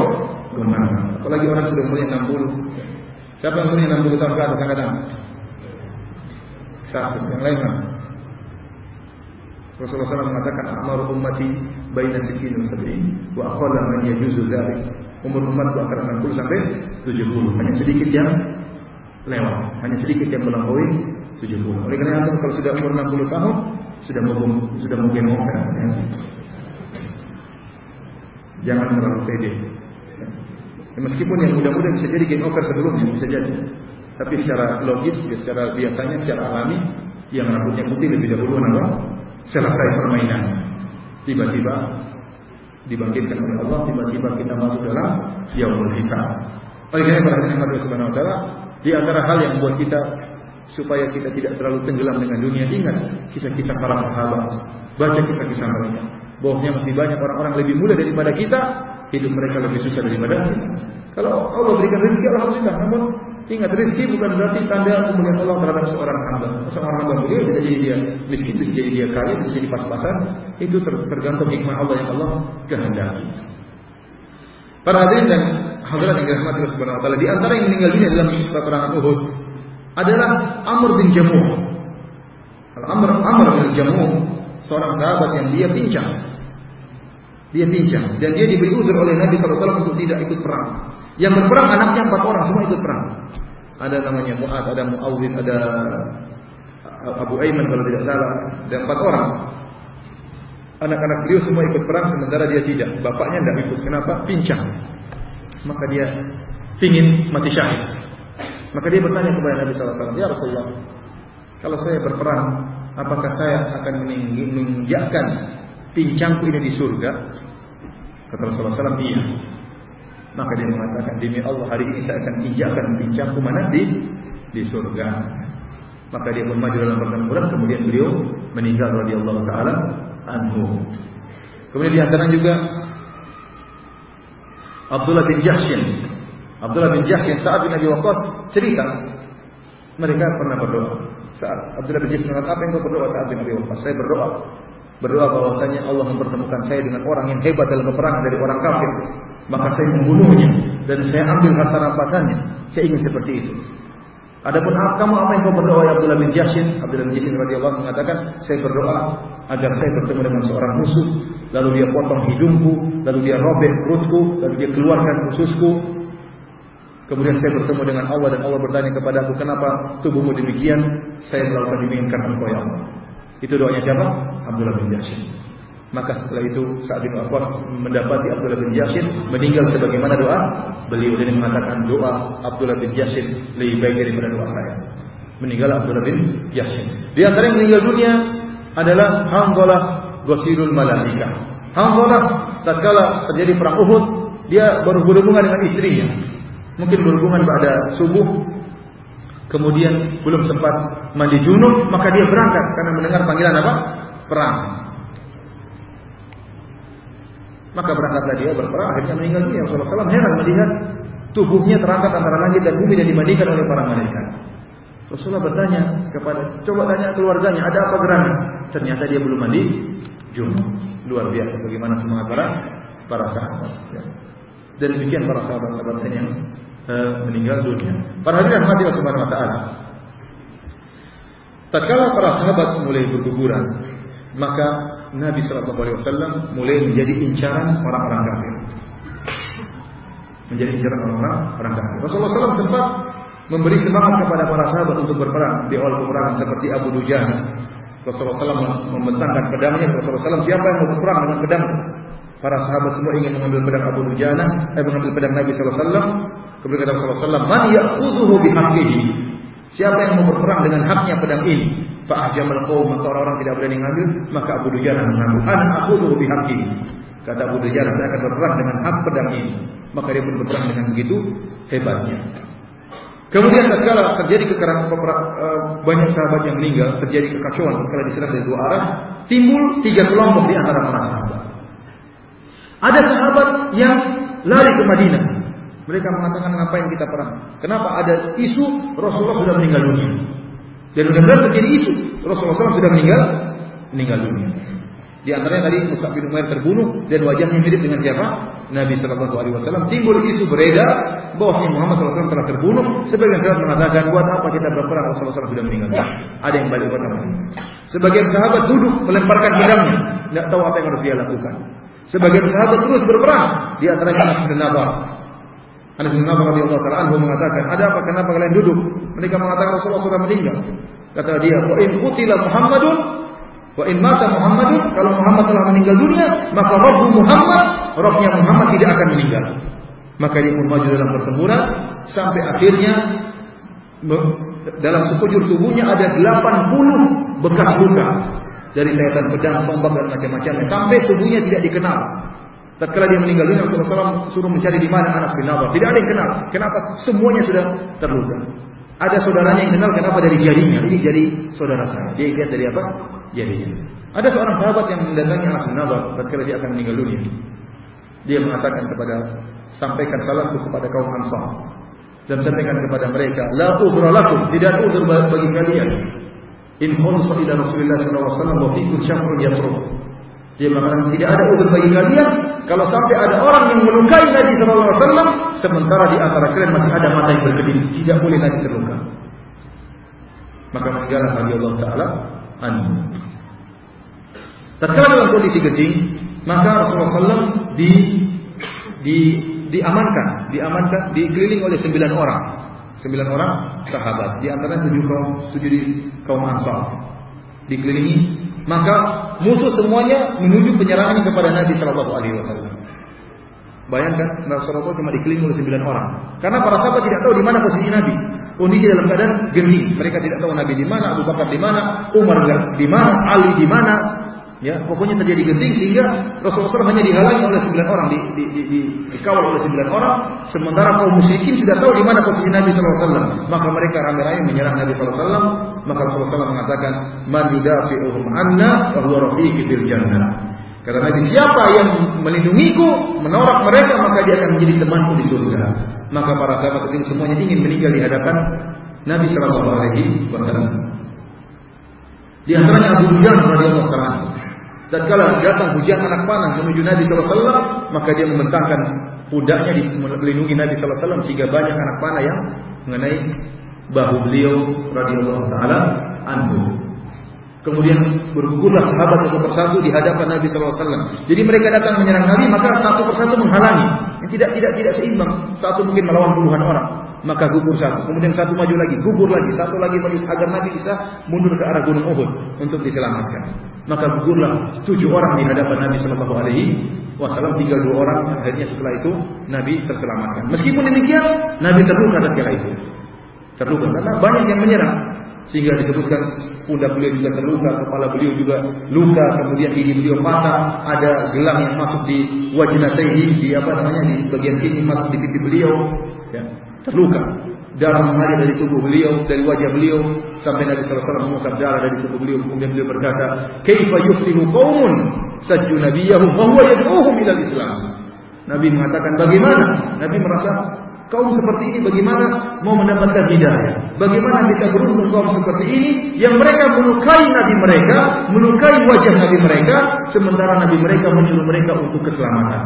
gimana? Apalagi orang sudah umurnya 60. Siapa yang umurnya 60 tahun ke atas angkat Satu, yang lain? Rasulullah SAW mengatakan amar ummati baina sikin dan sab'in wa aqalla man yajuzu dzalik. Umur umatku akan 60 sampai 70. Hanya sedikit yang lewat, hanya sedikit yang melampaui 70. Oleh karena itu kalau sudah umur 60 tahun sudah mau sudah mau genokan ya. Jangan terlalu pede. Ya, meskipun yang muda-muda bisa jadi game over sebelumnya bisa jadi. Tapi secara logis, secara biasanya, secara alami, yang rambutnya putih lebih dahulu apa? selesai permainan. Tiba-tiba dibangkitkan oleh Allah, tiba-tiba kita masuk dalam yaumul hisab. Oleh karena para nikmat Subhanahu wa di antara hal yang membuat kita supaya kita tidak terlalu tenggelam dengan dunia, ingat kisah-kisah para sahabat. Baca kisah-kisah mereka. Bahwasanya masih banyak orang-orang lebih mulia daripada kita, hidup mereka lebih susah daripada kita. Kalau Allah berikan rezeki alhamdulillah, namun Ingat rezeki bukan berarti tanda kemuliaan Allah terhadap seorang hamba. Seorang hamba mulia bisa jadi dia miskin, bisa jadi dia kaya, bisa jadi pas-pasan. Itu tergantung hikmah Allah yang Allah kehendaki. Para hadirin dan hadirat yang dirahmati Allah Subhanahu wa taala, di antara yang meninggal dunia dalam peperangan Uhud adalah Amr bin Jamuh. Amr Amr bin Jamuh seorang sahabat yang dia pincang. Dia pincang dan dia diberi uzur oleh Nabi SAW untuk tidak ikut perang. Yang berperang anaknya empat orang semua ikut perang. Ada namanya Mu'ad, ada Mu'awid, ada Abu Aiman kalau tidak salah, ada empat orang. Anak-anak beliau semua ikut perang sementara dia tidak. Bapaknya tidak ikut. Kenapa? Pincang. Maka dia ingin mati syahid. Maka dia bertanya kepada Nabi SAW, Ya Rasulullah, kalau saya berperang, apakah saya akan menginjakkan pincangku ini di surga? Kata Rasulullah SAW, iya. Maka dia mengatakan demi Allah hari ini saya akan injakkan pincangku mana di di surga. Maka dia pun maju dalam pertempuran kemudian beliau meninggal radhiyallahu taala anhu. Kemudian di antara juga Abdullah bin Jahsyin. Abdullah bin Jahsyin saat bin Abi Waqqas cerita mereka pernah berdoa. Saat Abdullah bin Jahsyin mengatakan apa yang kau berdoa saat bin Abi Waqqas? Saya berdoa berdoa bahwasanya Allah mempertemukan saya dengan orang yang hebat dalam peperangan dari orang kafir. Maka saya membunuhnya dan saya ambil harta rampasannya. Saya ingin seperti itu. Adapun kamu apa yang kau berdoa ya Abdullah bin Jahsyin? Abdullah bin Jahsyin radhiyallahu mengatakan, saya berdoa agar saya bertemu dengan seorang musuh, lalu dia potong hidungku, lalu dia robek perutku, lalu dia keluarkan ususku. Kemudian saya bertemu dengan Allah dan Allah bertanya kepada aku, kenapa tubuhmu demikian? Saya melakukan demikian engkau ya Allah. Itu doanya siapa? Abdullah bin Jahsyin. Maka setelah itu saat bin Waqqas mendapati Abdullah bin Yashin meninggal sebagaimana doa beliau dan mengatakan doa Abdullah bin Yashin lebih baik daripada doa saya. Meninggal Abdullah bin Yashin. Di antara yang meninggal dunia adalah Hanzalah Gosirul Malaika. Hanzalah tatkala terjadi perang Uhud, dia berhubungan dengan istrinya. Mungkin berhubungan pada subuh, kemudian belum sempat mandi junub, maka dia berangkat karena mendengar panggilan apa? Perang. Maka berangkatlah dia berperang, akhirnya meninggal dunia. Rasulullah SAW heran melihat tubuhnya terangkat antara langit dan bumi dan dimandikan oleh para malaikat. Rasulullah bertanya kepada, coba tanya keluarganya, ada apa gerangan? Ternyata dia belum mandi junub. Luar biasa bagaimana semangat para para sahabat. Ya. Dan demikian para sahabat-sahabat yang uh, meninggal dunia. Para hadirin mati Allah Subhanahu wa taala. Tatkala para sahabat mulai berguguran, maka Nabi Shallallahu Alaihi Wasallam mulai menjadi incaran orang-orang kafir. Menjadi incaran orang-orang orang kafir. Rasulullah SAW sempat memberi semangat kepada para sahabat untuk berperang di awal peperangan seperti Abu Dujana. Rasulullah SAW membentangkan pedangnya. Rasulullah SAW siapa yang mau berperang dengan pedang? Para sahabat semua ingin mengambil pedang Abu Dujana, eh mengambil pedang Nabi SAW. Kemudian kata Rasulullah SAW, "Man ya'khudhuhu bihaqqihi?" Siapa yang mau berperang dengan haknya pedang ini? Fa'ahjamal qaum maka orang-orang tidak berani mengambil, maka Abu Dujana mengambil. An akhudhu bihaqqi. Kata Abu Dujana, saya akan berperang dengan hak pedang ini. Maka dia pun berperang dengan begitu hebatnya. Kemudian tatkala terjadi kekerasan eh, banyak sahabat yang meninggal, terjadi kekacauan tatkala diserang dari dua arah, timbul tiga kelompok di antara para sahabat. Ada sahabat yang lari ke Madinah. Mereka mengatakan ngapain kita perang? Kenapa ada isu Rasulullah sudah meninggal dunia? Dan benar-benar terjadi itu. Rasulullah SAW sudah meninggal, meninggal dunia. Di antaranya tadi Mus'ab bin Umair terbunuh dan wajahnya mirip dengan siapa? Nabi Shallallahu Alaihi Wasallam. Timbul isu beredar bahwasanya Muhammad SAW telah terbunuh. Sebagian sahabat mengatakan buat apa kita berperang Rasulullah SAW sudah meninggal. Ada yang balik kota Sebagian sahabat duduk melemparkan pedangnya, tidak tahu apa yang harus dia lakukan. Sebagian sahabat terus berperang. Di antaranya Anas bin Nabar. Anas bin Nabar radhiyallahu taala mengatakan, "Ada apa? Kenapa kalian duduk?" Mereka mengatakan Rasulullah sudah meninggal. Kata dia, "Wa in qutila Muhammadun wa in mata Muhammadun, kalau Muhammad telah meninggal dunia, maka Rabbu Muhammad, Rabbnya Muhammad tidak akan meninggal." Maka dia pun maju dalam pertempuran sampai akhirnya dalam sekujur tubuhnya ada 80 bekas luka dari sayatan pedang, tombak dan macam-macamnya sampai tubuhnya tidak dikenal. Tatkala dia meninggal dunia Rasulullah SAW suruh mencari di mana Anas bin Nabar. Tidak ada yang kenal. Kenapa? Semuanya sudah terluka. Ada saudaranya yang kenal kenapa dari jarinya. Ini jadi saudara saya. Dia lihat dari apa? Jarinya. Ada seorang sahabat yang mendatangi Anas bin Nabar tatkala dia akan meninggal dunia. Dia mengatakan kepada sampaikan salamku kepada kaum Ansar dan sampaikan kepada mereka, la udhra lakum, tidak ada udhur bagi kalian. In khulsa ila Rasulullah wasallam wa fikum syahrun yatruf. Dia mengatakan tidak ada udur bagi kalian kalau sampai ada orang yang melukai Nabi Wasallam sementara di antara kalian masih ada mata yang berkedip, tidak boleh Nabi terluka. Maka meninggallah Nabi Allah Taala anhu. Tatkala dalam kondisi genting, maka Rasulullah SAW di, di, diamankan, diamankan, dikeliling oleh sembilan orang, sembilan orang sahabat, di antara tujuh kaum tujuh kaum Ansar, dikelilingi maka musuh semuanya menuju penyerangan kepada Nabi Shallallahu Alaihi Wasallam. Bayangkan Rasulullah cuma dikelilingi oleh sembilan orang. Karena para sahabat tidak tahu di mana posisi Nabi. Kondisi dalam keadaan genting. Mereka tidak tahu Nabi di mana, Abu Bakar di mana, Umar di mana, Ali di mana. Ya, pokoknya terjadi genting sehingga Rasulullah hanya dihalangi oleh sembilan orang, di, di, di, di, dikawal oleh sembilan orang, sementara kaum musyrikin sudah tahu di mana posisi Nabi SAW. Maka mereka ramai-ramai menyerang Nabi SAW. Maka Rasulullah mengatakan, "Man yudafi'uhum anna wa huwa rafiqi fil jannah." Kata Nabi, siapa yang melindungiku, menolak mereka, maka dia akan menjadi temanku di surga. Maka para sahabat itu semuanya ingin meninggal di hadapan Nabi Shallallahu Alaihi Wasallam. Di antaranya Abu Dujan radhiyallahu taala Tatkala datang hujan anak panah menuju Nabi SAW, maka dia membentangkan kudanya di melindungi Nabi SAW sehingga banyak anak panah yang mengenai bahu beliau radhiyallahu taala anhu. Kemudian bergugurlah sahabat satu persatu di hadapan Nabi SAW. Jadi mereka datang menyerang Nabi, maka satu persatu menghalangi. Tidak tidak tidak seimbang. Satu mungkin melawan puluhan orang maka gugur satu. Kemudian satu maju lagi, gugur lagi, satu lagi maju agar Nabi bisa mundur ke arah Gunung Uhud untuk diselamatkan. Maka gugurlah tujuh orang di hadapan Nabi Shallallahu Alaihi Wasallam tinggal dua orang. Akhirnya setelah itu Nabi terselamatkan. Meskipun demikian, Nabi terluka ketika itu. Terluka karena banyak yang menyerang sehingga disebutkan pundak beliau juga terluka, kepala beliau juga luka, kemudian gigi beliau patah, ada gelang yang masuk di wajnatehi, di apa namanya di sebagian sini masuk di pipi beliau, ya terluka. Darah mengalir dari tubuh beliau, dari wajah beliau sampai Nabi wasallam mengusap darah dari tubuh beliau. Kemudian beliau berkata, "Kaifa yuflihu qaumun sajju nabiyahum wa huwa yad'uhum ila Islam?" Nabi mengatakan, "Bagaimana?" Nabi merasa kaum seperti ini bagaimana mau mendapatkan hidayah? Bagaimana kita beruntung kaum seperti ini yang mereka melukai nabi mereka, melukai wajah nabi mereka, sementara nabi mereka menyuruh mereka untuk keselamatan.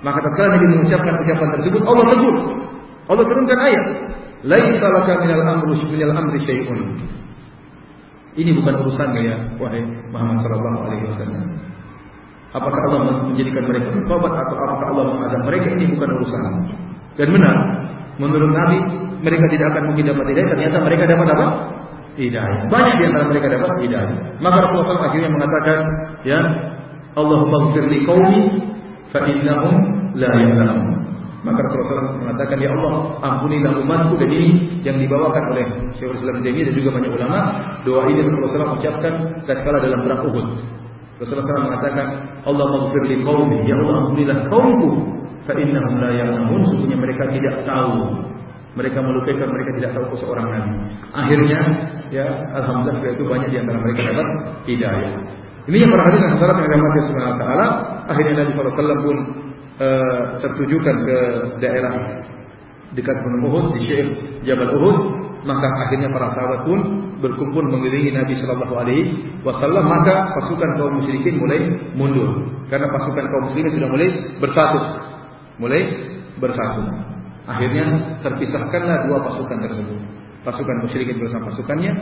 Maka tatkala Nabi mengucapkan ucapan tersebut, Allah tegur, Allah turunkan ayat, "Laisa laka minal amri minal amri syai'un." Ini bukan urusannya ya, wahai Muhammad sallallahu alaihi wasallam. Apakah Allah menjadikan mereka bertobat atau apakah Allah mengadab mereka ini bukan urusan. Dan benar, menurut Nabi mereka tidak akan mungkin dapat hidayah, ternyata mereka dapat apa? Hidayah. Banyak di antara mereka dapat hidayah. Maka Rasulullah SAW akhirnya mengatakan, ya, Allahumma ghfir li qaumi fa innahum la ya'lamun. Maka Rasulullah SAW mengatakan, Ya Allah, ampunilah umatku dan ini yang dibawakan oleh Syekhul Islam Taimiyah dan juga banyak ulama. Doa ini Rasulullah SAW ucapkan tatkala dalam perang Uhud. Rasulullah SAW mengatakan, Allah maghfir li qaumi, ya Allah ampunilah kaumku, fa innahum la ya'lamun, sesungguhnya mereka tidak tahu. Mereka melupakan mereka tidak tahu seorang nabi. Akhirnya, ya alhamdulillah setelah itu banyak di antara mereka dapat hidayah. Ini yang para hadirin yang yang dirahmati Subhanahu wa. Akhirnya Nabi sallallahu alaihi wasallam pun uh, tertujukan ke daerah dekat Gunung Uhud di Syekh Jabal Uhud. Maka akhirnya para sahabat pun berkumpul mengelilingi Nabi Shallallahu Alaihi Wasallam. Maka pasukan kaum musyrikin mulai mundur. Karena pasukan kaum muslimin sudah mulai bersatu. Mulai bersatu. Akhirnya terpisahkanlah dua pasukan tersebut. Pasukan musyrikin bersama pasukannya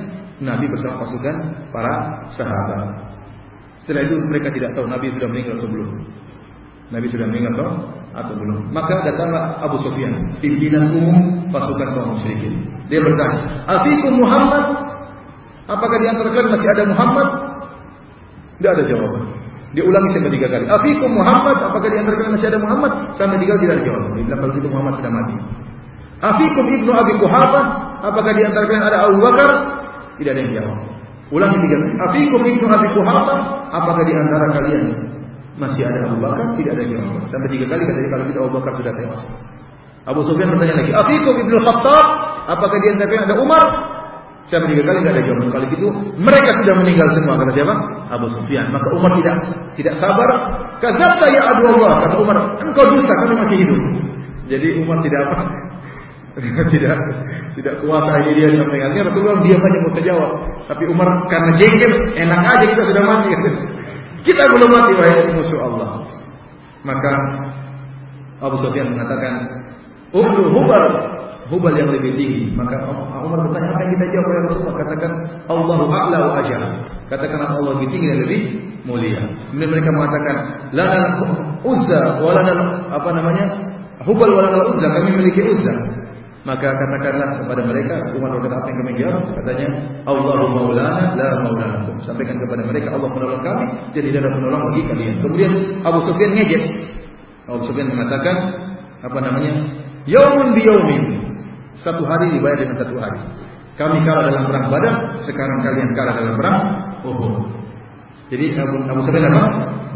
Nabi bersama pasukan para sahabat. Setelah itu mereka tidak tahu Nabi sudah meninggal sebelum Nabi sudah meninggal atau, atau belum? Maka datanglah Abu Sufyan, pimpinan umum pasukan kaum musyrikin. Dia bertanya, "Afikum Muhammad? Apakah di antara kalian masih ada Muhammad?" Tidak ada jawaban. Dia ulangi sampai tiga kali. Afikum Muhammad? Apakah di antara kalian masih ada Muhammad? Sampai tiga kali tidak ada jawaban. Dia bilang kalau itu Muhammad sudah mati. Afikum ibnu Abi Kuhafa? Apakah di antara kalian ada Abu Bakar? Tidak ada yang jawab. Ulangi tiga kali. Afikum ibnu Abi Kuhafa? Apakah di antara kalian masih ada Abu Bakar, tidak ada jawaban. Sampai tiga kali kata kalau kita Abu Bakar sudah tewas. Abu Sufyan bertanya lagi, Afikum ibnu Khattab, apakah di antara ada Umar? Sampai tiga kali tidak ada jawaban. Kali itu mereka sudah meninggal semua. Kata siapa? Abu Sufyan. Maka Umar tidak tidak sabar. Kazabta ya Abu Allah. Kata Umar, engkau dusta, kami masih hidup. Jadi Umar tidak apa? tidak tidak kuasa ini dia sampaikannya Rasulullah dia banyak mau jawab tapi Umar karena jengkel enak aja kita sudah mati kita belum mati wahai musuh Allah. Maka Abu Sufyan mengatakan, "Ulu Hubal, Hubal yang lebih tinggi." Maka Umar bertanya, "Apa yang kita jawab ya Rasulullah?" Katakan, "Allahu a'la wa ajal." Katakan Allah lebih tinggi dan lebih mulia. Kemudian mereka mengatakan, "Lana Uzza wa lana apa namanya? Hubal wa lana Uzza." Kami memiliki Uzza. Maka katakanlah kepada mereka, Umar berkata apa yang kami jawab? Katanya, Allahu maulana la maulanakum. Sampaikan kepada mereka Allah penolong kami dan tidak ada penolong bagi kalian. Kemudian Abu Sufyan ngejek. Abu Sufyan mengatakan apa namanya? Yaumun bi yaumin. Satu hari dibayar dengan satu hari. Kami kalah dalam perang Badar, sekarang kalian kalah dalam perang Uhud. Jadi Abu, Abu Sufyan apa?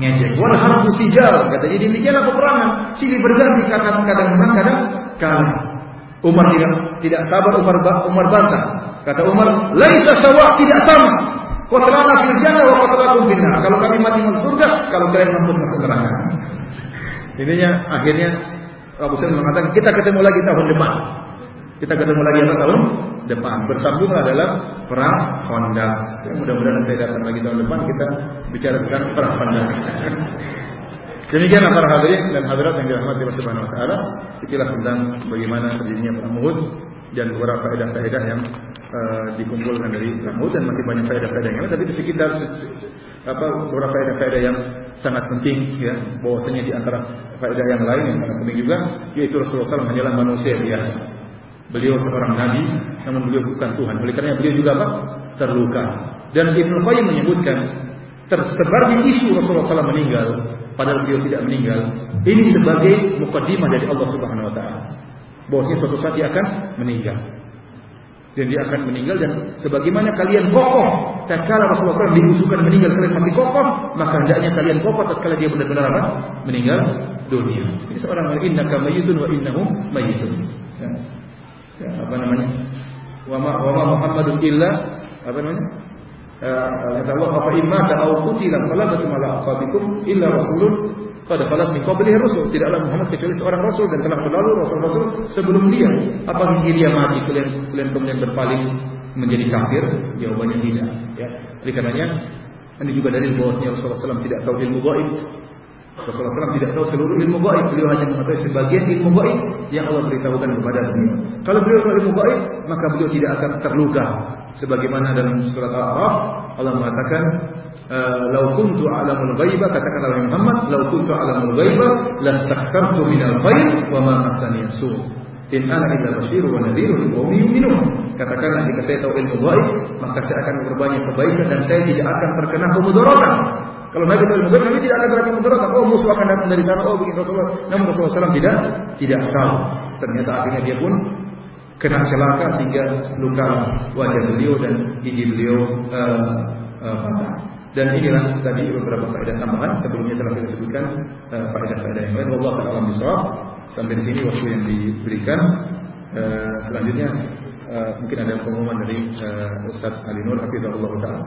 Ngejek. Wal harbu sijal. Katanya demikianlah peperangan. Silih berganti kadang kadang menang kadang kalah. Umar tidak tidak sabar Umar Umar bantah. Kata Umar, "Laisa sawa tidak sama. Qatlana fil jannah wa qatlakum fil Kalau kami mati masuk surga, kalau kalian mampu masuk neraka. Ininya akhirnya Abu Sufyan mengatakan, "Kita ketemu lagi tahun depan." Kita ketemu lagi apa tahun depan. Bersambung adalah perang Honda. Ya, mudah-mudahan nanti datang lagi tahun depan kita bicara tentang perang Honda. Demikian para hadirin dan hadirat yang dirahmati Allah Subhanahu wa taala, sekilas tentang bagaimana terjadinya perang Uhud dan beberapa faedah-faedah yang uh, dikumpulkan dari perang Uhud dan masih banyak faedah-faedah yang lain tapi itu sekitar apa beberapa faedah-faedah yang sangat penting ya bahwasanya di antara faedah yang lain yang sangat penting juga yaitu Rasulullah SAW hanyalah manusia biasa Beliau seorang nabi, namun beliau bukan Tuhan. Oleh karena beliau juga apa? Terluka. Dan Ibnu Qayyim menyebutkan tersebarnya isu Rasulullah SAW meninggal, padahal beliau tidak meninggal. Ini sebagai mukadimah dari Allah Subhanahu Wa Taala. Bahwasanya suatu saat dia akan meninggal. Dan dia akan meninggal dan sebagaimana kalian kokoh tatkala Rasulullah SAW diusulkan meninggal kalian masih kokoh, maka hendaknya kalian kokoh tatkala dia benar-benar apa? Meninggal dunia. Ini seorang innaka mayyitun wa innahum mayyitun. Ya ya, apa namanya wa ma wa ma Muhammadun illa apa namanya kata Allah apa imma ta'au qutila falatu mala aqabikum illa rasulun qad khalas min qablihi rasul tidaklah Muhammad kecuali seorang rasul dan telah berlalu rasul-rasul sebelum dia apakah dia mati kalian kalian kemudian berpaling menjadi kafir jawabannya tidak ya oleh karenanya ini juga dalil bahwasanya Rasulullah SAW tidak tahu ilmu gaib Rasulullah SAW tidak tahu seluruh ilmu gaib. Beliau hanya mengetahui sebagian ilmu gaib yang Allah beritahukan kepada beliau. Kalau beliau tahu ilmu gaib, maka beliau tidak akan terluka. Sebagaimana dalam surat Al-A'raf, Allah mengatakan, eh, "Lau kuntu a'lamul ghaiba," katakanlah Muhammad, "Lau kuntu a'lamul ghaiba, lastaghfartu minal khair wa ma masani su." In ana illa basyiru wa nadhiru liqaumin yu'minun. Katakanlah jika saya tahu ilmu gaib, maka saya akan berbanyak kebaikan dan saya tidak akan terkena kemudaratan kalau Nabi tahu ilmu Nabi tidak akan terkena mudarat. Oh musuh akan datang dari sana. Oh begini Rasulullah. Namun Rasulullah SAW tidak tidak tahu. Ternyata akhirnya dia pun kena celaka sehingga luka wajah beliau dan gigi beliau uh, uh, Dan inilah tadi beberapa faedah tambahan sebelumnya telah kita sebutkan uh, faedah-faedah yang lain. Wallahu a'lam bishawab. Sampai di sini waktu yang diberikan. Uh, selanjutnya uh, mungkin ada pengumuman dari uh, Ustaz Ali Nur Hafizahullah Ta'ala.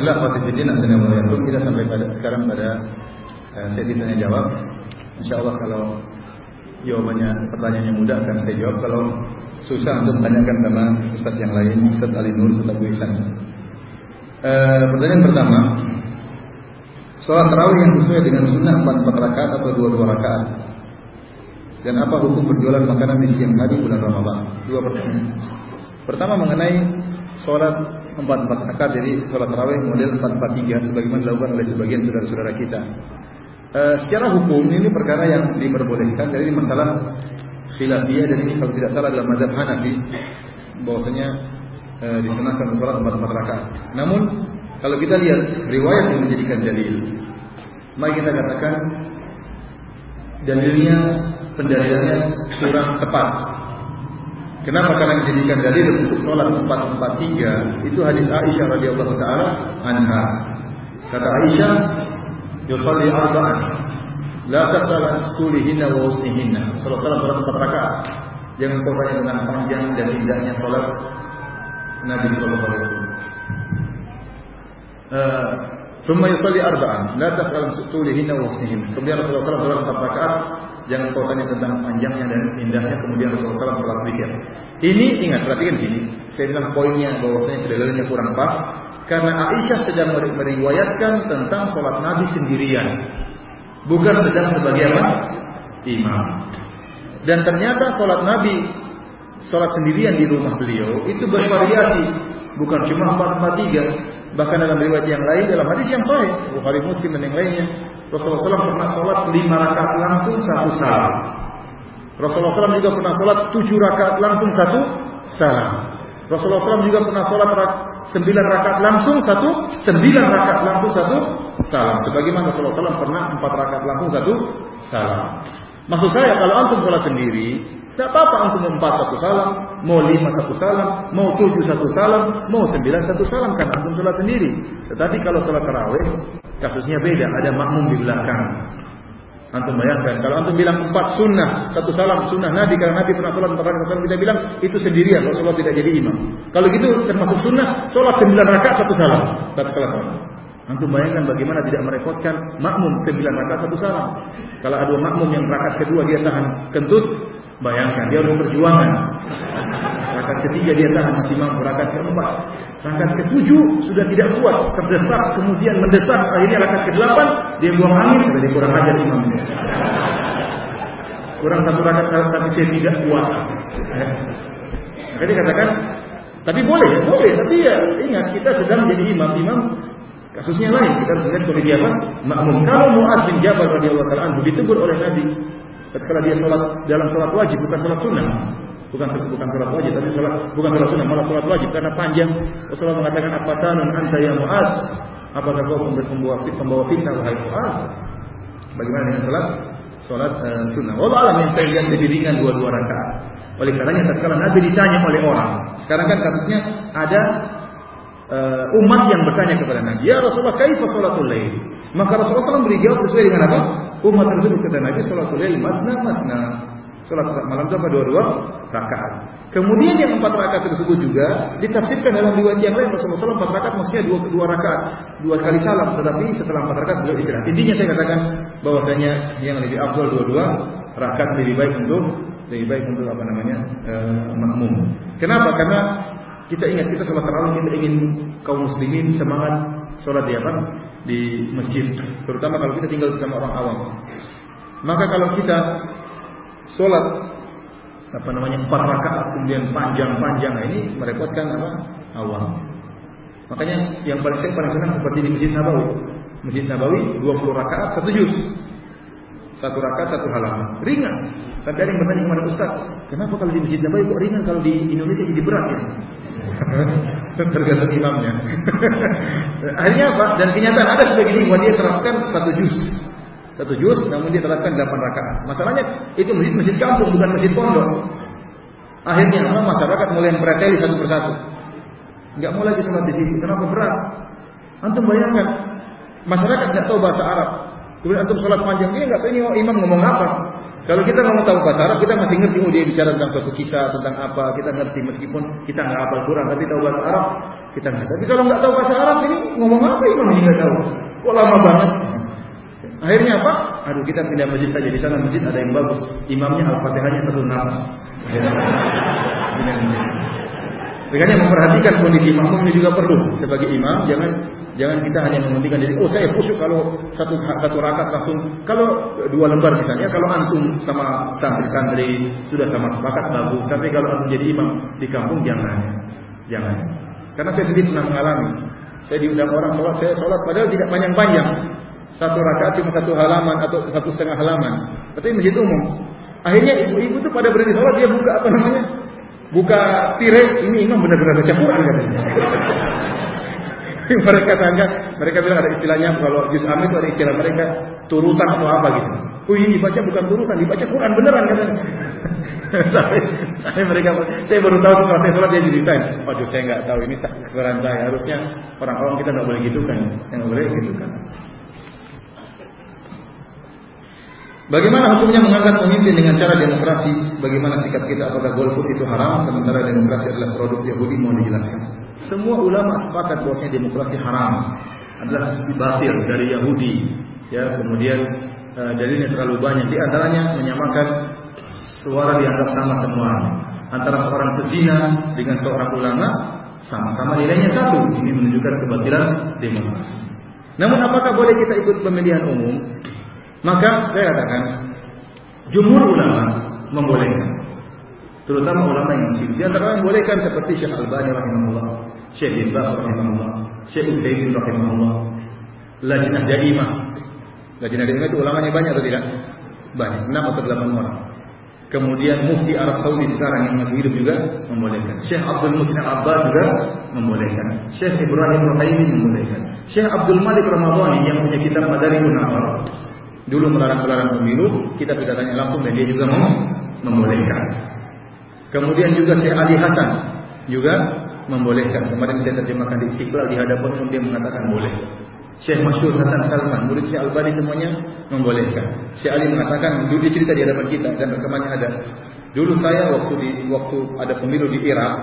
Ikhwanifillah Fatihidin Assalamualaikum Kita sampai pada sekarang pada uh, sesi tanya jawab Insya Allah kalau jawabannya pertanyaannya mudah akan saya jawab Kalau susah untuk tanyakan sama Ustaz yang lain Ustaz Ali Nur, Ustaz Abu Ihsan uh, Pertanyaan pertama Sholat terawih yang sesuai dengan sunnah 4 rakaat atau 2 2 rakaat dan apa hukum berjualan makanan di siang hari bulan Ramadan? Dua pertanyaan. Pertama mengenai sholat empat empat rakaat jadi sholat tarawih model empat empat tiga sebagaimana dilakukan oleh sebagian saudara-saudara kita. E, secara hukum ini perkara yang diperbolehkan jadi ini masalah khilafiyah dan ini kalau tidak salah dalam mazhab Hanafi bahwasanya e, dikenakan sholat empat empat rakaat. Namun kalau kita lihat riwayat yang menjadikan dalil, mari kita katakan dalilnya pendalilannya kurang tepat Kenapa? Karena dijadikan dalil untuk sholat 443 itu hadis Aisyah radhiyallahu taala anha. Kata Aisyah, "Yusalli arba'an la tasal tulihinna wa usnihinna." Salat salat salat empat rakaat. Jangan kau tanya tentang panjang dan indahnya salat Nabi sallallahu alaihi wasallam. ثم يصلي أربعا لا تسأل طولهن وحسنهن kemudian Rasulullah SAW dalam empat rakaat Kau tanya tentang panjangnya dan indahnya kemudian Rasulullah SAW pikir. Ini ingat perhatikan sini. Saya bilang poinnya bahwasanya kedalamannya kurang pas karena Aisyah sedang meriwayatkan tentang sholat Nabi sendirian, bukan sedang sebagai apa? Imam. Dan ternyata sholat Nabi sholat sendirian di rumah beliau itu bervariasi, bukan cuma empat empat tiga. Bahkan dalam riwayat yang lain dalam hadis yang sahih Bukhari Muslim dan yang lainnya Rasulullah SAW pernah sholat lima rakaat langsung satu salam. Rasulullah SAW juga pernah sholat tujuh rakaat langsung satu salam. Rasulullah SAW juga pernah sholat sembilan rakaat langsung satu, sembilan rakaat langsung satu salam. Sebagaimana Rasulullah SAW pernah empat rakaat langsung satu salam. Maksud saya kalau antum sholat sendiri, tidak apa-apa antum empat satu salam, mau lima satu salam, mau tujuh satu salam, mau sembilan satu salam kan antum sholat sendiri. Tetapi kalau sholat tarawih kasusnya beda, ada makmum di belakang. Antum bayangkan, kalau antum bilang empat sunnah, satu salam sunnah Nabi, karena Nabi pernah sholat empat rakaat, kita bilang itu sendirian, Rasulullah tidak jadi imam. Kalau gitu termasuk sunnah, sholat sembilan rakaat satu salam, tatkala Antum bayangkan bagaimana tidak merepotkan makmum sembilan rakaat satu salam. Kalau ada makmum yang rakaat kedua dia tahan kentut, bayangkan dia harus perjuangan. Rakaat ketiga dia tahan masih mampu, rakaat keempat, rakaat ketujuh sudah tidak kuat, terdesak, kemudian mendesak, akhirnya rakaat ke delapan dia buang angin, jadi kurang ajar imam ini. Kurang satu rakaat tapi saya tidak kuat. Jadi katakan, tapi boleh, boleh, tapi ya ingat kita sedang jadi imam, imam Kasusnya lain, kita harus lihat kondisi apa? Makmum. Kalau Muaz bin Jabal radhiyallahu taala anhu ditegur oleh Nabi ketika dia sholat dalam sholat wajib bukan sholat sunnah. Bukan bukan sholat wajib tapi sholat bukan sholat sunnah malah sholat wajib karena panjang. Rasulullah mengatakan apa tanun anta ya Muaz? Apakah kau pembawa pembawa fitnah wahai Muaz? Bagaimana dengan sholat? Sholat uh, sunnah. Allah alam yang saya lihat lebih ringan dua-dua rakaat. Oleh karenanya tatkala Nabi ditanya oleh orang, sekarang kan kasusnya ada uh, umat yang bertanya kepada Nabi, "Ya Rasulullah, kaifa salatul lail?" Maka Rasulullah SAW beri jawab sesuai dengan apa? Umat tersebut kata Nabi, "Salatul lail masna masna." Salat malam itu apa dua-dua rakaat. Kemudian yang empat rakaat tersebut juga ditafsirkan dalam riwayat yang lain Rasulullah SAW empat rakaat maksudnya dua dua rakaat dua kali salam tetapi setelah empat rakaat beliau istirahat. Intinya saya katakan bahwasanya yang lebih afdal dua-dua rakaat lebih baik untuk lebih baik untuk apa namanya uh, makmum. Kenapa? Karena kita ingat kita sholat tarawih kita ingin kaum muslimin semangat sholat di apa? Di masjid. Terutama kalau kita tinggal bersama orang awam. Maka kalau kita sholat apa namanya empat rakaat kemudian panjang-panjang nah, ini merepotkan apa? Awam. Makanya yang paling saya paling senang seperti di Masjid Nabawi. Masjid Nabawi 20 rakaat satu juz. Satu rakaat satu halaman. Ringan. Sampai ada yang bertanya kepada Ustaz, kenapa kalau di Masjid Nabawi kok ringan kalau di Indonesia jadi berat ya? tergantung imamnya. Akhirnya apa? Dan kenyataan ada sebegini bahwa dia terapkan satu juz. Satu juz, namun dia terapkan delapan rakaat. Masalahnya itu masjid masjid kampung bukan masjid pondok. Akhirnya apa? Masyarakat mulai mempreteli satu persatu. Enggak mau lagi sholat di sini. Kenapa berat? Antum bayangkan, masyarakat nggak tahu bahasa Arab. Kemudian antum sholat panjang ini nggak tahu ini imam ngomong apa. Kalau kita ngomong tahu bahasa Arab, kita masih ngerti oh dia bicara tentang suatu kisah, tentang apa, kita ngerti meskipun kita nggak hafal Quran, tapi tahu bahasa Arab, kita nggak. Tapi kalau nggak tahu bahasa Arab ini ngomong apa imam ini nggak tahu. Kok lama banget? Akhirnya apa? Aduh kita pindah masjid saja di sana masjid ada yang bagus. Imamnya al-fatihahnya satu nafas. Makanya memperhatikan kondisi makmum ini juga perlu sebagai imam. Jangan Jangan kita hanya mementingkan diri. Oh saya khusyuk kalau satu satu rakaat langsung. Kalau dua lembar misalnya, kalau antum sama santri-santri sudah sama sepakat bagus. Tapi kalau antum jadi imam di kampung jangan, jangan. Karena saya sendiri pernah mengalami. Saya diundang orang sholat, saya sholat padahal tidak panjang-panjang. Satu rakaat cuma satu halaman atau satu setengah halaman. Tapi masjid umum. Akhirnya ibu-ibu itu pada berhenti sholat dia buka apa namanya? Buka tirai. Ini imam benar-benar baca Quran katanya. Mereka tanya, mereka bilang ada istilahnya kalau juz am itu ada istilah mereka turutan atau apa gitu. Oh ini baca bukan turutan, dibaca Quran beneran kan? tapi mereka, saya baru tahu setelah saya sholat dia ceritain. Waduh saya nggak tahu ini kesalahan saya. Harusnya orang awam kita nggak boleh gitu kan, yang boleh gitu kan. Bagaimana hukumnya mengangkat pemimpin dengan cara demokrasi? Bagaimana sikap kita? Apakah golput itu haram? Sementara demokrasi adalah produk Yahudi mau dijelaskan. Semua ulama sepakat bahwa demokrasi haram adalah batil dari Yahudi. Ya, kemudian e, dalilnya terlalu banyak. Di antaranya menyamakan suara dianggap sama semua. Antara seorang pezina dengan seorang ulama sama-sama nilainya satu. Ini menunjukkan kebatilan demokrasi. Namun apakah boleh kita ikut pemilihan umum? Maka saya katakan jumhur ulama membolehkan. Terutama ulama yang masih di antara yang bolehkan seperti Syekh Al-Bani rahimahullah, Syekh Bin Baz rahimahullah, Syekh Utsaimin rahimahullah. Lajnah Daimah. Lajnah Daimah itu ulamanya banyak atau tidak? Banyak, 6 atau 8 orang. Kemudian Mufti Arab Saudi sekarang yang masih hidup juga membolehkan. Syekh Abdul Musin Abbas juga membolehkan. Syekh Ibrahim Ruhaimi membolehkan. Syekh Abdul Malik Ramadhani yang punya kitab Madari Munawar dulu melarang-larang pemilu, kita tidak tanya langsung dan dia juga mau membolehkan. Kemudian juga Syekh Ali Hasan juga membolehkan. Kemarin saya terjemahkan di Istiqlal di hadapan umum dia mengatakan boleh. Syekh Masyur Hasan Salman, murid Syekh Al-Bani semuanya membolehkan. Syekh Ali mengatakan, dulu cerita di hadapan kita dan rekamannya ada. Dulu saya waktu di waktu ada pemilu di Irak,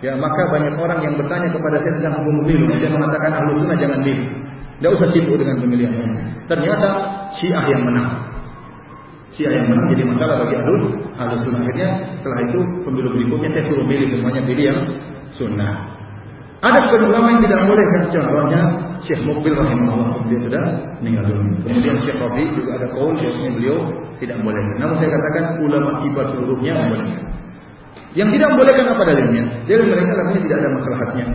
ya maka banyak orang yang bertanya kepada saya tentang hukum pemilu. Saya mengatakan ahlu sunnah jangan milih. Tidak usah sibuk dengan pemilihan umum. Ternyata Syiah yang menang. Syiah yang menang jadi masalah bagi ahlu ahlu sunnah. Akhirnya setelah itu pemilu berikutnya saya suruh pilih semuanya pilih yang sunnah. Ada sebagian ulama yang tidak boleh kan contohnya Syekh Mukbil rahimahullah dia sudah meninggal dunia. Kemudian Syekh Rabi juga ada kaul bahwasanya beliau tidak boleh. Namun saya katakan ulama kibar seluruhnya membolehkan. Yang tidak membolehkan apa dalilnya? Dalil mereka katanya tidak ada masalahnya.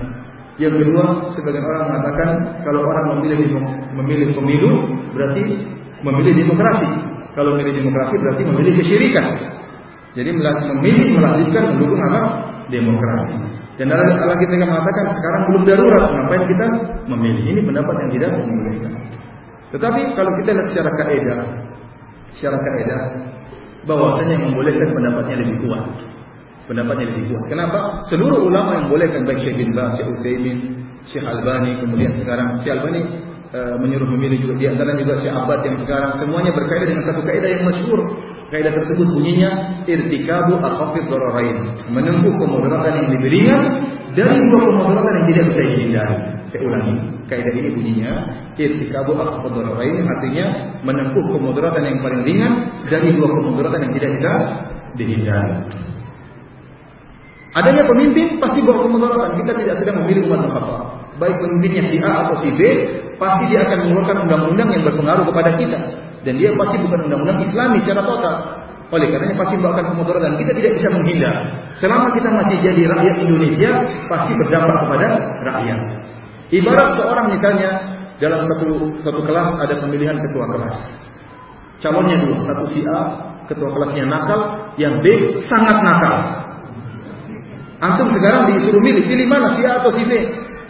Yang kedua, sebagian orang mengatakan kalau orang memilih memilih pemilu berarti memilih demokrasi. Kalau memilih demokrasi berarti memilih kesyirikan. Jadi memilih melanjutkan mendukung apa? Demokrasi. Dan lagi mereka mengatakan sekarang belum darurat, ngapain kita memilih? Ini pendapat yang tidak membolehkan. Tetapi kalau kita lihat secara kaidah, secara kaidah bahwasanya yang membolehkan pendapatnya lebih kuat. Pendapatnya lebih kuat. Kenapa? Seluruh ulama yang membolehkan baik Syekh bin Baz, Syekh Utsaimin, Syekh Albani, kemudian sekarang Syekh Albani e, menyuruh memilih juga di antara juga Syekh Abbad yang sekarang semuanya berkaidah dengan satu kaidah yang masyhur Kaidah tersebut bunyinya irtikabu akhafid dararain, menempuh kemudaratan yang lebih ringan dari dua kemudaratan yang tidak bisa dihindari. Saya ulangi, kaidah ini bunyinya irtikabu akhafid dararain artinya menempuh kemudaratan yang paling ringan dari dua kemudaratan yang tidak bisa dihindari. Adanya pemimpin pasti bawa kemudaratan. Kita tidak sedang memilih umat Khattab. Baik pemimpinnya si A atau si B, pasti dia akan mengeluarkan undang-undang yang berpengaruh kepada kita. Dan dia pasti bukan undang-undang Islami secara total. Oleh karenanya pasti membawakan kemudaratan. Kita tidak bisa menghindar. Selama kita masih jadi rakyat Indonesia, pasti berdampak kepada rakyat. Ibarat seorang misalnya dalam satu satu kelas ada pemilihan ketua kelas. Calonnya dua, satu si A, ketua kelasnya nakal, yang B sangat nakal. Antum sekarang disuruh milih, pilih mana si A atau si B?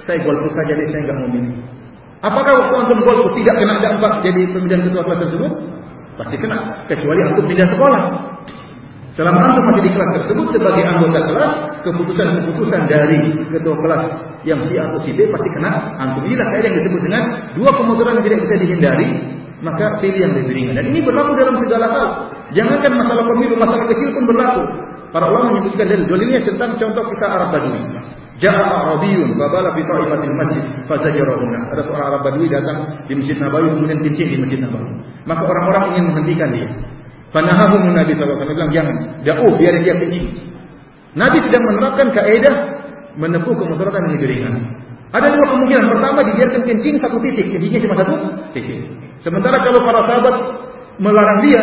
Saya golput saja deh, saya nggak mau milih. Apakah waktu antum golput tidak kena dampak jadi pemilihan ketua kelas tersebut? Pasti kena, kecuali antum pindah sekolah. Selama antum masih di kelas tersebut sebagai anggota kelas, keputusan-keputusan dari ketua kelas yang si atau si B pasti kena antum. Inilah kaidah yang disebut dengan dua kemudaratan yang tidak bisa dihindari, maka pilih yang lebih ringan. Dan ini berlaku dalam segala hal. Jangankan masalah pemilu, masalah kecil pun berlaku. Para ulama menyebutkan dalil dalilnya tentang contoh kisah Arab Badui. Ja'a Arabiyun babala fi ta'ifatil masjid fazajarahu. Ada seorang Arab Badui datang di Masjid Nabawi kemudian kencing di Masjid Nabawi. Maka orang-orang ingin menghentikan dia. Fanahahu Nabi wasallam bilang jangan, da'u biar dia kencing. Nabi sedang menerapkan kaidah menempuh kemudaratan yang ringan. Ada dua kemungkinan. Pertama dibiarkan kencing satu titik, kencingnya cuma satu titik. Sementara kalau para sahabat melarang dia,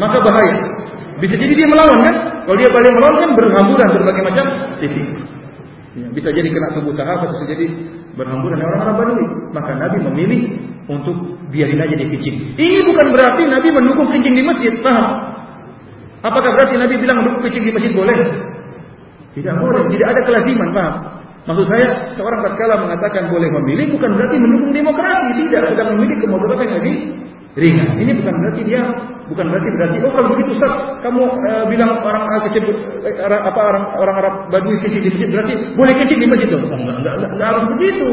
maka bahaya. Bisa jadi dia melawan kan? Kalau dia balik melawan kan berhamburan berbagai macam titik. Ya, bisa jadi kena tubuh sahabat, bisa jadi berhamburan orang-orang Badui. Maka Nabi memilih untuk biarin aja dia kencing. Ini bukan berarti Nabi mendukung kencing di masjid, paham? Apakah berarti Nabi bilang mendukung kencing di masjid boleh? Tidak boleh, tidak ada kelaziman, paham? Maksud saya, seorang tatkala mengatakan boleh memilih bukan berarti mendukung demokrasi, tidak, sedang memilih kemudaratan yang lebih ringan. Ini bukan berarti dia bukan berarti berarti oh kalau begitu Ustaz, kamu e, bilang orang kecil e, apa orang orang Arab Badui kecil di masjid berarti boleh kecil di masjid dong. Enggak, enggak, enggak, enggak harus begitu.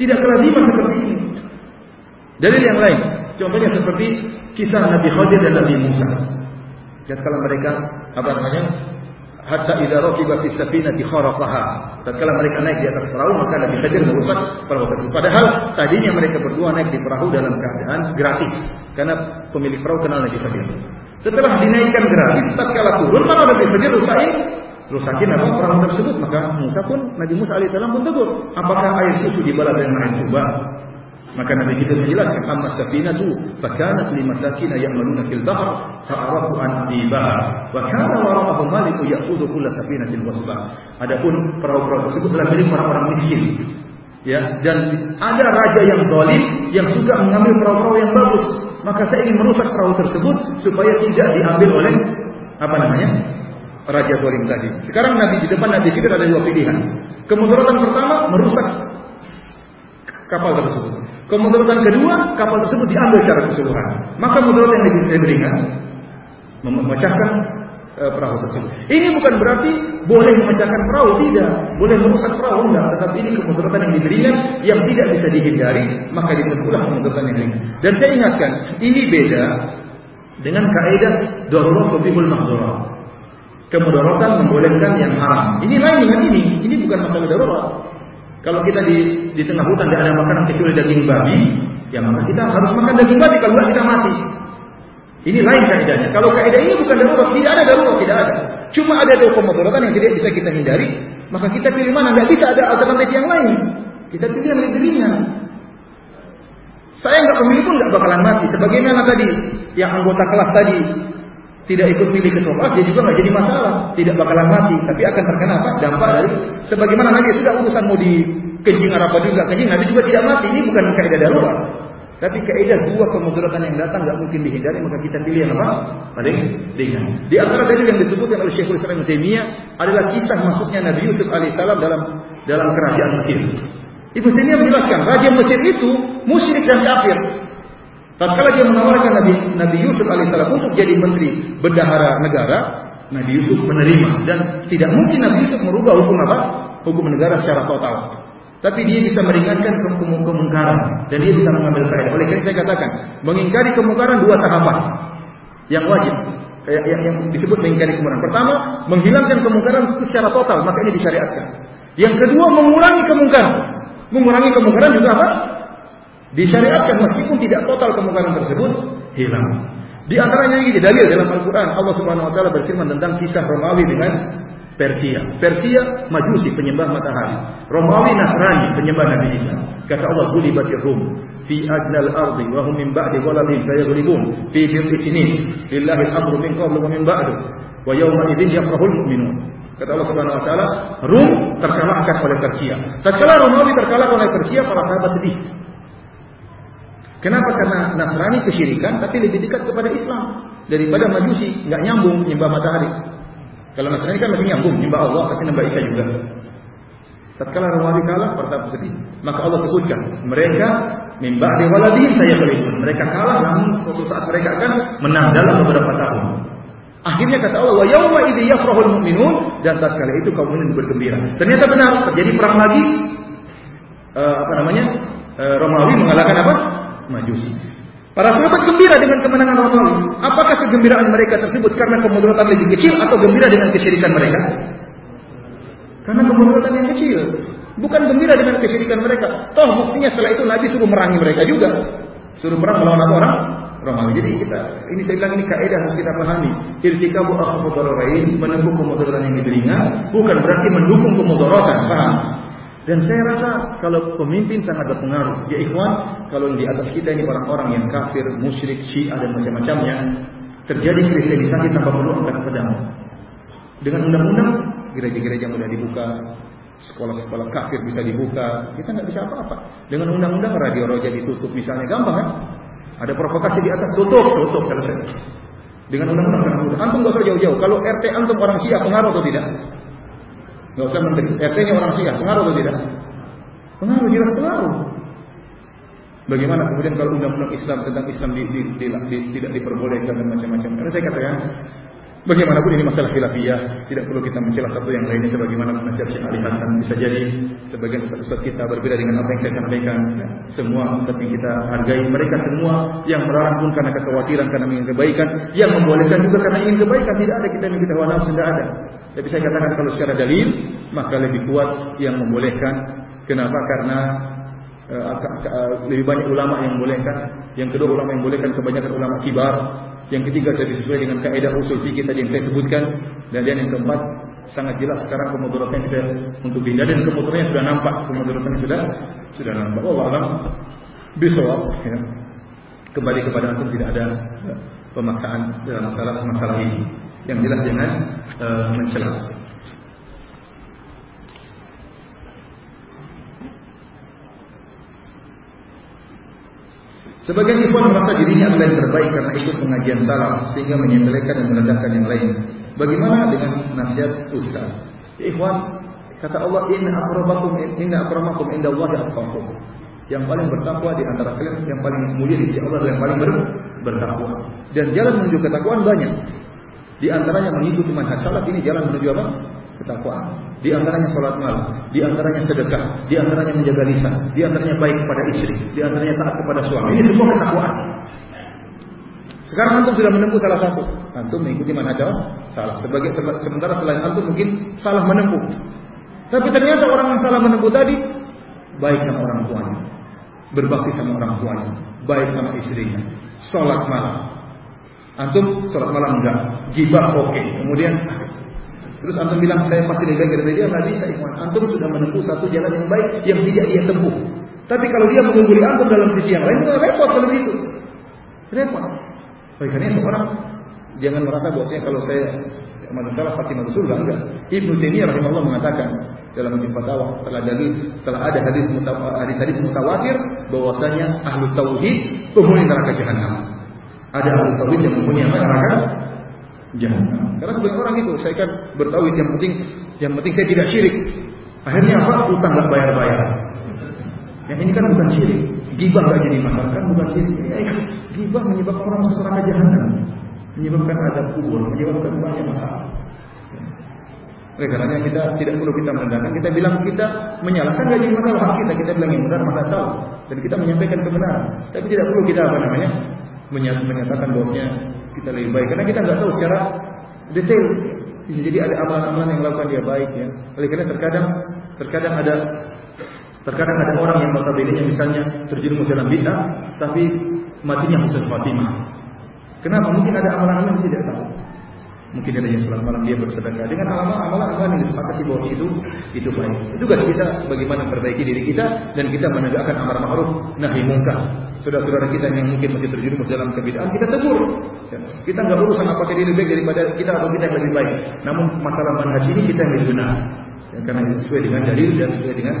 Tidak kelaziman seperti ini. Dalil yang lain, contohnya seperti kisah Nabi Khadir dan Nabi Musa. kalau mereka apa namanya? Hatta idza raqiba fi safinati kharaqaha. Tatkala mereka naik di atas perahu maka Nabi Khidir merusak perahu tersebut. Padahal tadinya mereka berdua naik di perahu dalam keadaan gratis karena pemilik perahu kenal Nabi Khidir. Setelah dinaikkan gratis, tatkala turun mana Nabi Khidir rusakin rusakin apa perahu tersebut maka Musa pun Nabi Musa alaihissalam pun tegur apakah air susu dibalas dengan air tuba maka Nabi kita menjelaskan amma safinatu fakanat limasakin ya'maluna fil bahr fa'arafu an ibaha wa kana wara'ahu maliku ya'khudhu kull safinatin wasba. Adapun perahu-perahu tersebut adalah milik orang-orang miskin. Ya, dan ada raja yang zalim yang suka mengambil perahu-perahu yang bagus. Maka saya ingin merusak perahu tersebut supaya tidak diambil oleh apa namanya? raja zalim tadi. Sekarang Nabi di depan Nabi Khidir ada dua pilihan. Kemudaratan pertama merusak kapal tersebut. Kemudaratan kedua, kapal tersebut diambil secara keseluruhan. Maka mudarat yang lebih ringan memecahkan e, perahu tersebut. Ini bukan berarti boleh memecahkan perahu, tidak. Boleh merusak perahu, enggak. Tetapi ini kemudaratan yang ringan yang tidak bisa dihindari, maka ditempuhlah kemudaratan yang ringan. Dan saya ingatkan, ini beda dengan kaidah darurat tubihul mahdurat. Kemudaratan membolehkan yang haram. Ini lain dengan ini. Ini bukan masalah darurat. Kalau kita di di tengah hutan tidak ada makanan kecuali daging babi, ya maka kita harus makan daging babi kalau kita mati. Ini lain kaidahnya. Kalau kaidah ini bukan darurat, tidak ada darurat, tidak ada. Cuma ada dua kemudaratan yang tidak bisa kita hindari, maka kita pilih mana? Nggak bisa ada alternatif yang lain. Kita pilih yang lebih ringan. Saya nggak pemilih pun nggak bakalan mati. Sebagaimana tadi yang anggota kelas tadi tidak ikut pilih ketua dia juga nggak jadi masalah, tidak bakalan mati, tapi akan terkena apa? Dampak dari sebagaimana Nabi sudah urusan mau di kencing apa juga kencing, Nabi juga tidak mati. Ini bukan kaidah darurat. Tapi kaidah dua kemudaratan yang datang nggak mungkin dihindari, maka kita pilih yang apa? Paling ringan. Di antara dalil yang disebutkan oleh Syekhul Islam Taimiyah adalah kisah masuknya Nabi Yusuf alaihissalam dalam dalam kerajaan Mesir. Ibnu Taimiyah menjelaskan, raja Mesir itu musyrik dan kafir. Tatkala dia menawarkan Nabi Nabi Yusuf alaihissalam untuk jadi menteri bendahara negara, Nabi Yusuf menerima dan tidak mungkin Nabi Yusuf merubah hukum apa? Hukum negara secara total. Tapi dia bisa meringankan ke kemungkaran dan dia bisa mengambil faedah. Oleh karena saya katakan, mengingkari kemungkaran dua tahapan yang wajib. Yang, yang, yang disebut mengingkari kemungkaran. Pertama, menghilangkan kemungkaran secara total, maka ini disyariatkan. Yang kedua, mengurangi kemungkaran. Mengurangi kemungkaran juga apa? Disyariatkan meskipun tidak total kemungkaran tersebut hilang. Di antaranya ini dalil dalam Al-Quran Allah Subhanahu Wa Taala berfirman tentang kisah Romawi dengan Persia. Persia majusi penyembah matahari. Romawi Nasrani penyembah Nabi Isa. Kata Allah gulibatir Rum fi adnal ardi wa hum min ba'di ghalabihim sayaghlibun fi bid'i sinin lillahi al-amru min qablu wa min ba'du wa yawma idzin yafrahul mu'minun. Kata Allah Subhanahu wa taala, Rum terkalahkan oleh Persia. Tatkala Romawi terkalahkan oleh Persia, para sahabat sedih. Kenapa? Karena Nasrani kesyirikan tapi lebih dekat kepada Islam daripada Majusi, nggak nyambung nyembah matahari. Kalau Nasrani kan masih nyambung nyembah Allah tapi nyembah Isa juga. Tatkala Romawi kalah, pertama sedih. Maka Allah sebutkan, mereka mimba di waladihim saya berikut. Mereka kalah namun suatu saat mereka akan menang dalam beberapa tahun. Akhirnya kata Allah, wa yauma idzi yafrahul mu'minun dan tatkala itu kaum mukmin bergembira. Ternyata benar, terjadi perang lagi uh, apa namanya? Uh, Romawi mengalahkan apa? Majusi. Para sahabat gembira dengan kemenangan Romawi. Apakah kegembiraan mereka tersebut karena kemudaratan lebih kecil atau gembira dengan kesyirikan mereka? Karena kemudaratan yang kecil. Bukan gembira dengan kesyirikan mereka. Toh buktinya setelah itu Nabi suruh merangi mereka juga. Suruh perang melawan orang? Romawi. Jadi kita ini saya bilang ini kaidah harus kita pahami. Irtikabu menempuh kemudaratan yang lebih ringan bukan berarti mendukung kemudaratan. Paham? Dan saya rasa kalau pemimpin sangat berpengaruh. Ya ikhwan, kalau di atas kita ini orang-orang yang kafir, musyrik, syiah dan macam-macamnya, terjadi kristenisasi tanpa perlu angkat pedang. Dengan undang-undang, gereja-gereja mudah dibuka, sekolah-sekolah kafir bisa dibuka, kita nggak bisa apa-apa. Dengan undang-undang radio roja ditutup misalnya, gampang kan? Ada provokasi di atas, tutup, tutup, selesai. Dengan undang-undang sangat mudah. Antum nggak usah jauh-jauh. Kalau RT antum orang Syiah pengaruh atau tidak? Gak usah menteri. RT-nya orang Syiah, pengaruh atau tidak? Pengaruh, jelas pengaruh. Bagaimana kemudian kalau undang-undang Islam tentang Islam di, di, di, di, tidak diperbolehkan dan macam-macam? Karena saya katakan, bagaimanapun ini masalah khilafiyah, tidak perlu kita mencela satu yang lainnya sebagaimana penasihat Syekh Ali Hasan bisa jadi sebagian ustaz-ustaz kita berbeda dengan apa yang saya sampaikan. Semua ustaz kita hargai, mereka semua yang melarang pun karena kekhawatiran, karena ingin kebaikan, yang membolehkan juga karena ingin kebaikan. Tidak ada kita yang kita hawa nafsu, tidak ada. Tapi saya katakan kalau secara dalil maka lebih kuat yang membolehkan. Kenapa? Karena uh, uh, lebih banyak ulama yang membolehkan. Yang kedua ulama yang membolehkan kebanyakan ulama kibar. Yang ketiga tadi sesuai dengan kaidah usul fikih tadi yang saya sebutkan. Dan yang keempat sangat jelas sekarang kemudaratan saya untuk dihindari dan kemudaratnya sudah nampak kemudaratan sudah sudah nampak. Allah alam bisawab ya. Kembali kepada antum tidak ada pemaksaan dalam masalah masalah ini. Yang jelas jangan uh, mencela. Sebagian ikhwan merasa dirinya adalah yang terbaik karena ikut pengajian salaf sehingga menyepelekan dan merendahkan yang lain. Bagaimana dengan nasihat ustaz? Ikhwan, kata Allah, "Inna akramakum inna akramakum indallahi atqakum." Yang paling bertakwa di antara kalian, yang paling mulia di sisi Allah yang paling ber, bertakwa. Dan jalan menuju ketakwaan banyak. Di antaranya mengikuti manhaj salaf ini jalan menuju apa? Ketakwaan. Di antaranya sholat malam, di antaranya sedekah, di antaranya menjaga lisan, di antaranya baik kepada istri, di antaranya taat kepada suami. Ini semua ketakwaan. Sekarang antum sudah menempuh salah satu. Antum mengikuti manhaj salah. Sebagai sementara selain antum mungkin salah menempuh. Tapi ternyata orang yang salah menempuh tadi baik sama orang tuanya, berbakti sama orang tuanya, baik sama istrinya, sholat malam. Antum sholat malam enggak, gibah oke. Okay. Kemudian terus antum bilang saya pasti baik dari dia nggak bisa ikhwan. Antum sudah menempuh satu jalan yang baik yang tidak dia tempuh. Tapi kalau dia mengungguli antum dalam sisi yang lain, repot kalau itu. Repot. Oleh seorang jangan merasa bahwasanya kalau saya masalah Fatimah surga enggak. Ibnu Taimiyah rahimahullah mengatakan dalam hadis fatwa telah ada telah ada hadis hadis hadis mutawatir bahwasanya ahlu tauhid penghuni neraka jahanam. Ada ahlu tauhid yang penghuni neraka jahanam. Karena sebagian orang itu saya kan bertauhid yang penting yang penting saya tidak syirik. Akhirnya apa? Utang nggak bayar-bayar. Yang ini kan bukan syirik. Gibah nggak jadi masalah kan bukan syirik. Ya, gibah menyebabkan orang masuk neraka jahanam. Menyebabkan ada kubur, menyebabkan banyak masalah. Oleh karenanya kita tidak perlu kita merendahkan, kita bilang kita menyalahkan gaji masalah kita, kita bilang yang benar maka salah dan kita menyampaikan kebenaran. Tapi tidak perlu kita apa namanya menyatakan bahwasanya kita lebih baik karena kita nggak tahu secara detail. Bisa jadi ada amalan-amalan yang lakukan dia baik ya. Oleh karena terkadang terkadang ada terkadang ada orang yang notabene misalnya terjerumus dalam bid'ah tapi matinya husnul Fatimah. Kenapa? Mungkin ada amalan-amalan yang tidak tahu. Mungkin ada yang sholat malam dia bersedekah dengan amalan-amalan yang disepakati bahwa itu itu baik. Tugas kita bagaimana memperbaiki diri kita dan kita menegakkan amar ma'ruf nahi munkar. Saudara-saudara kita yang mungkin masih terjerumus dalam kebidaan kita tegur. Kita nggak urusan apakah dia lebih baik daripada kita atau kita yang lebih baik. Namun masalah manhaj ini kita yang lebih benar. Karena sesuai dengan dalil dan sesuai dengan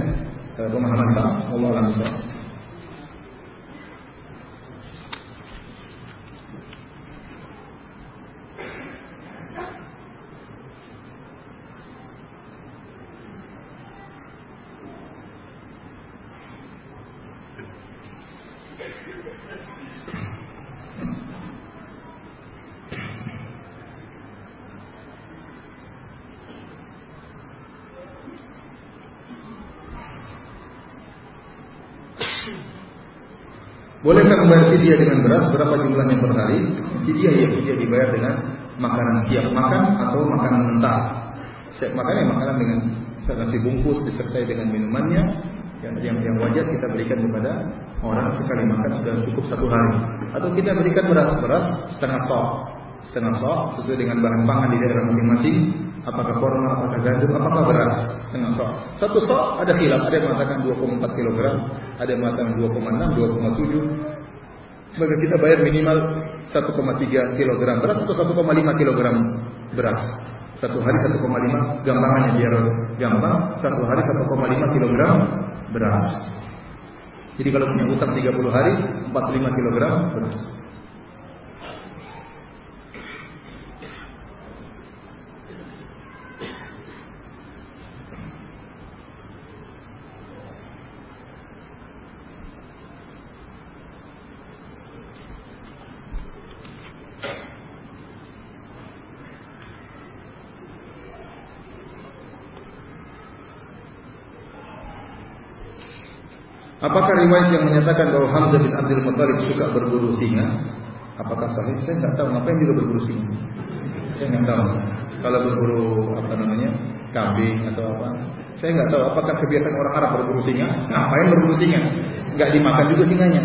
uh, pemahaman salaf. Allah a'lam Bolehkah membayar fidyah dengan beras? Berapa jumlahnya per hari? Fidyah ya fidyah dibayar dengan makanan siap makan atau makanan mentah. Siap makan ya makanan dengan nasi bungkus disertai dengan minumannya yang, yang yang wajar kita berikan kepada orang sekali makan sudah cukup satu hari. Atau kita berikan beras beras setengah sok, setengah sok sesuai dengan bahan pangan di daerah masing-masing apakah korma, apakah gandum, apakah beras setengah sok. Satu sok ada khilaf, ada yang mengatakan 2,4 kg, ada yang mengatakan 2,6, 2,7. Maka kita bayar minimal 1,3 kg beras atau 1,5 kg beras. Satu hari 1,5 gampangannya biar gampang. Satu hari 1,5 kg beras. Jadi kalau punya utang 30 hari 45 kg beras. Apakah riwayat yang menyatakan bahwa Hamzah bin Abdul Muttalib suka berburu singa? Apakah sahih? Saya nggak tahu. Ngapain dia berburu singa? Saya nggak tahu. Kalau berburu apa namanya kambing atau apa? Saya nggak tahu. Apakah kebiasaan orang Arab berburu singa? Ngapain berburu singa? Nggak dimakan juga singanya.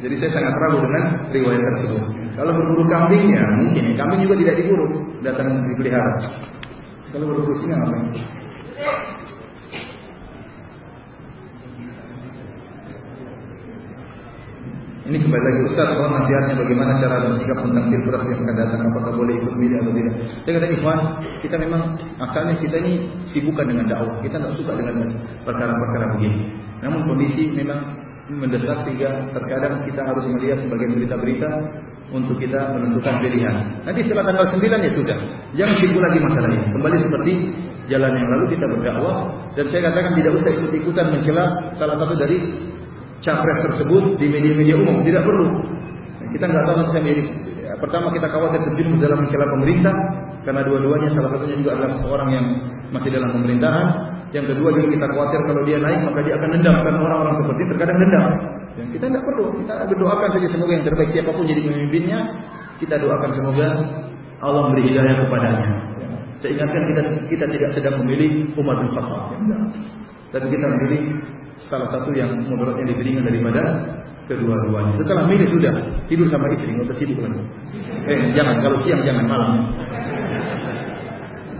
Jadi saya sangat ragu dengan riwayat tersebut. Kalau berburu kambing ya mungkin. Kambing juga tidak diburu, datang dipelihara. Kalau berburu singa ngapain? Ini kembali lagi Ustaz, mohon nasihatnya bagaimana cara dan sikap tentang pilpres yang akan datang, apakah boleh ikut milih atau tidak. Saya kata Ikhwan, kita memang asalnya kita ini sibukkan dengan dakwah, kita nggak suka dengan perkara-perkara begini. Namun kondisi memang mendesak sehingga terkadang kita harus melihat sebagian berita-berita untuk kita menentukan pilihan. Nanti setelah tanggal 9 ya sudah. Jangan sibuk lagi masalahnya. Kembali seperti jalan yang lalu kita berdakwah dan saya katakan tidak usah ikut-ikutan mencela salah satu dari capres tersebut di media-media umum. Tidak perlu. Kita nggak tahu saya menjadi pertama kita khawatir terjerumus dalam mencela pemerintah karena dua-duanya salah satunya juga adalah seorang yang masih dalam pemerintahan. Yang kedua juga kita khawatir kalau dia naik maka dia akan dendam karena orang-orang seperti terkadang dendam. Dan kita tidak perlu. Kita berdoakan saja semoga yang terbaik siapa pun jadi pemimpinnya. Kita doakan semoga Allah beri hidayah kepadanya. Saya ingatkan kita kita tidak sedang memilih bin Khattab. Tapi kita memilih salah satu yang mudaratnya lebih ringan daripada kedua-duanya. Setelah milih sudah tidur sama istri, nggak usah sibuk lagi. Eh jangan kalau siang jangan malam.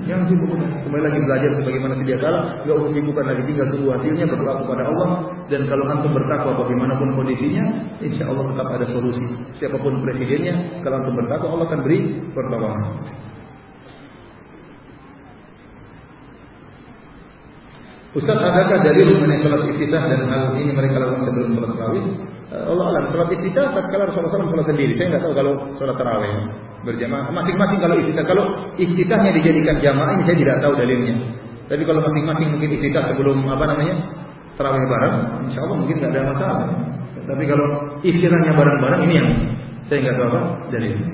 Yang sibuk kembali lagi belajar sebagaimana sedia kala, nggak usah sibukkan lagi tinggal tunggu hasilnya berdoa kepada Allah dan kalau antum bertakwa bagaimanapun kondisinya, insya Allah tetap ada solusi. Siapa pun presidennya, kalau antum bertakwa Allah akan beri pertolongan. Ustaz, adakah dalil mengenai sholat iftitah dan hal ini mereka lakukan sebelum sholat tarawih? Eh, Allah alam, sholat iftitah tatkala Rasulullah SAW sholat sendiri. Saya nggak tahu kalau sholat tarawih berjamaah. Masing-masing kalau iftitah, kalau iftitahnya dijadikan jamaah ini saya tidak tahu dalilnya. Tapi kalau masing-masing mungkin iftitah sebelum apa namanya tarawih bareng, insya Allah mungkin nggak ada masalah. Tapi kalau iftitahnya bareng-bareng ini yang saya nggak tahu apa dalilnya.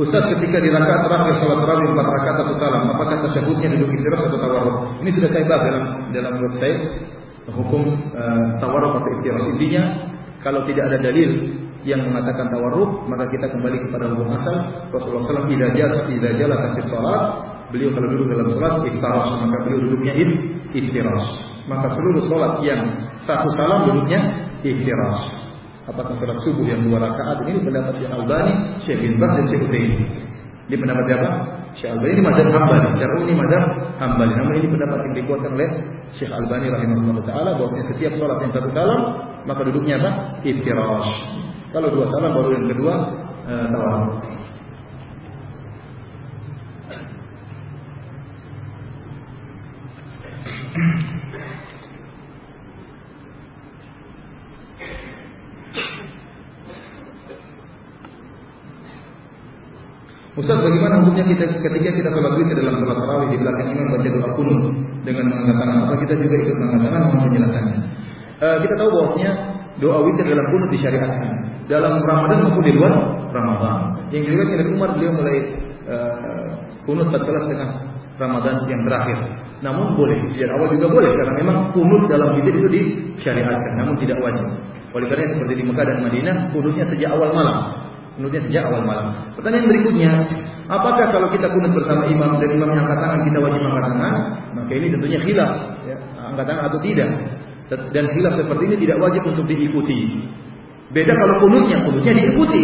Ustaz ketika di rakaat terakhir salat tarawih empat rakaat atau salam, apakah tasyahudnya duduk istirahat atau tawarruk? Ini sudah saya bahas dalam dalam website hukum uh, tawarruk atau istirahat. Intinya kalau tidak ada dalil yang mengatakan tawarruk, maka kita kembali kepada hukum asal. Rasulullah SAW tidak jala tidak jala fi salat, beliau kalau duduk dalam salat iftirash, maka beliau duduknya iftirash. Maka seluruh salat yang satu salam duduknya iftirash apakah sholat subuh yang dua rakaat ini pendapat Syekh Albani, Syekh bin Baz dan Syekh Utsaimin. Ini pendapat siapa? Syekh Albani ini mazhab Hambali, Syekh ini mazhab Hambali. Namun ini pendapat yang dikuatkan oleh Syekh Albani rahimahullah taala bahwa setiap sholat yang satu salam maka duduknya apa? Iftirash. Kalau dua salam baru yang kedua uh, tawaf. Ustaz bagaimana hukumnya kita ketika kita sholat witir dalam sholat tarawih di belakang imam baca doa kunut dengan mengatakan apa kita juga ikut mengatakan mohon penjelasannya. Uh, kita tahu bahwasanya doa witir dalam kunut disyariatkan dalam Ramadan maupun di luar Ramadan. Yang diriwayatkan dari Umar beliau mulai uh, kunut tatkala setengah Ramadan yang terakhir. Namun boleh sejak awal juga boleh karena memang kunut dalam witir itu disyariatkan namun tidak wajib. Oleh karena seperti di Mekah dan Madinah kunutnya sejak awal malam Kunutnya sejak awal malam. Pertanyaan berikutnya, apakah kalau kita kunut bersama imam dan imam yang tangan kita wajib angkat tangan? Maka ini tentunya khilaf, ya, angkat tangan atau tidak. Dan khilaf seperti ini tidak wajib untuk diikuti. Beda kalau kunutnya, kunutnya diikuti.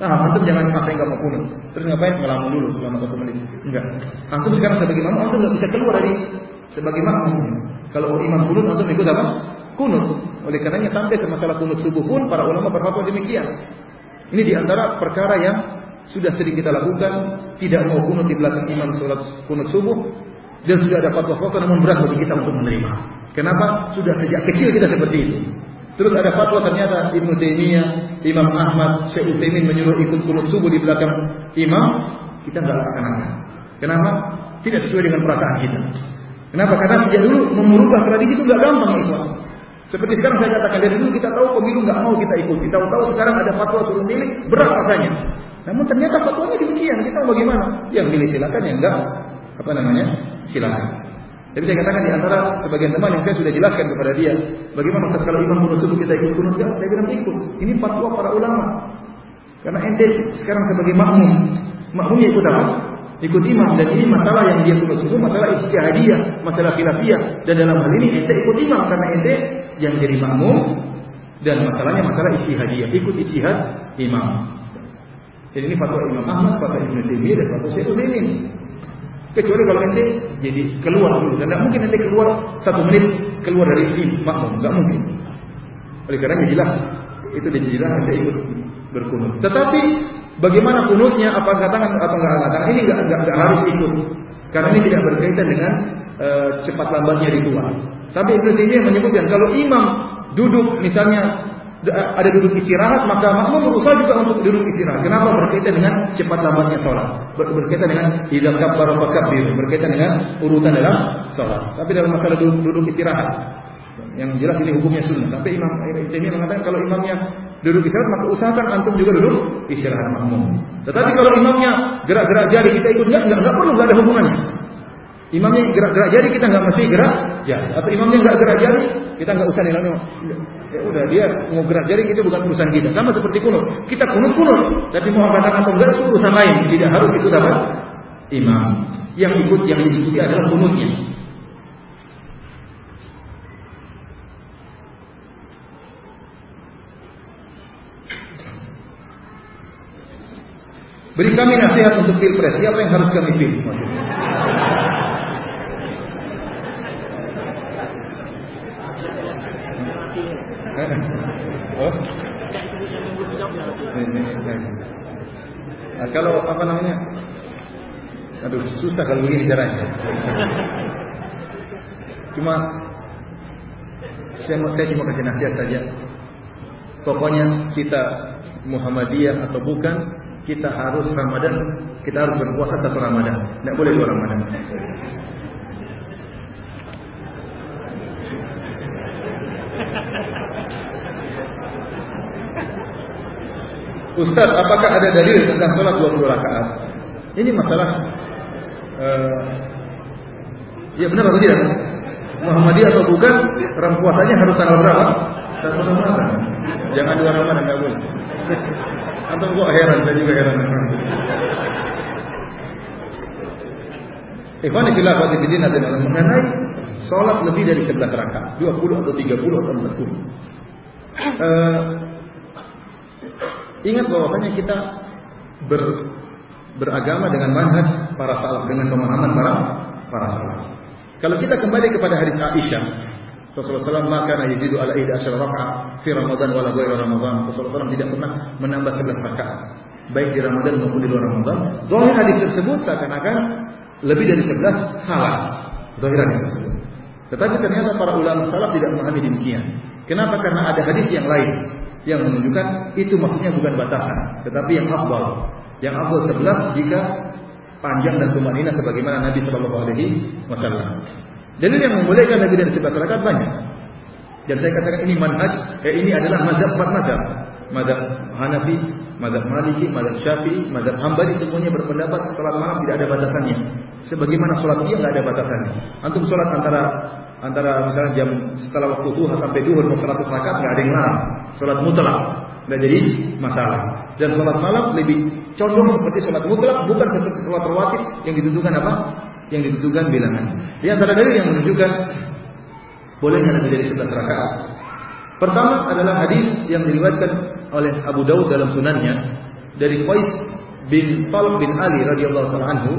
Nah, antum jangan ngapain nggak mau kunut. Terus ngapain ngelamun dulu selama satu menit? Enggak. Antum sekarang sebagai imam, antum nggak bisa keluar dari sebagai makmum. Kalau imam kunut, antum ikut apa? Kunut. Oleh karenanya sampai masalah kunut subuh pun para ulama berfatwa demikian. Ini di antara perkara yang sudah sering kita lakukan, tidak mau kunut di belakang imam sholat kunut subuh, dan sudah ada fatwa-fatwa namun berat bagi kita untuk menerima. Kenapa? Sudah sejak kecil kita seperti itu. Terus ada fatwa ternyata Ibnu Taimiyah, Imam Ahmad, Syekh Utsaimin menyuruh ikut kunut subuh di belakang imam, kita nggak laksanakan. Kenapa? Tidak sesuai dengan perasaan kita. Kenapa? Karena sejak dulu merubah tradisi itu nggak gampang, ikhwan. Seperti sekarang saya katakan dari dulu kita tahu pemilu nggak mau kita ikuti. Kita tahu sekarang ada fatwa suruh milih berat rasanya. Namun ternyata fatwanya demikian. Kita mau bagaimana? Yang milih silakan, yang enggak apa namanya silakan. Jadi saya katakan di antara sebagian teman yang saya sudah jelaskan kepada dia, bagaimana saat kalau imam subuh kita ikut kunut saya bilang ikut. Ini fatwa para ulama. Karena ente sekarang sebagai makmum, makmumnya ikut apa? Ikut imam dan ini masalah yang dia kunut subuh, masalah ijtihadiyah, masalah khilafiyah dan dalam hal ini ente ikut imam karena ente yang jadi makmum dan masalahnya masalah istihadiyah, ikut istihad imam. Jadi ini fatwa Imam Ahmad, fatwa Ibnu Taimiyah dan fatwa Syekh Utsaimin. Kecuali kalau nanti jadi keluar dulu dan tidak mungkin nanti keluar satu menit keluar dari ini makmum, nggak mungkin. Oleh karena jelas itu jelas nanti ikut berkunut. Tetapi bagaimana kunutnya, apa katakan atau nggak katakan ini nggak nggak harus ikut. Karena ini tidak berkaitan dengan e, cepat lambatnya ritual. Sampai Ibnu Taimiyah menyebutkan kalau imam duduk misalnya ada duduk istirahat maka makmum berusaha juga untuk duduk istirahat. Kenapa? Berkaitan dengan cepat lambatnya sholat. Ber berkaitan dengan idza kabbara berkaitan dengan urutan dalam sholat. Tapi dalam masalah duduk, duduk istirahat yang jelas ini hukumnya sunnah. Tapi Imam Taimiyah mengatakan kalau imamnya duduk istirahat maka usahakan antum juga duduk istirahat makmum. Tetapi kalau imamnya gerak-gerak jari kita ikut enggak enggak, enggak perlu enggak ada hubungannya. Imamnya gerak-gerak jari kita nggak mesti gerak jari. Atau imamnya nggak gerak jari kita nggak usah nilainya. Ya udah dia mau gerak jari itu bukan urusan kita. Sama seperti kunut. Kita kunut kunut, tapi mau katakan atau enggak itu urusan lain. Tidak harus itu dapat imam. Yang ikut yang diikuti adalah kunutnya. Beri kami nasihat untuk pilpres. Siapa yang harus kami pilih? oh? Nah, kalau apa namanya? Aduh, susah kalau begini caranya. Cuma saya saya cuma kasih nasihat saja. Pokoknya kita Muhammadiyah atau bukan, kita harus Ramadan, kita harus berpuasa satu Ramadan. Tidak boleh dua Ramadan. Ustaz, apakah ada dalil tentang sholat 20 rakaat? Ini masalah uh, Ya benar atau tidak? Muhammadiyah atau bukan puasanya harus tanggal berapa? Satu Ramadan Jangan dua Ramadan, nggak boleh Atau kok heran, saya juga heran Ikhwan fillah wa bidin adalah mengenai sholat lebih dari 11 rakaat, 20 atau 30 atau 40. Uh, Ingat bahwasanya kita ber, beragama dengan manhaj para salaf dengan pemahaman para para salaf. Kalau kita kembali kepada hadis Aisyah, Rasulullah SAW maka yazidu ala ida asyara rakaat fi Ramadan wala ghairi Ramadan. Rasulullah SAW tidak pernah menambah 11 rakaat baik di Ramadan maupun di luar Ramadan. Zahir hadis tersebut seakan-akan lebih dari 11 salah. Zahir hadis tersebut. Tetapi ternyata para ulama salaf tidak memahami demikian. Kenapa? Karena ada hadis yang lain yang menunjukkan itu maksudnya bukan batasan, tetapi yang afdal. Yang afdal sebelah jika panjang dan tumanina sebagaimana Nabi Shallallahu Alaihi Wasallam. Jadi yang membolehkan Nabi dari sebelah rakaat banyak. Dan saya katakan ini manhaj, eh, ini adalah mazhab empat mazhab. Mazhab Hanafi, mazhab Maliki, mazhab Syafi'i, mazhab Hambali semuanya berpendapat salat malam tidak ada batasannya. Sebagaimana salat dia nggak ada batasannya. Antum salat antara antara misalnya jam setelah waktu duha sampai duhur mau 100 rakaat nggak ada yang larang. Salat mutlak nggak jadi masalah. Dan salat malam lebih condong seperti salat mutlak bukan seperti salat rawatib yang ditentukan apa? Yang ditentukan bilangan. Di antara dalil yang menunjukkan bolehnya lebih dari 11 rakaat. Pertama adalah hadis yang diriwayatkan oleh Abu Daud dalam sunannya dari Qais bin Talq bin Ali radhiyallahu anhu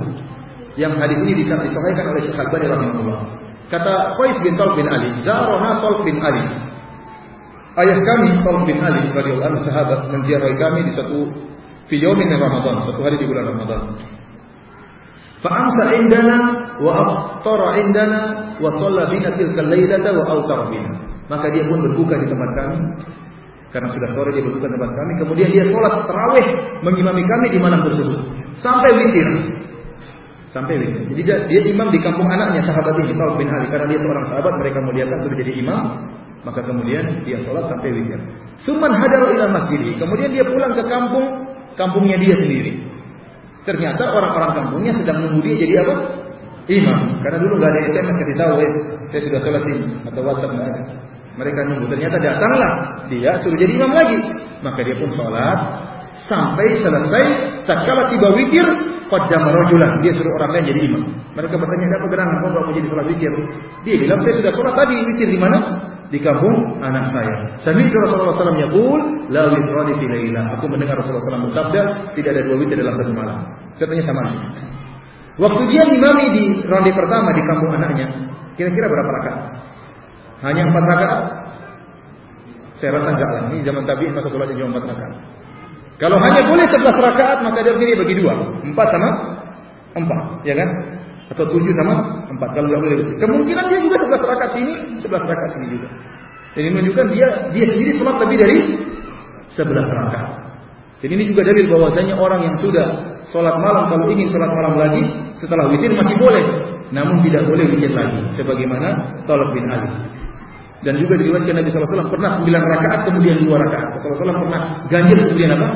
yang hadis ini disahihkan oleh Syekh Al-Albani rahimahullah. Kata Qais bin Talq bin Ali, Zarona Talq bin Ali. Ayah kami Talq bin Ali radhiyallahu anhu sahabat menziarahi kami di satu fi yaumin Ramadan, satu hari di bulan Ramadan. Fa'amsa indana wa aftara indana wa shalla bina tilkal lailata wa awtara bina. Maka dia pun berbuka di tempat kami karena sudah sore dia berbuka di tempat kami. Kemudian dia sholat terawih mengimami kami di malam tersebut sampai witir. Sampai witir. Jadi dia, dia imam di kampung anaknya sahabat ini Talib bin Ali karena dia seorang sahabat mereka muliakan untuk menjadi imam. Maka kemudian dia sholat sampai witir. Suman hadar ila masjid. Kemudian dia pulang ke kampung kampungnya dia sendiri. Ternyata orang-orang kampungnya sedang menunggu dia jadi apa? Imam. Karena dulu nggak ada SMS kasih tahu, eh, saya sudah sholat ini atau WhatsApp nggak ada. Mereka nunggu. Ternyata datanglah dia suruh jadi imam lagi. Maka dia pun sholat sampai selesai. Tak kalah tiba witir, qaddama rajulan, dia suruh orang lain jadi imam. Mereka bertanya, "Apa gerangan enggak mau jadi salat witir?" Dia bilang, "Saya sudah salat tadi witir di mana?" Di kampung anak saya. Sami Rasulullah SAW yaqul, "La witrani fi laila." Aku mendengar Rasulullah SAW bersabda, tidak ada dua witir dalam satu malam. Saya tanya sama dia. Waktu dia imami di ronde pertama di kampung anaknya, kira-kira berapa rakaat? Hanya empat rakaat? Saya rasa enggak lah. Ini zaman tabi'in masa sholatnya cuma empat rakaat. Kalau hanya boleh 11 rakaat maka dia begini bagi dua. Empat sama empat, ya kan? Atau tujuh sama empat kalau nggak boleh bersih. Kemungkinan dia juga sebelas rakaat sini, sebelas rakaat sini juga. Jadi menunjukkan dia dia sendiri sholat lebih dari sebelas rakaat. Jadi ini juga dalil bahwasanya orang yang sudah sholat malam kalau ingin sholat malam lagi setelah witir masih boleh, namun tidak boleh witir lagi. Sebagaimana Talib bin Ali. Dan juga diriwayatkan Nabi SAW pernah 9 rakaat kemudian 2 rakaat. Rasulullah SAW pernah ganjil kemudian apa?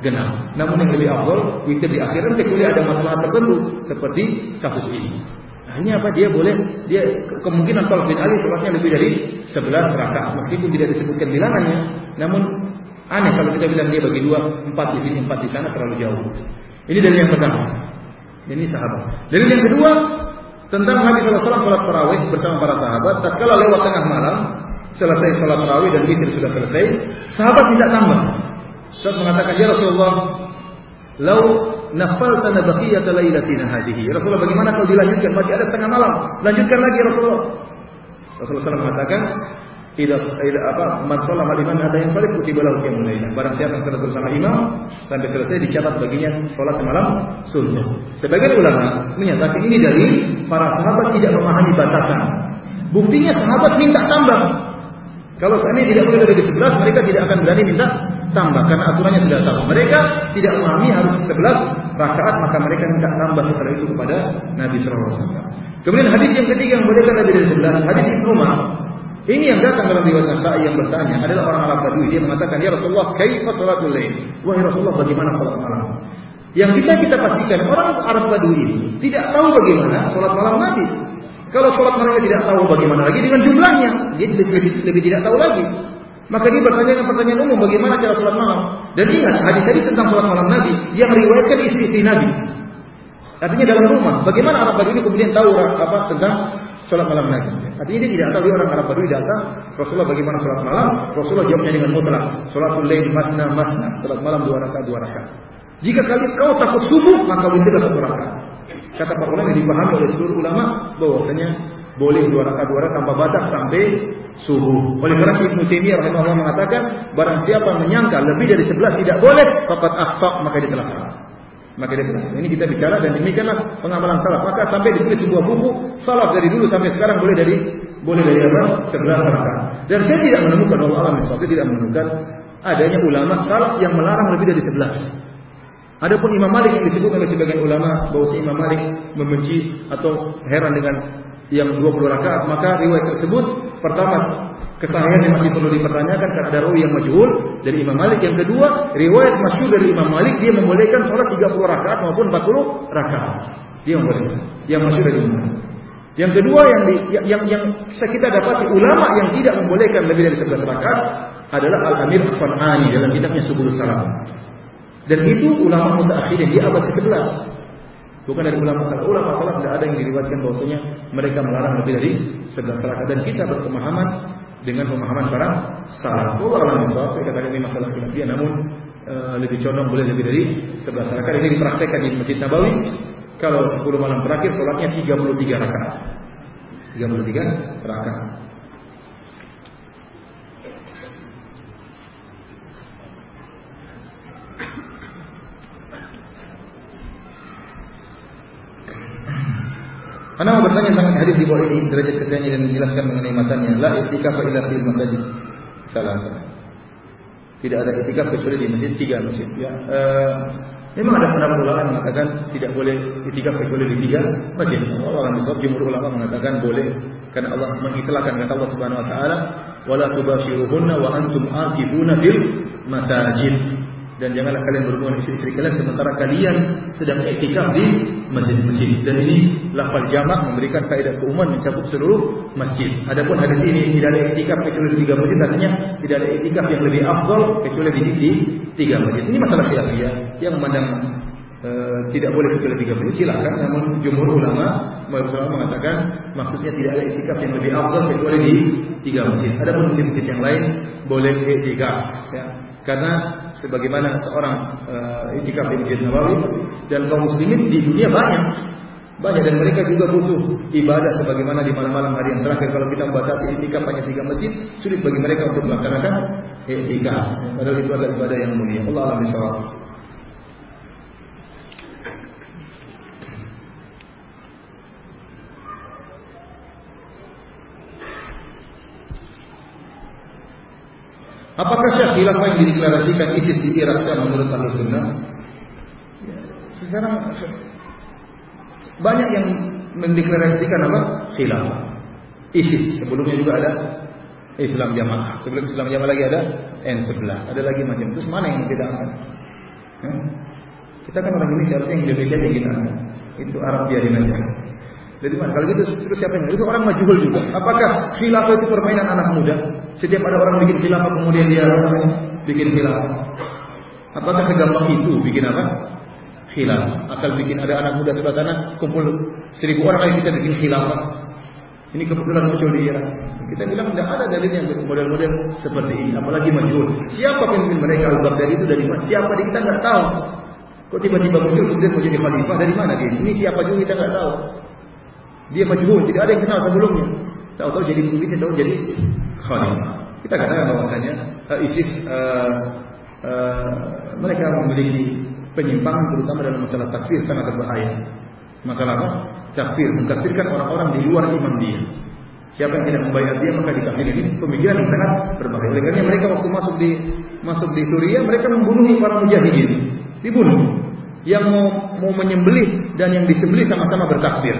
Genap. Namun yang lebih afdol witir di akhiran kecuali ada masalah tertentu seperti kasus ini. Akhirnya apa? Dia boleh dia kemungkinan kalau bin Ali sholatnya lebih dari 11 rakaat meskipun tidak disebutkan bilangannya. Namun aneh kalau kita bilang dia bagi dua, empat di sini, empat di sana terlalu jauh. Ini dari yang pertama. Ini sahabat. Dari yang kedua, tentang Nabi SAW sholat tarawih bersama para sahabat. Tatkala lewat tengah malam, selesai sholat tarawih dan witir sudah selesai, sahabat tidak tambah. Saat mengatakan ya Rasulullah, lau nafal tanah baqiyat lailatina hadihi. Ya Rasulullah bagaimana kalau dilanjutkan masih ada tengah malam? Lanjutkan lagi Rasulullah. Rasulullah SAW mengatakan, tidak tidak apa man sholat imam ada yang sholat kutiba lahu qiyamul lail. Barang siapa yang sholat bersama imam sampai selesai dicatat baginya sholat malam sunnah. Sebagian ulama menyatakan ini dari para sahabat tidak memahami batasan. Buktinya sahabat minta tambah. Kalau seandainya tidak boleh dari sebelas, mereka tidak akan berani minta tambah karena aturannya sudah tahu. Mereka tidak memahami harus sebelas rakaat maka mereka minta tambah setelah itu kepada Nabi Sallallahu Alaihi Wasallam. Kemudian hadis yang ketiga yang bolehkan Nabi dari sebelas, hadis Ibnu Umar ini yang datang dalam riwayat Nasai yang bertanya adalah orang Arab Badui. Dia mengatakan, "Ya Rasulullah, kaifa salatul lail?" Wahai Rasulullah, bagaimana salat malam? Yang bisa kita pastikan orang Arab Badui ini tidak tahu bagaimana salat malam Nabi. Kalau salat malamnya tidak tahu bagaimana lagi dengan jumlahnya, dia lebih, lebih tidak tahu lagi. Maka dia bertanya dengan pertanyaan umum, bagaimana cara salat malam? Dan ingat, hadis tadi tentang salat malam Nabi yang riwayatkan istri-istri Nabi. Artinya dalam rumah. Bagaimana Arab ini kemudian tahu apa tentang sholat malam Nabi. Artinya dia tidak tahu dia orang Arab Badui datang Rasulullah bagaimana sholat malam. Rasulullah jawabnya dengan mutlak. Sholatul lail matna matna. Sholat malam dua rakaat dua rakaat. Jika kalian kau takut subuh maka witir satu rakaat. Kata para ulama yang dipahami oleh seluruh ulama bahwasanya boleh dua rakaat dua rakaat tanpa batas sampai subuh. Oleh karena Ibnu Taimiyah rahimahullah mengatakan barang siapa menyangka lebih dari sebelas tidak boleh, fakat akhfaq maka dia telah salah. Maka dia benar. Ini kita bicara dan demikianlah pengamalan salaf. Maka sampai ditulis sebuah buku salaf dari dulu sampai sekarang boleh dari boleh dari apa? Sebelah rakaat. Dan saya tidak menemukan Allah alam saya tidak menemukan adanya ulama salaf yang melarang lebih dari sebelas. Adapun Imam Malik yang disebut oleh sebagian ulama bahwa Imam Malik membenci atau heran dengan yang 20 rakaat, maka riwayat tersebut pertama kesahihannya masih perlu dipertanyakan karena ada rawi yang majhul dari Imam Malik. Yang kedua, riwayat masyhur dari Imam Malik dia membolehkan sholat 30 rakaat maupun 40 rakaat. Dia membolehkan. Yang masyhur dari Imam. Yang kedua yang di, yang, yang yang kita dapati ulama yang tidak membolehkan lebih dari 11 rakaat adalah Al-Amir As-San'ani dalam kitabnya Subul Salam. Dan itu ulama mutaakhirin di abad ke-11. Bukan dari ulama salaf. Ulama salaf tidak ada yang diriwayatkan bahwasanya mereka melarang lebih dari 11 rakaat dan kita berpemahaman dengan pemahaman para salaf. Allah alam saya katakan ini masalah khilafiyah namun e, lebih condong boleh lebih dari 11 rakaat ini dipraktekkan di Masjid Nabawi. Kalau 10 malam terakhir sholatnya 33 rakaat. 33 rakaat. Anda mau bertanya tentang hadis di bawah ini derajat kesayangan dan menjelaskan mengenai matanya. La itikaf illa fil masjid. Salah. Tidak ada itikaf kecuali di masjid tiga masjid. Ya. Uh, memang ada pendapat ulama mengatakan tidak boleh itikaf kecuali di tiga masjid. Allah yang jumhur ulama mengatakan boleh karena Allah mengikhlaskan kata Allah Subhanahu wa taala wala tubashiruhunna wa antum aqifuna fil masajid dan janganlah kalian berhubungan istri-istri kalian sementara kalian sedang iktikaf di masjid-masjid. Dan ini lafal jamak memberikan kaidah keumuman mencakup seluruh masjid. Adapun hadis ini tidak ada iktikaf kecuali tiga masjid, artinya tidak ada iktikaf yang lebih afdal kecuali di, di tiga masjid. Ini masalah khilafiyah yang memandang e, tidak boleh kecuali tiga masjid silakan. Namun jumhur ulama ulama mengatakan maksudnya tidak ada iktikaf yang lebih afdal kecuali di tiga masjid. Adapun masjid-masjid yang lain boleh iktikaf. Ya. Karena sebagaimana seorang uh, itikaf di Masjid Nabawi dan kaum muslimin di dunia banyak. Banyak dan mereka juga butuh ibadah sebagaimana di malam-malam hari yang terakhir. Kalau kita membatasi itikaf hanya tiga masjid sulit bagi mereka untuk melaksanakan itikaf padahal itu adalah ibadah yang mulia. Allah alam Apakah syekh khilafah yang dideklarasikan ISIS di Irak menurut Ahlu Sunnah? Ya, sekarang banyak yang mendeklarasikan apa? Khilafah. ISIS sebelumnya juga ada Islam Jamaah. Sebelum Islam Jamaah lagi ada N11. Ada lagi macam. Terus mana yang kita angkat? Kita kan orang Indonesia, harusnya Indonesia yang kita. Itu Arab biarin aja. Jadi mana? Kalau gitu terus siapa yang itu orang majhul juga. Apakah khilafah itu permainan anak muda? Setiap ada orang bikin khilafah kemudian dia bikin khilafah. Apakah segampang itu bikin apa? Khilafah. Asal bikin ada anak muda sebelah sana kumpul seribu orang ayo kita bikin khilafah. Ini kebetulan muncul di Irak. Kita bilang tidak ada dalil yang model-model seperti ini, apalagi majhul. Siapa pemimpin mereka Al-Baghdadi itu dari mana? Siapa dia kita nggak tahu. Kok tiba-tiba muncul kemudian menjadi khalifah dari mana dia? Ini siapa juga kita nggak tahu. Dia majhul, tidak ada yang kenal sebelumnya. Tahu-tahu jadi pemimpin, tahu jadi khalifah. Kita katakan bahwasanya uh, ISIS uh, uh, mereka memiliki penyimpangan terutama dalam masalah takfir sangat berbahaya. Masalah apa? Takfir, mengkafirkan orang-orang di luar iman dia. Siapa yang tidak membayar dia maka dikafiri. Ini pemikiran yang sangat berbahaya. Oleh karena mereka waktu masuk di masuk di Suriah mereka membunuh para mujahidin. Dibunuh. Yang mau mau menyembelih dan yang disembelih sama-sama bertakbir.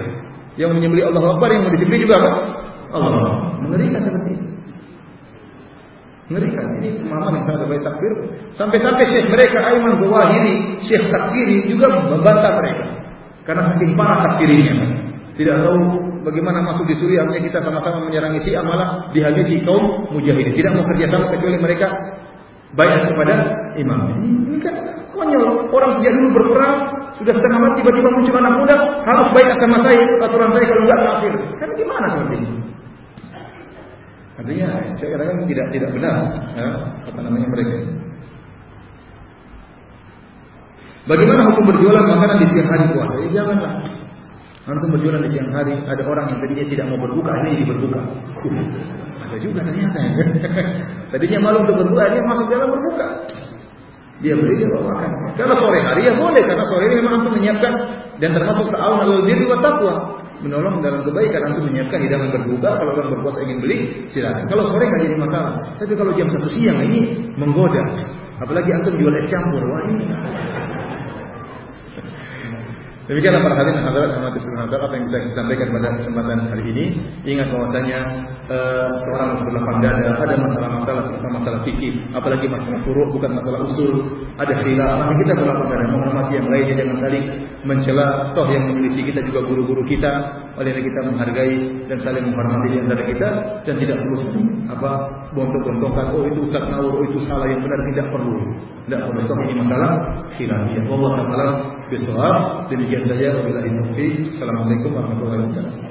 Yang menyembelih Allah Akbar, yang mau disembelih juga? Allah. Mengerikan seperti ini. Mengerikan. Ini yang sangat baik takbir. Sampai-sampai syekh mereka Aiman Gawahiri, syekh takbiri juga membantah mereka. Karena saking parah takbirinya. Tidak tahu bagaimana masuk di Suriah kita sama-sama menyerangi si malah dihabisi kaum mujahidin. Tidak mau kerjasama kecuali mereka baik kepada imam. Ini kan konyol. Orang sejak dulu berperang sudah setengah mati tiba-tiba muncul anak muda harus baik sama saya aturan saya kalau enggak kafir. Kan gimana seperti ini? Artinya saya katakan tidak tidak benar ya, apa namanya mereka. Bagaimana hukum berjualan makanan di siang hari puasa? Ya, janganlah. Antum berjualan di siang hari, ada orang yang tadinya tidak mau berbuka, ini jadi berbuka. Uh, ada juga ternyata. Ya. tadinya malu untuk berbuka, dia masuk dalam berbuka. Dia beli dia bawa makan. Kalau sore hari ya boleh karena sore hari memang antum menyiapkan dan termasuk ta'awun alal birri wa taqwa. Menolong dalam kebaikan antum menyiapkan hidangan berbuka kalau orang berpuasa ingin beli silakan. Kalau sore nggak jadi masalah. Tapi kalau jam satu siang ini menggoda. Apalagi antum jual es campur. Wah ini Demikianlah para hadirin hadirat Muhammad Sallallahu apa yang bisa kita sampaikan pada kesempatan hari ini. Ingat bahwasanya uh, seorang harus berlapang dada. Ada masalah-masalah masalah fikih, apalagi masalah furu bukan masalah usul. Ada khilaf, maka kita dada menghormati yang lainnya jangan saling mencela. Toh yang menyelisih kita juga guru-guru kita. Oleh kita menghargai dan saling menghormati di antara kita dan tidak perlu apa bontok-bontokan. Oh itu ustaz Nawur, oh itu salah yang benar tidak perlu. Tidak perlu. Toh ini masalah khilafiyah. Allah taala bisawab. Demikian saja wabillahi taufiq. Assalamualaikum warahmatullahi wabarakatuh.